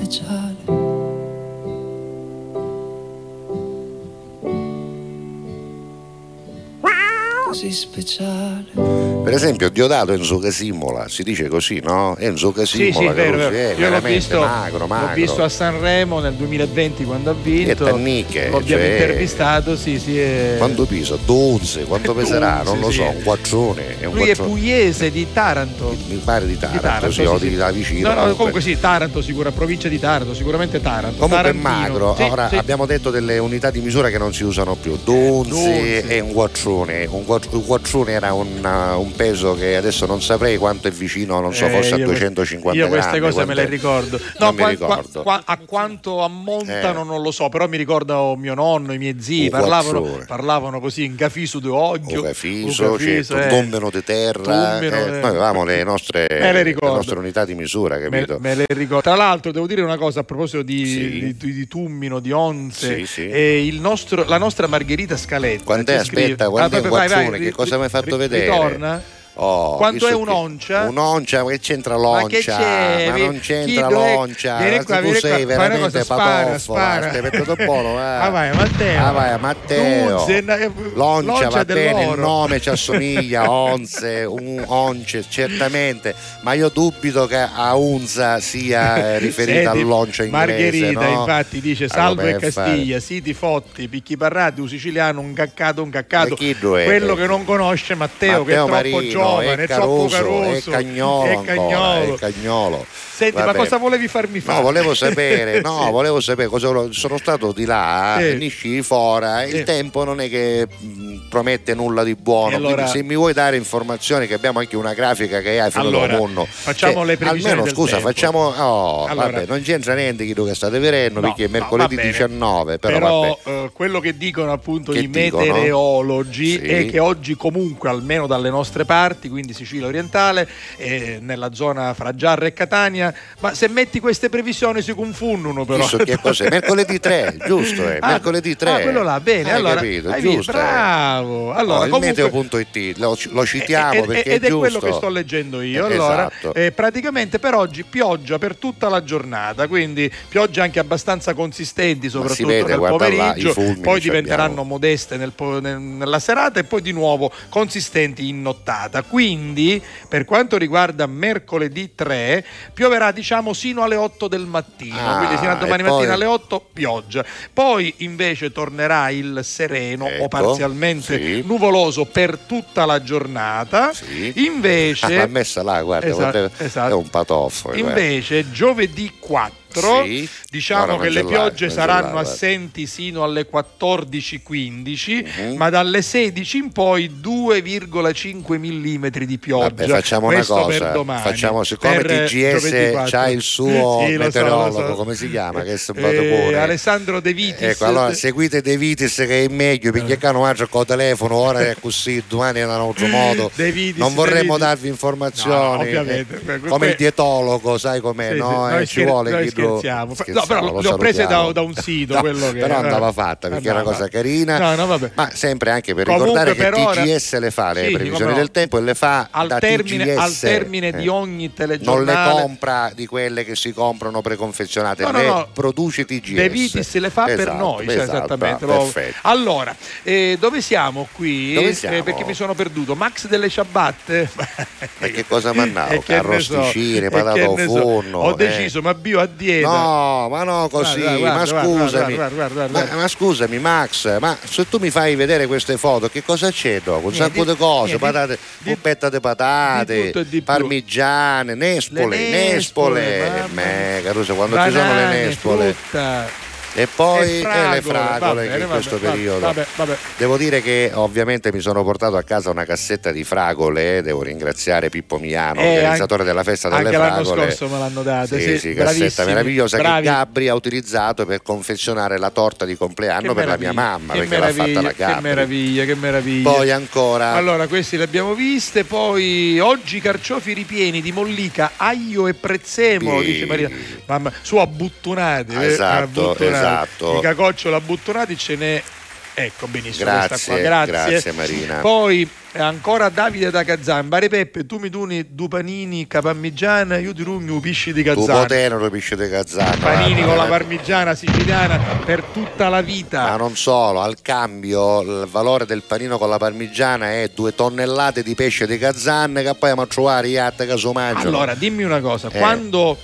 Esempio, Diodato Enzo Casimola, si dice così, no? Enzo Sì, Casimola, sì, vero, che vero. è Io l'ho visto, magro, l'ho magro. visto a Sanremo nel 2020 quando ha vinto. E Tanniche, abbiamo cioè- intervistato, sì, sì. È... Quanto pesa? 12, quanto peserà? Non lo sì, so, sì. un quattrone. È un Lui è quattrone. pugliese di Taranto. Mi pare di Taranto, Taranto, sì, o sì, di sì. là vicino. No, no, comunque sì, Taranto, sicura, provincia di Taranto, sicuramente Taranto. Comunque è Tarantino. magro, Sì, ora sì. abbiamo detto delle unità di misura che non si usano più, donze donze. e un guaccione, un, guaccione era un, un peso che adesso non saprei quanto è vicino, non so, Eh, forse a io que- 250 Io queste grammi, cose me le ricordo. Mi qua- ricordo. qua- a quanto ammontano Eh. non lo so, però mi ricordo mio nonno, i miei zii parlavano, parlavano così in cafiso di un cafiso, certo, eh. tombeno di terra, Tombeno eh, de- noi avevamo le nostre, Me le le nostre unità di misura, Me, capito? me le ricordo. Tra l'altro, devo dire una cosa a proposito di, Sì. di, di- di Tummino, di Onze. Sì, sì. eh, il nostro- la nostra Margherita Scaletta. Ci scrive- Aspetta, quant'è Ah, un vai, vai, ri- Che cosa mi hai fatto vedere? Ritorna? Oh, Quanto è un'oncia? che- Un'oncia, ma che c'entra Ma che l'oncia? c'è? Ma non c'entra chi l'oncia. Vieni qua, tu vieni sei qua, veramente mettendo buono, va. Ah, vai, Matteo. Ah, vai, Matteo. Eh, L'oncia l'oncia va bene, il nome ci assomiglia, Onze, un once, certamente, ma io dubito che a Unza sia eh, riferita Senti, all'oncia inglese. Margherita no? infatti dice Ah, Salvo vabbè, e Castiglia, Siti Fotti, Picchi Parrati, un siciliano, un caccato, un è? Quello che non conosce Matteo, che è Matteo troppo Marino, giovane, è è troppo caroso, caroso, è cagnolo, è ancora, cagnolo. è cagnolo. Senti, ma Vabbè. cosa volevi farmi fare? No, volevo sapere, no, Sì. volevo sapere cosa sono stato di là, Sì. ne uscii fuori, il Sì. tempo non è che mh, promette nulla di buono, allora- quindi se mi vuoi dare informazioni che abbiamo anche una grafica che hai fino Allora, al mondo. facciamo Cioè, le previsioni Almeno scusa, tempo. facciamo oh, Allora- vabbè, non c'entra niente chi tu che state vedendo No, perché è no, mercoledì bene. 19, però, Però, eh, quello che dicono appunto Che i dicono? meteorologi Sì. è che oggi comunque almeno dalle nostre parti, quindi Sicilia orientale, eh, nella zona fra Giarra e Catania, ma se metti queste previsioni si confondono però. Visto che cos'è? Mercoledì 3, giusto? Eh? Ah, Mercoledì 3. ah, quello là, bene, Hai allora, capito, hai giusto. eh. bravo. Allora, il comunque- meteo.it lo, lo citiamo ed, perché ed è, è quello giusto. che sto leggendo io. Eh, Allora, esatto. eh, praticamente per oggi pioggia per tutta la giornata, quindi piogge anche abbastanza consistenti, soprattutto vede, nel là, pomeriggio, fulmini poi diventeranno abbiamo. modeste nel nel- nella serata e poi di nuovo consistenti in nottata. Quindi, per quanto riguarda mercoledì 3, pioverà diciamo sino alle 8 del mattino, Ah, quindi fino a domani e poi- mattina alle 8 pioggia. Poi invece tornerà il sereno o Ecco, parzialmente sì. nuvoloso per tutta la giornata. Invece Ah, messa là, guarda, Esatto, guarda, esatto. è un patoffo. eh, guarda. Invece giovedì 4 Sì. diciamo che le piogge saranno assenti sino alle 14-15, Mhm. ma dalle 16 in poi 2,5 mm di pioggia. Vabbè, facciamo una Questo per cosa, domani. facciamo, siccome eh, TGS 4. c'ha il suo Sì, lo so, meteorologo, lo so. come si chiama? Che è Eh, Alessandro De Vitis. Ecco, allora seguite De Vitis che è meglio perché qua non mangio col telefono, ora è così, domani è in un altro modo. De Vitis, non vorremmo darvi No, informazioni. ovviamente. eh, come il dietologo, sai com'è, Sì, sì, no? noi Eh, ci vuole chi scherziamo. scherziamo, No, però le ho prese da, da un sito. No, quello che, però andava eh, fatta perché è una andava. cosa carina. No, no. Ma sempre anche per Comunque, ricordare per che ora- TGS le fa le Sì, previsioni del tempo e le fa Al termine, TGS. al termine di Eh. ogni non le telegiornale compra di quelle che si comprano preconfezionate, No, no, le no. produce TGS. De Vitis le fa per Esatto, noi, cioè, esatto, esattamente. ah, lo- perfetto. Allora, eh, dove siamo qui? Dove siamo? Eh, perché mi sono perduto. Max delle ciabatte? E che cosa mandavo? E che ne so, Arrosticini, e patate che al ne so. forno. Ho eh. deciso, ma bio a dieta. No, ma no, così, Guarda, ma guarda, scusami. guarda, Ma, ma scusami, Max, ma se tu mi fai vedere queste foto, che cosa c'è dopo? Un sacco di cose, patate, puppetta di patate, di di parmigiane, nespole, Le nespole. nespole, mamma Me, Caruso, quando ci sono le Banane, nespole. frutta. E poi E fragole, le fragole va che bene, in questo bene, periodo. vabbè, vabbè. Devo dire che ovviamente mi sono portato a casa una cassetta di fragole, devo ringraziare Pippo Miano, Eh, organizzatore della festa delle Anche l'anno fragole. scorso me l'hanno data. Sì, Sì, sì, cassetta meravigliosa bravi. che Gabri ha utilizzato per confezionare la torta di compleanno Che per la mia mamma, che perché l'ha fatta la Che Gabri. meraviglia, che meraviglia. Poi ancora Allora, questi li abbiamo viste, poi oggi carciofi ripieni di mollica, aglio e prezzemolo, dice Maria. Mamma, su abbuttonati, eh, Esatto, abbuttonati. Esatto. I cacocciola abbuttonati ce n'è Ecco, benissimo. Grazie. Grazie. grazie, Marina. Poi eh, ancora Davide da Kazan. Bare Peppe, tu mi duni due panini capammigiana, io ti rugno pisci di Tu Kazan. poteno lo pisce di Gazzano. Panini guarda, con la veramente. parmigiana siciliana per tutta la vita. Ma non solo, al cambio il valore del panino con la parmigiana è due tonnellate di pesce di Kazan che poi andiamo a trovare gli altri che so mangiano. Allora, dimmi una cosa, Eh. quando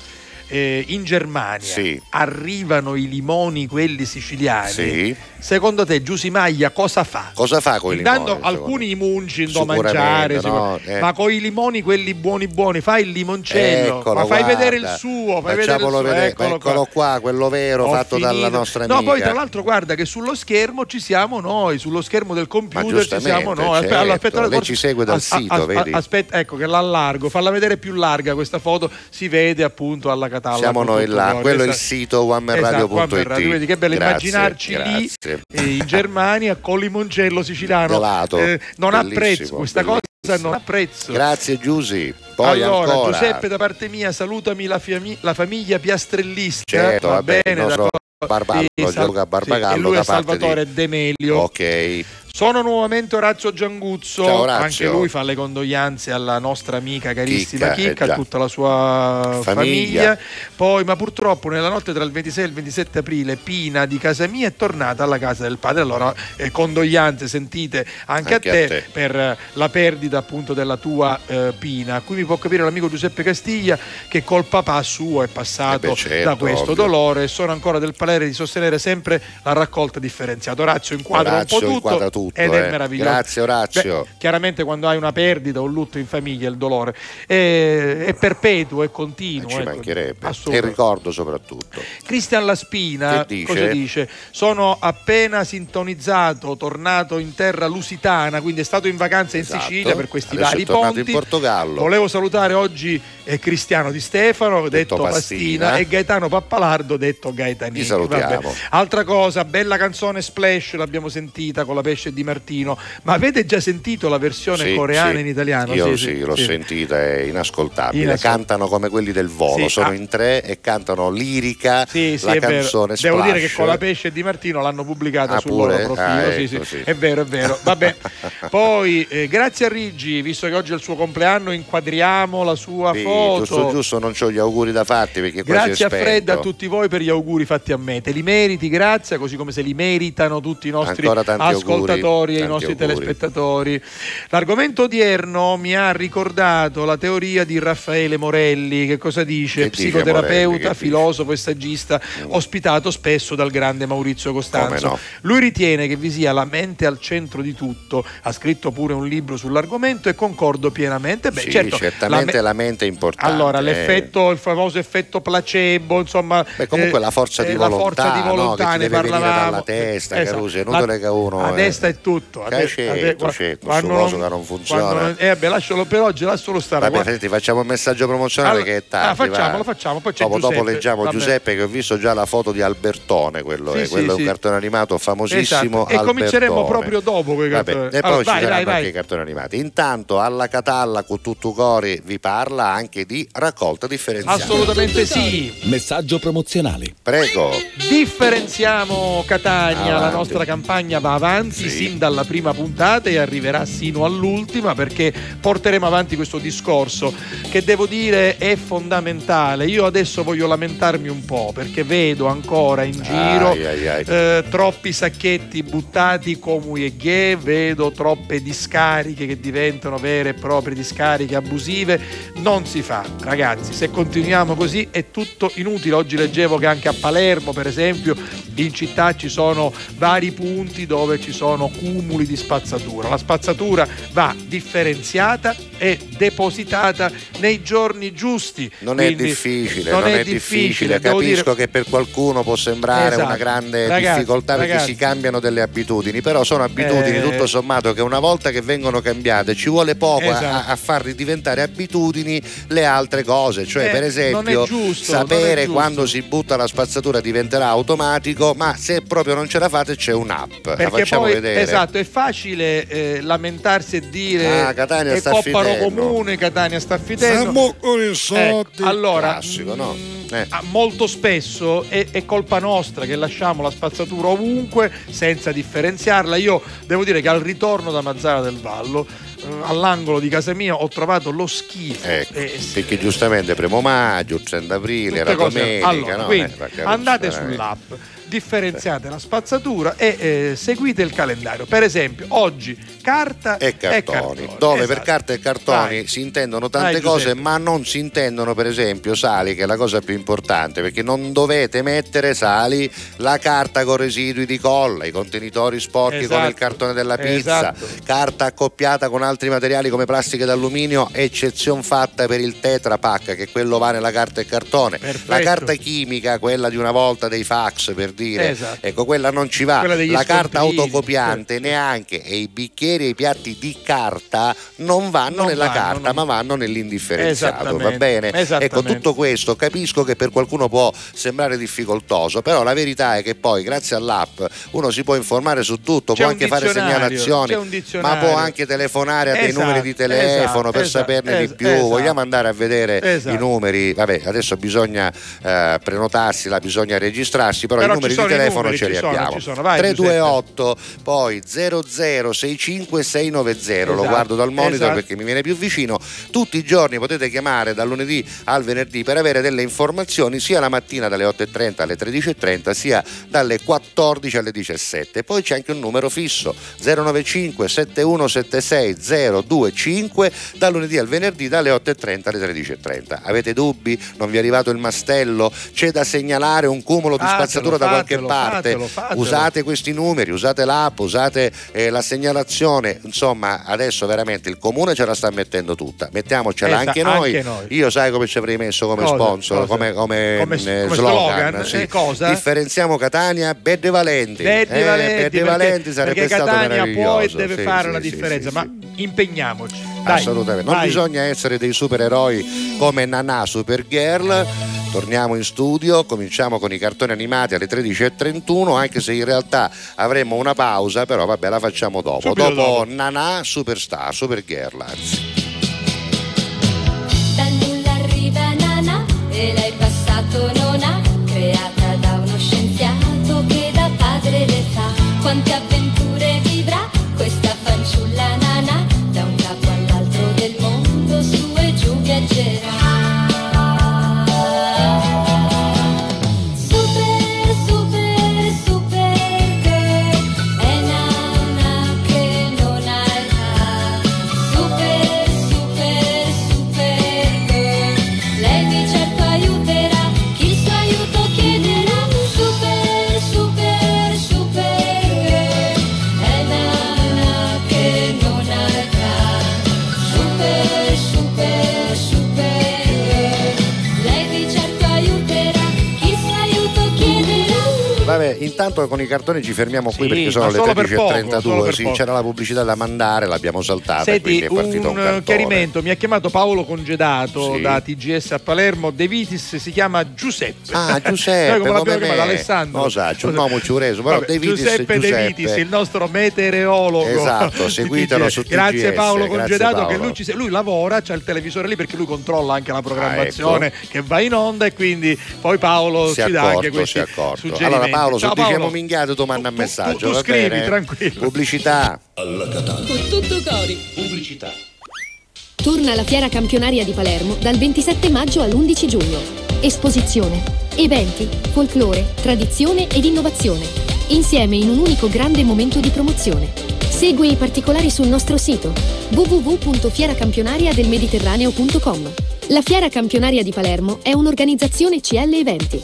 eh, in Germania Sì. arrivano i limoni, quelli siciliani, Sì. Secondo te Giusimaglia cosa fa? Cosa fa con i Intanto limoni? alcuni i munci da mangiare, no? Eh. ma con i limoni quelli buoni buoni, fai il limoncello, Eccolo, ma fai guarda. vedere il suo, fai vedere il suo, vedere. eccolo, Eccolo, qua. qua. quello vero Ho fatto dalla finito. nostra amica. No, poi tra l'altro guarda che sullo schermo ci siamo noi, sullo schermo del computer ci siamo noi. Aspetta, certo. allora, aspetta, Lei ci segue dal sito, vedi? Aspetta, ecco che l'allargo, falla vedere più larga questa foto, si vede appunto alla catalla. Siamo noi là, quello è il sito Esatto, onemanradio.it. One Man Radio, vedi che bello immaginarci lì grazie. eh, in Germania con limoncello siciliano. Gelato, Eh, non ha prezzo, questa cosa bellissimo. non ha prezzo. Grazie Giusy. Poi allora, ancora. Giuseppe, da parte mia, salutami la, fiami- la famiglia piastrellista. Certo, va vabbè, bene, d'accordo. Barballo, Gianluca Barbagallo sì, e lui da è Salvatore Demelio. Ok. Sono nuovamente Orazio Gianguzzo, Ciao, Orazio. anche lui fa le condoglianze alla nostra amica carissima Chicca, Chicca, eh, a tutta la sua Famiglia. famiglia. Poi, ma purtroppo nella notte tra il 26 e il 27 aprile Pina di casa mia è tornata alla casa del padre. Allora, eh, condoglianze sentite anche, Anche a, te a te. per eh, la perdita appunto della tua eh, Pina. Qui mi può capire l'amico Giuseppe Castiglia che col papà suo è passato Eh beh, certo, da questo ovvio. dolore e sono ancora del parere di sostenere sempre la raccolta differenziata. Orazio inquadra Orazio un po' tutto, tutto, ed è eh. meraviglioso. Grazie, Orazio. Beh, chiaramente quando hai una perdita, un lutto in famiglia, il dolore è, è perpetuo, è continuo. Ci ecco. mancherebbe. E il ricordo soprattutto. Cristian Laspina dice? cosa dice? Sono appena sintonizzato, tornato in terra lusitana, quindi è stato in vacanza in Esatto. Sicilia per questi Adesso vari è tornato ponti. in Portogallo. Volevo salutare oggi eh, Cristiano Di Stefano, detto, Detto Pastina, Pastina. e Gaetano Pappalardo, detto Gaetanini. Li salutiamo. Vabbè. Altra cosa, bella canzone Splash, l'abbiamo sentita con la pesce di Martino, ma avete già sentito la versione Sì, coreana sì. in italiano? Io sì, l'ho sì. sentita, è inascoltabile. Inascol- Cantano come quelli del volo, sono ah. in tre e cantano lirica la canzone Devo dire che con la pesce di Martino l'hanno pubblicata Ah, sul pure? loro profilo. Ah, sì, ecco, sì. sì. È vero, è vero. Vabbè. Poi, eh, grazie a Riggi, visto che oggi è il suo compleanno, inquadriamo la sua foto. giusto giusto non ho gli auguri da farti perché Grazie a Fred a tutti voi per gli auguri fatti a me. Te li meriti, grazie, così come se li meritano tutti i nostri ascoltatori auguri, e i tanti nostri auguri. telespettatori. L'argomento odierno mi ha ricordato la teoria di Raffaele Morelli, che cosa dice? Che dice Psicoterapeuta, Morelli, che filosofo e saggista, ospitato spesso dal grande Maurizio Costanzo. No. Lui ritiene che vi sia la mente al centro di tutto, ha scritto pure un libro sull'argomento e concordo pienamente. Beh, Sì, certo, certamente me- la mente è importante. allora, eh. l'effetto, il famoso effetto placebo, insomma. Beh, comunque eh, la forza di eh, volontà, la forza di no? volontà, che ti ne parlavamo. dalla testa, Esatto. Caruso, inutile La- che uno... La eh, testa è tutto. Eh, ade- certo, ade- qua- certo, quando coso che non funziona. quando non- eh, beh, lascialo per oggi, lascialo stare. Vabbè, Guarda- senti, facciamo un messaggio promozionale Allora- che è tardi. ah, facciamolo, va. facciamo, poi c'è dopo, dopo leggiamo vabbè. Giuseppe che ho visto già la foto di Albertone, quello Sì, è, sì, quello è sì. un cartone animato famosissimo. Esatto. E cominceremo Albertone. proprio dopo quei Vabbè, cartoni. E poi Allora, ci vai, saranno vai, vai. anche i cartoni animati. Intanto alla Catalla con tutto cori vi parla anche di raccolta differenziata. Assolutamente sì. Messaggio promozionale. Prego. Differenziamo Catania, la Avanti. nostra campagna va avanti Sì. Sin dalla prima puntata e arriverà sino all'ultima perché porteremo avanti questo discorso che devo dire è fondamentale. Io adesso voglio lamentarmi un po' perché vedo ancora in giro Ai, ai, ai. eh, troppi sacchetti buttati come e ghe, vedo troppe discariche che diventano vere e proprie discariche abusive. Non si fa, ragazzi, se continuiamo così è tutto inutile. Oggi leggevo che anche a Palermo, per esempio, in città ci sono vari punti dove ci sono cumuli di spazzatura. La spazzatura va differenziata e depositata nei giorni giusti. Non è Quindi difficile, non non, è è difficile. dire- Capisco che per qualcuno può sembrare Esatto. una grande Ragazzi, difficoltà perché ragazzi. si cambiano delle abitudini, però sono abitudini Eh. tutto sommato che una volta che vengono cambiate ci vuole poco a- Esatto. a, a far diventare abitudini le altre cose, cioè Eh, per esempio è giusto, è sapere quando si butta la spazzatura diventerà automatico, ma se proprio non ce la fate c'è un'app, la Perché facciamo poi vedere. Esatto, è facile eh, lamentarsi e dire Ah, Catania che sta Copparo comune, Catania sta fidendo. Ecco, allora, Classico, no? mh, Eh. ah, molto spesso è, è colpa nostra che lasciamo la spazzatura ovunque senza differenziarla. Io devo dire che al ritorno da Mazzara del Vallo, eh, all'angolo di casa mia, ho trovato lo schifo. Ecco, Eh, perché giustamente primo maggio, il 30 aprile, era domenica, Allora, no? quindi, Eh, andate sull'app, differenziate la spazzatura e eh, seguite il calendario. Per esempio, oggi carta e cartoni, cartoni. dove Esatto. per carta e cartoni Vai. si intendono tante Vai, cose ma non si intendono per esempio sali che è la cosa più importante perché non dovete mettere sali la carta con residui di colla i contenitori sporchi Esatto. come il cartone della pizza Esatto. carta accoppiata con altri materiali come plastiche d'alluminio eccezione fatta per il Tetra Pak che quello va nella carta e cartone Perfetto. la carta chimica quella di una volta dei fax per dire Esatto. ecco quella non ci va. La carta scontrini, autocopiante neanche e i bicchieri e i piatti di carta non vanno Non nella vanno, carta non- ma vanno nell'indifferenziato va bene? Ecco tutto questo capisco che per qualcuno può sembrare difficoltoso però la verità è che poi grazie all'app uno si può informare su tutto C'è può anche fare segnalazioni ma può anche telefonare a dei Esatto, numeri di telefono esatto, per esatto, saperne di più. esatto. vogliamo andare a vedere Esatto. i numeri? Vabbè adesso bisogna eh, prenotarsela bisogna registrarsi però, Però i numeri sono di telefono numeri, ce li sono, abbiamo sono. Vai, 328 poi 0065690 lo Esatto, guardo dal monitor esatto. perché mi viene più vicino tutti i giorni potete chiamare dal lunedì al venerdì per avere delle informazioni sia la mattina dalle 8.30 alle 13.30 sia dalle 14 alle 17 poi c'è anche un numero fisso 095 7176 025 dal lunedì al venerdì dalle 8.30 alle 13.30 avete dubbi? non vi è arrivato il mastello? c'è da segnalare un cumulo di Fatelo, spazzatura da qualche fatelo, parte fatelo, fatelo. usate questi numeri usate l'app usate eh, la segnalazione insomma adesso veramente il comune ce la sta mettendo tutta mettiamocela Esa- anche, noi. anche noi. io sai come ci avrei messo come Cosa? sponsor Cosa? come, come, Come- eh, slogan, slogan? sì. Eh, differenziamo Catania Bedde Valenti Beddi Eh, Valenti, Beddi perché, Valenti sarebbe perché Catania può e deve Sì, fare sì, la sì, differenza, ma impegniamoci. Dai, Assolutamente, non vai. bisogna essere dei supereroi come Nana Supergirl. Torniamo in studio, cominciamo con i cartoni animati alle 13.31, anche se in realtà avremo una pausa, però vabbè la facciamo dopo. Subito dopo dopo. Nana Superstar, Supergirl anzi. Dal nulla arriva Nana e lei passato non ha Creata da uno scienziato che da padre le fa Quante avventure Vabbè, intanto con i cartoni ci fermiamo qui Sì, perché sono le solo per poco, solo 13.32. per Sì, c'era la pubblicità da mandare, l'abbiamo saltata, Senti, quindi è partito un, un, chiarimento, mi ha chiamato Paolo Congedato Sì. da TGS a Palermo, De Vitis si chiama Giuseppe. Ah, Giuseppe, Noi come come l'abbiamo chiamato? Alessandro. Cosa? C'è un nome ciureso, però Vabbè, De Vitis, Giuseppe, De Giuseppe. Vitis, il nostro meteorologo. Esatto, seguitelo TGS. su Grazie TGS, Paolo grazie Congedato che Paolo. lui, ci lui lavora, c'ha il televisore lì perché lui controlla anche la programmazione che va in onda e quindi poi Paolo si ci dà anche accorto, questi accorto. suggerimenti. Allora Paolo, Ciao, se diciamo Paolo. minchiate tu manda un messaggio, tu va scrivi, bene? tranquillo. Pubblicità. Alla Catania. Con tutto cori. Pubblicità. Torna la fiera campionaria di Palermo dal 27 maggio all'11 giugno. Esposizione, eventi, folklore, tradizione ed innovazione. Insieme in un unico grande momento di promozione. Segui i particolari sul nostro sito www.fieracampionariadelmediterraneo.com. La Fiera Campionaria di Palermo è un'organizzazione CL Eventi.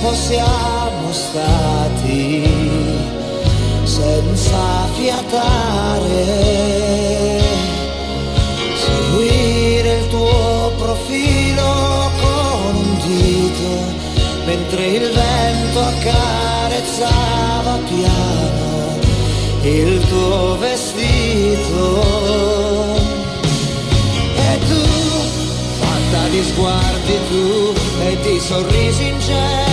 Tempo siamo stati senza fiatare, seguire il tuo profilo con un dito, mentre il vento accarezzava piano il tuo vestito. E tu, fatta di sguardi tu e di sorrisi ingenui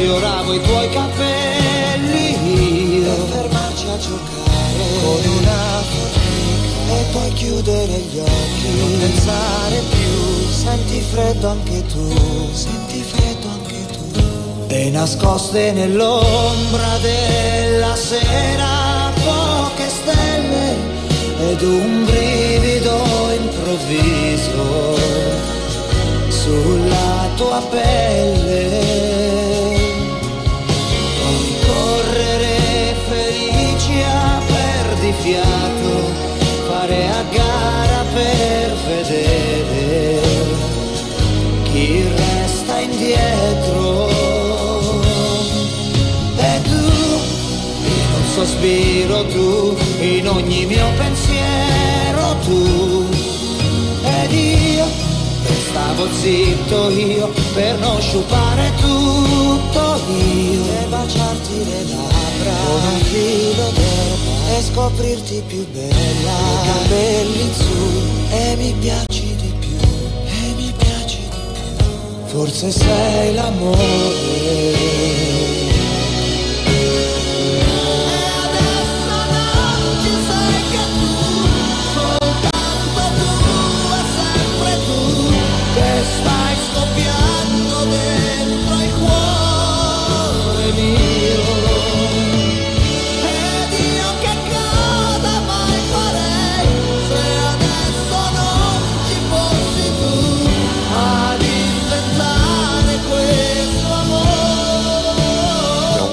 sfioravo i tuoi capelli io. Per fermarci a giocare con una formica e poi chiudere gli occhi. Non pensare più, senti freddo anche tu, senti freddo anche tu. E nascoste nell'ombra della sera poche stelle ed un brivido improvviso sulla tua pelle. Perdifiato, fare a gara per vedere chi resta indietro. E tu, in un sospiro tu, in ogni mio pensiero tu. Ed io, restavo zitto io, per non sciupare tutto io. E baciarti le labbra con un filo d'erba e scoprirti più bella. I capelli in su e mi piaci di più, e mi piaci di più. Forse sei l'amore.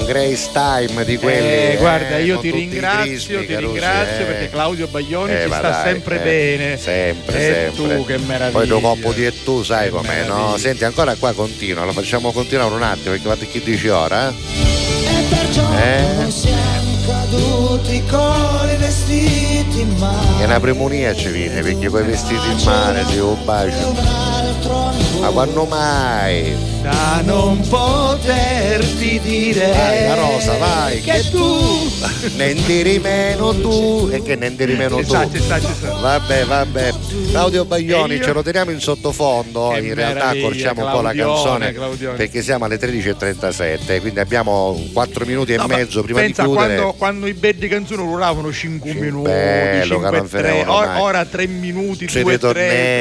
Grace Time di quelli. Eh, guarda, eh, io ti ringrazio, crismi, ti ringrazio eh. perché Claudio Baglioni Eh, ci sta dai, sempre eh, bene. Sempre, e sempre. tu che meraviglia. Poi lo coppo di e tu sai com'è, no? Senti, ancora qua continua, lo facciamo continuare un attimo perché guarda chi dice ora, eh? e perciò Eh? siamo caduti con i vestiti in mano È una premonia ci viene perché poi vestiti in mare, ti un bacio. Ma quando mai? da non poterti dire Vai, la rosa, vai, che tu Ne indiri meno tu e che ne indiri meno tu. Vabbè, vabbè. Claudio Baglioni, io? ce lo teniamo in sottofondo. Che in realtà accorciamo un po' la canzone Claudione. perché siamo alle 13.37, quindi abbiamo 4 minuti e No, mezzo prima pensa di chiudere. Quando, quando i belli canzoni duravano 5 minuti, bello, 5 che non e 3, venivano ora, mai. ora 3 minuti, C'è 2 i 3,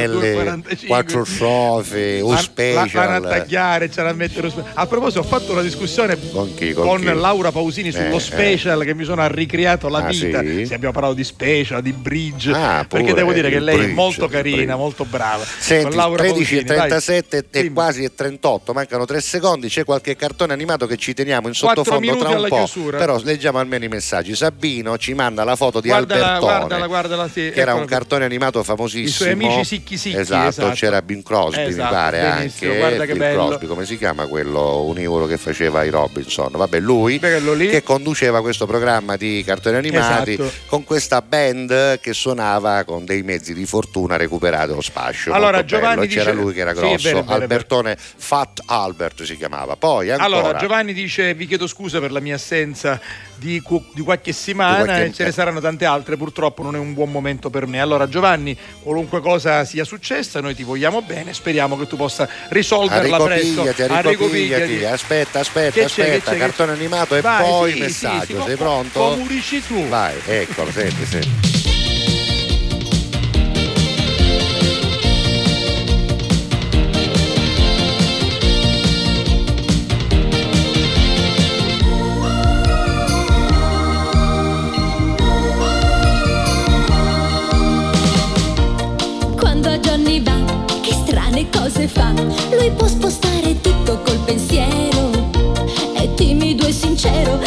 2 tornelli, 45. 4 strofe, un Vanno a special. tagliare, c'era da mettere lo spe- A proposito, ho fatto una discussione Con chi? Con con chi? Laura Pausini sullo Eh, special che mi sono ricriato la Ah, vita. sì? Se abbiamo parlato di special, di bridge, Ah, perché pure, devo dire che lei è bridge, molto il carina, bridge. molto brava. Senti, Con Laura 13 e Pausini, dai. 37 e Dimmi. quasi e 38, mancano 3 secondi, c'è qualche cartone animato che ci teniamo in sottofondo tra un po'. chiusura. Però leggiamo almeno i messaggi. Sabino ci manda la foto di Guardala, Albertone, guardala, guardala, sì, che era un cartone animato famosissimo. I suoi amici sicchi sicchi, Esatto, esatto. c'era Bing Crosby, mi Esatto, pare benissimo, anche. guarda che Bill bello. Crosby, come si chiama quello univoro che faceva i Robinson? Vabbè, lui che conduceva questo programma di cartoni animati Esatto. con questa band che suonava con dei mezzi di fortuna recuperati allo spazio. Allora. Giovanni c'era dice- lui che era Sì, grosso, vero, è vero. Albertone Fat Albert si chiamava. Poi ancora Allora, Giovanni dice: Vi chiedo scusa per la mia assenza di, cu- di qualche settimana Di qualche- e ce ne saranno tante altre. Purtroppo non è un buon momento per me. Allora, Giovanni, qualunque cosa sia successa, noi ti vogliamo bene. Speriamo che tu possa risolverla presto. Arricopigliati. Aspetta, aspetta, Che c'è, aspetta. c'è, che cartone c'è? animato e Vai, poi sì, messaggio. sì, Sei pronto? Come dici tu? Vai, eccolo, senti, senti. Cose fa. Lui può spostare tutto col pensiero. È timido e sincero,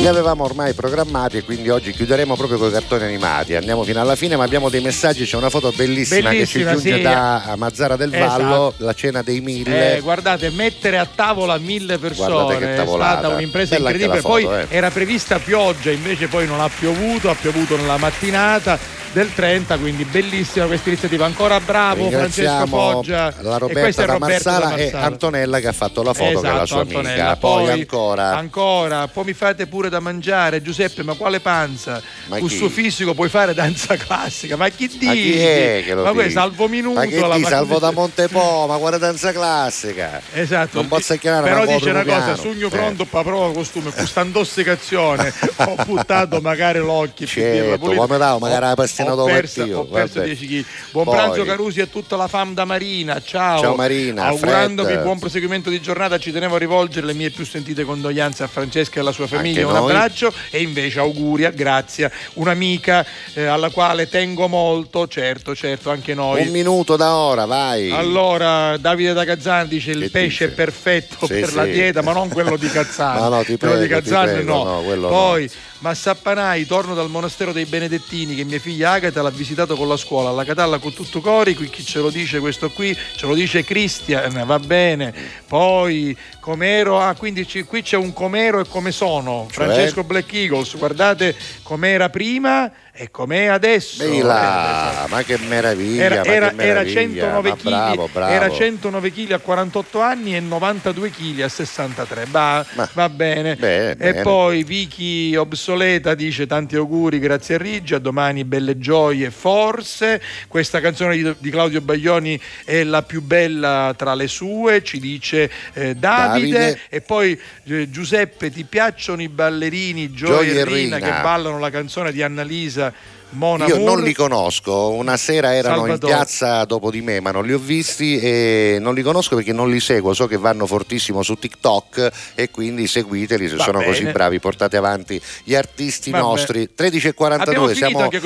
Li avevamo ormai programmati e quindi oggi chiuderemo proprio con i cartoni animati. Andiamo fino alla fine, ma abbiamo dei messaggi. C'è una foto bellissima, Bellissima, che ci giunge sì. da Mazzara del Vallo, Esatto. la cena dei mille. Eh, guardate, mettere a tavola mille persone è stata un'impresa Bella incredibile. foto, poi eh. era prevista pioggia, invece poi non ha piovuto, ha piovuto nella mattinata del 30, quindi bellissima questa iniziativa. Ancora bravo Francesco Foggia. la e Roberta è da Roberto Marsala e. Antonella che ha fatto la foto Esatto, sua Antonella. amica. Poi, Poi, ancora ancora, poi mi fate pure da mangiare, Giuseppe, ma quale panza? Ma chi? suo fisico puoi fare danza classica, ma chi dici? Ma chi è che lo Ma poi salvo minuto Ma che la ti salvo da Montepo, ma guarda danza classica. Esatto. Non posso chiamare Però una dice una cosa, sugno Eh. pronto per prova costume, con sta intossicazione ho buttato magari l'occhio Certo, come davo, magari la pastina ho dopo perso, ho perso vabbè. 10 kg. Buon Poi- pranzo Carusi e tutta la fam da Marina, ciao. Ciao Marina, Augurandovi Fred. buon proseguimento di giornata, ci tenevo a rivolgere le mie più sentite condoglianze a Francesca e alla sua famiglia, Anche un noi. abbraccio e invece auguri a Grazia, un'amica eh, alla quale tengo molto, certo, certo, anche noi. Un minuto da ora, vai. Allora, Davide da Cazzan dice il Che pesce dice? è perfetto Sì, per sì. la dieta, ma non quello di Cazzano. No, no, ti quello di prego, Cazzano prego, no. no, quello Poi, ma Sappanai, torno dal monastero dei Benedettini che mia figlia Agata l'ha visitato con la scuola, alla Catalla con tutto cori, qui chi ce lo dice questo qui? Ce lo dice Cristian, va bene. Poi, com'ero, ah, quindi ci- qui c'è un com'ero e come sono. Cioè? Francesco Black Eagles, guardate com'era prima e com'è adesso. Ehi là, ma che meraviglia, Era, ma che era- era meraviglia, 109 ma kg bravo, bravo. era 109 kg a 48 anni e 92 kg a 63 va, va bene. Bene, e bene. poi Vicky obsoleta dice tanti auguri grazie a Riggi a domani belle gioie forse questa canzone di, di Claudio Baglioni è la più bella tra le sue ci dice eh, Davide, Davide. e poi eh, Giuseppe ti piacciono i ballerini Gioia Gioia e e Rina Rina. che ballano la canzone di Annalisa Mona Io non Moore? li conosco, una sera erano Salvatore. in piazza dopo di me, ma non li ho visti e non li conosco perché non li seguo, so che vanno fortissimo su TikTok e quindi seguiteli se Va sono bene. così bravi, portate avanti gli artisti Vabbè. nostri. Abbiamo 13.42, finito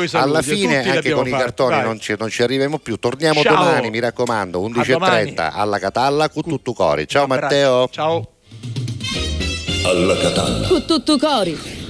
siamo alla fine anche con i fatti, cartoni, vai. non ci, non ci arriviamo più. Torniamo Ciao. domani, mi raccomando, domani. 11.30 alla Catalla con tutto cori. Ciao. Matteo. Ciao. Alla Catalla. Con tutto cori.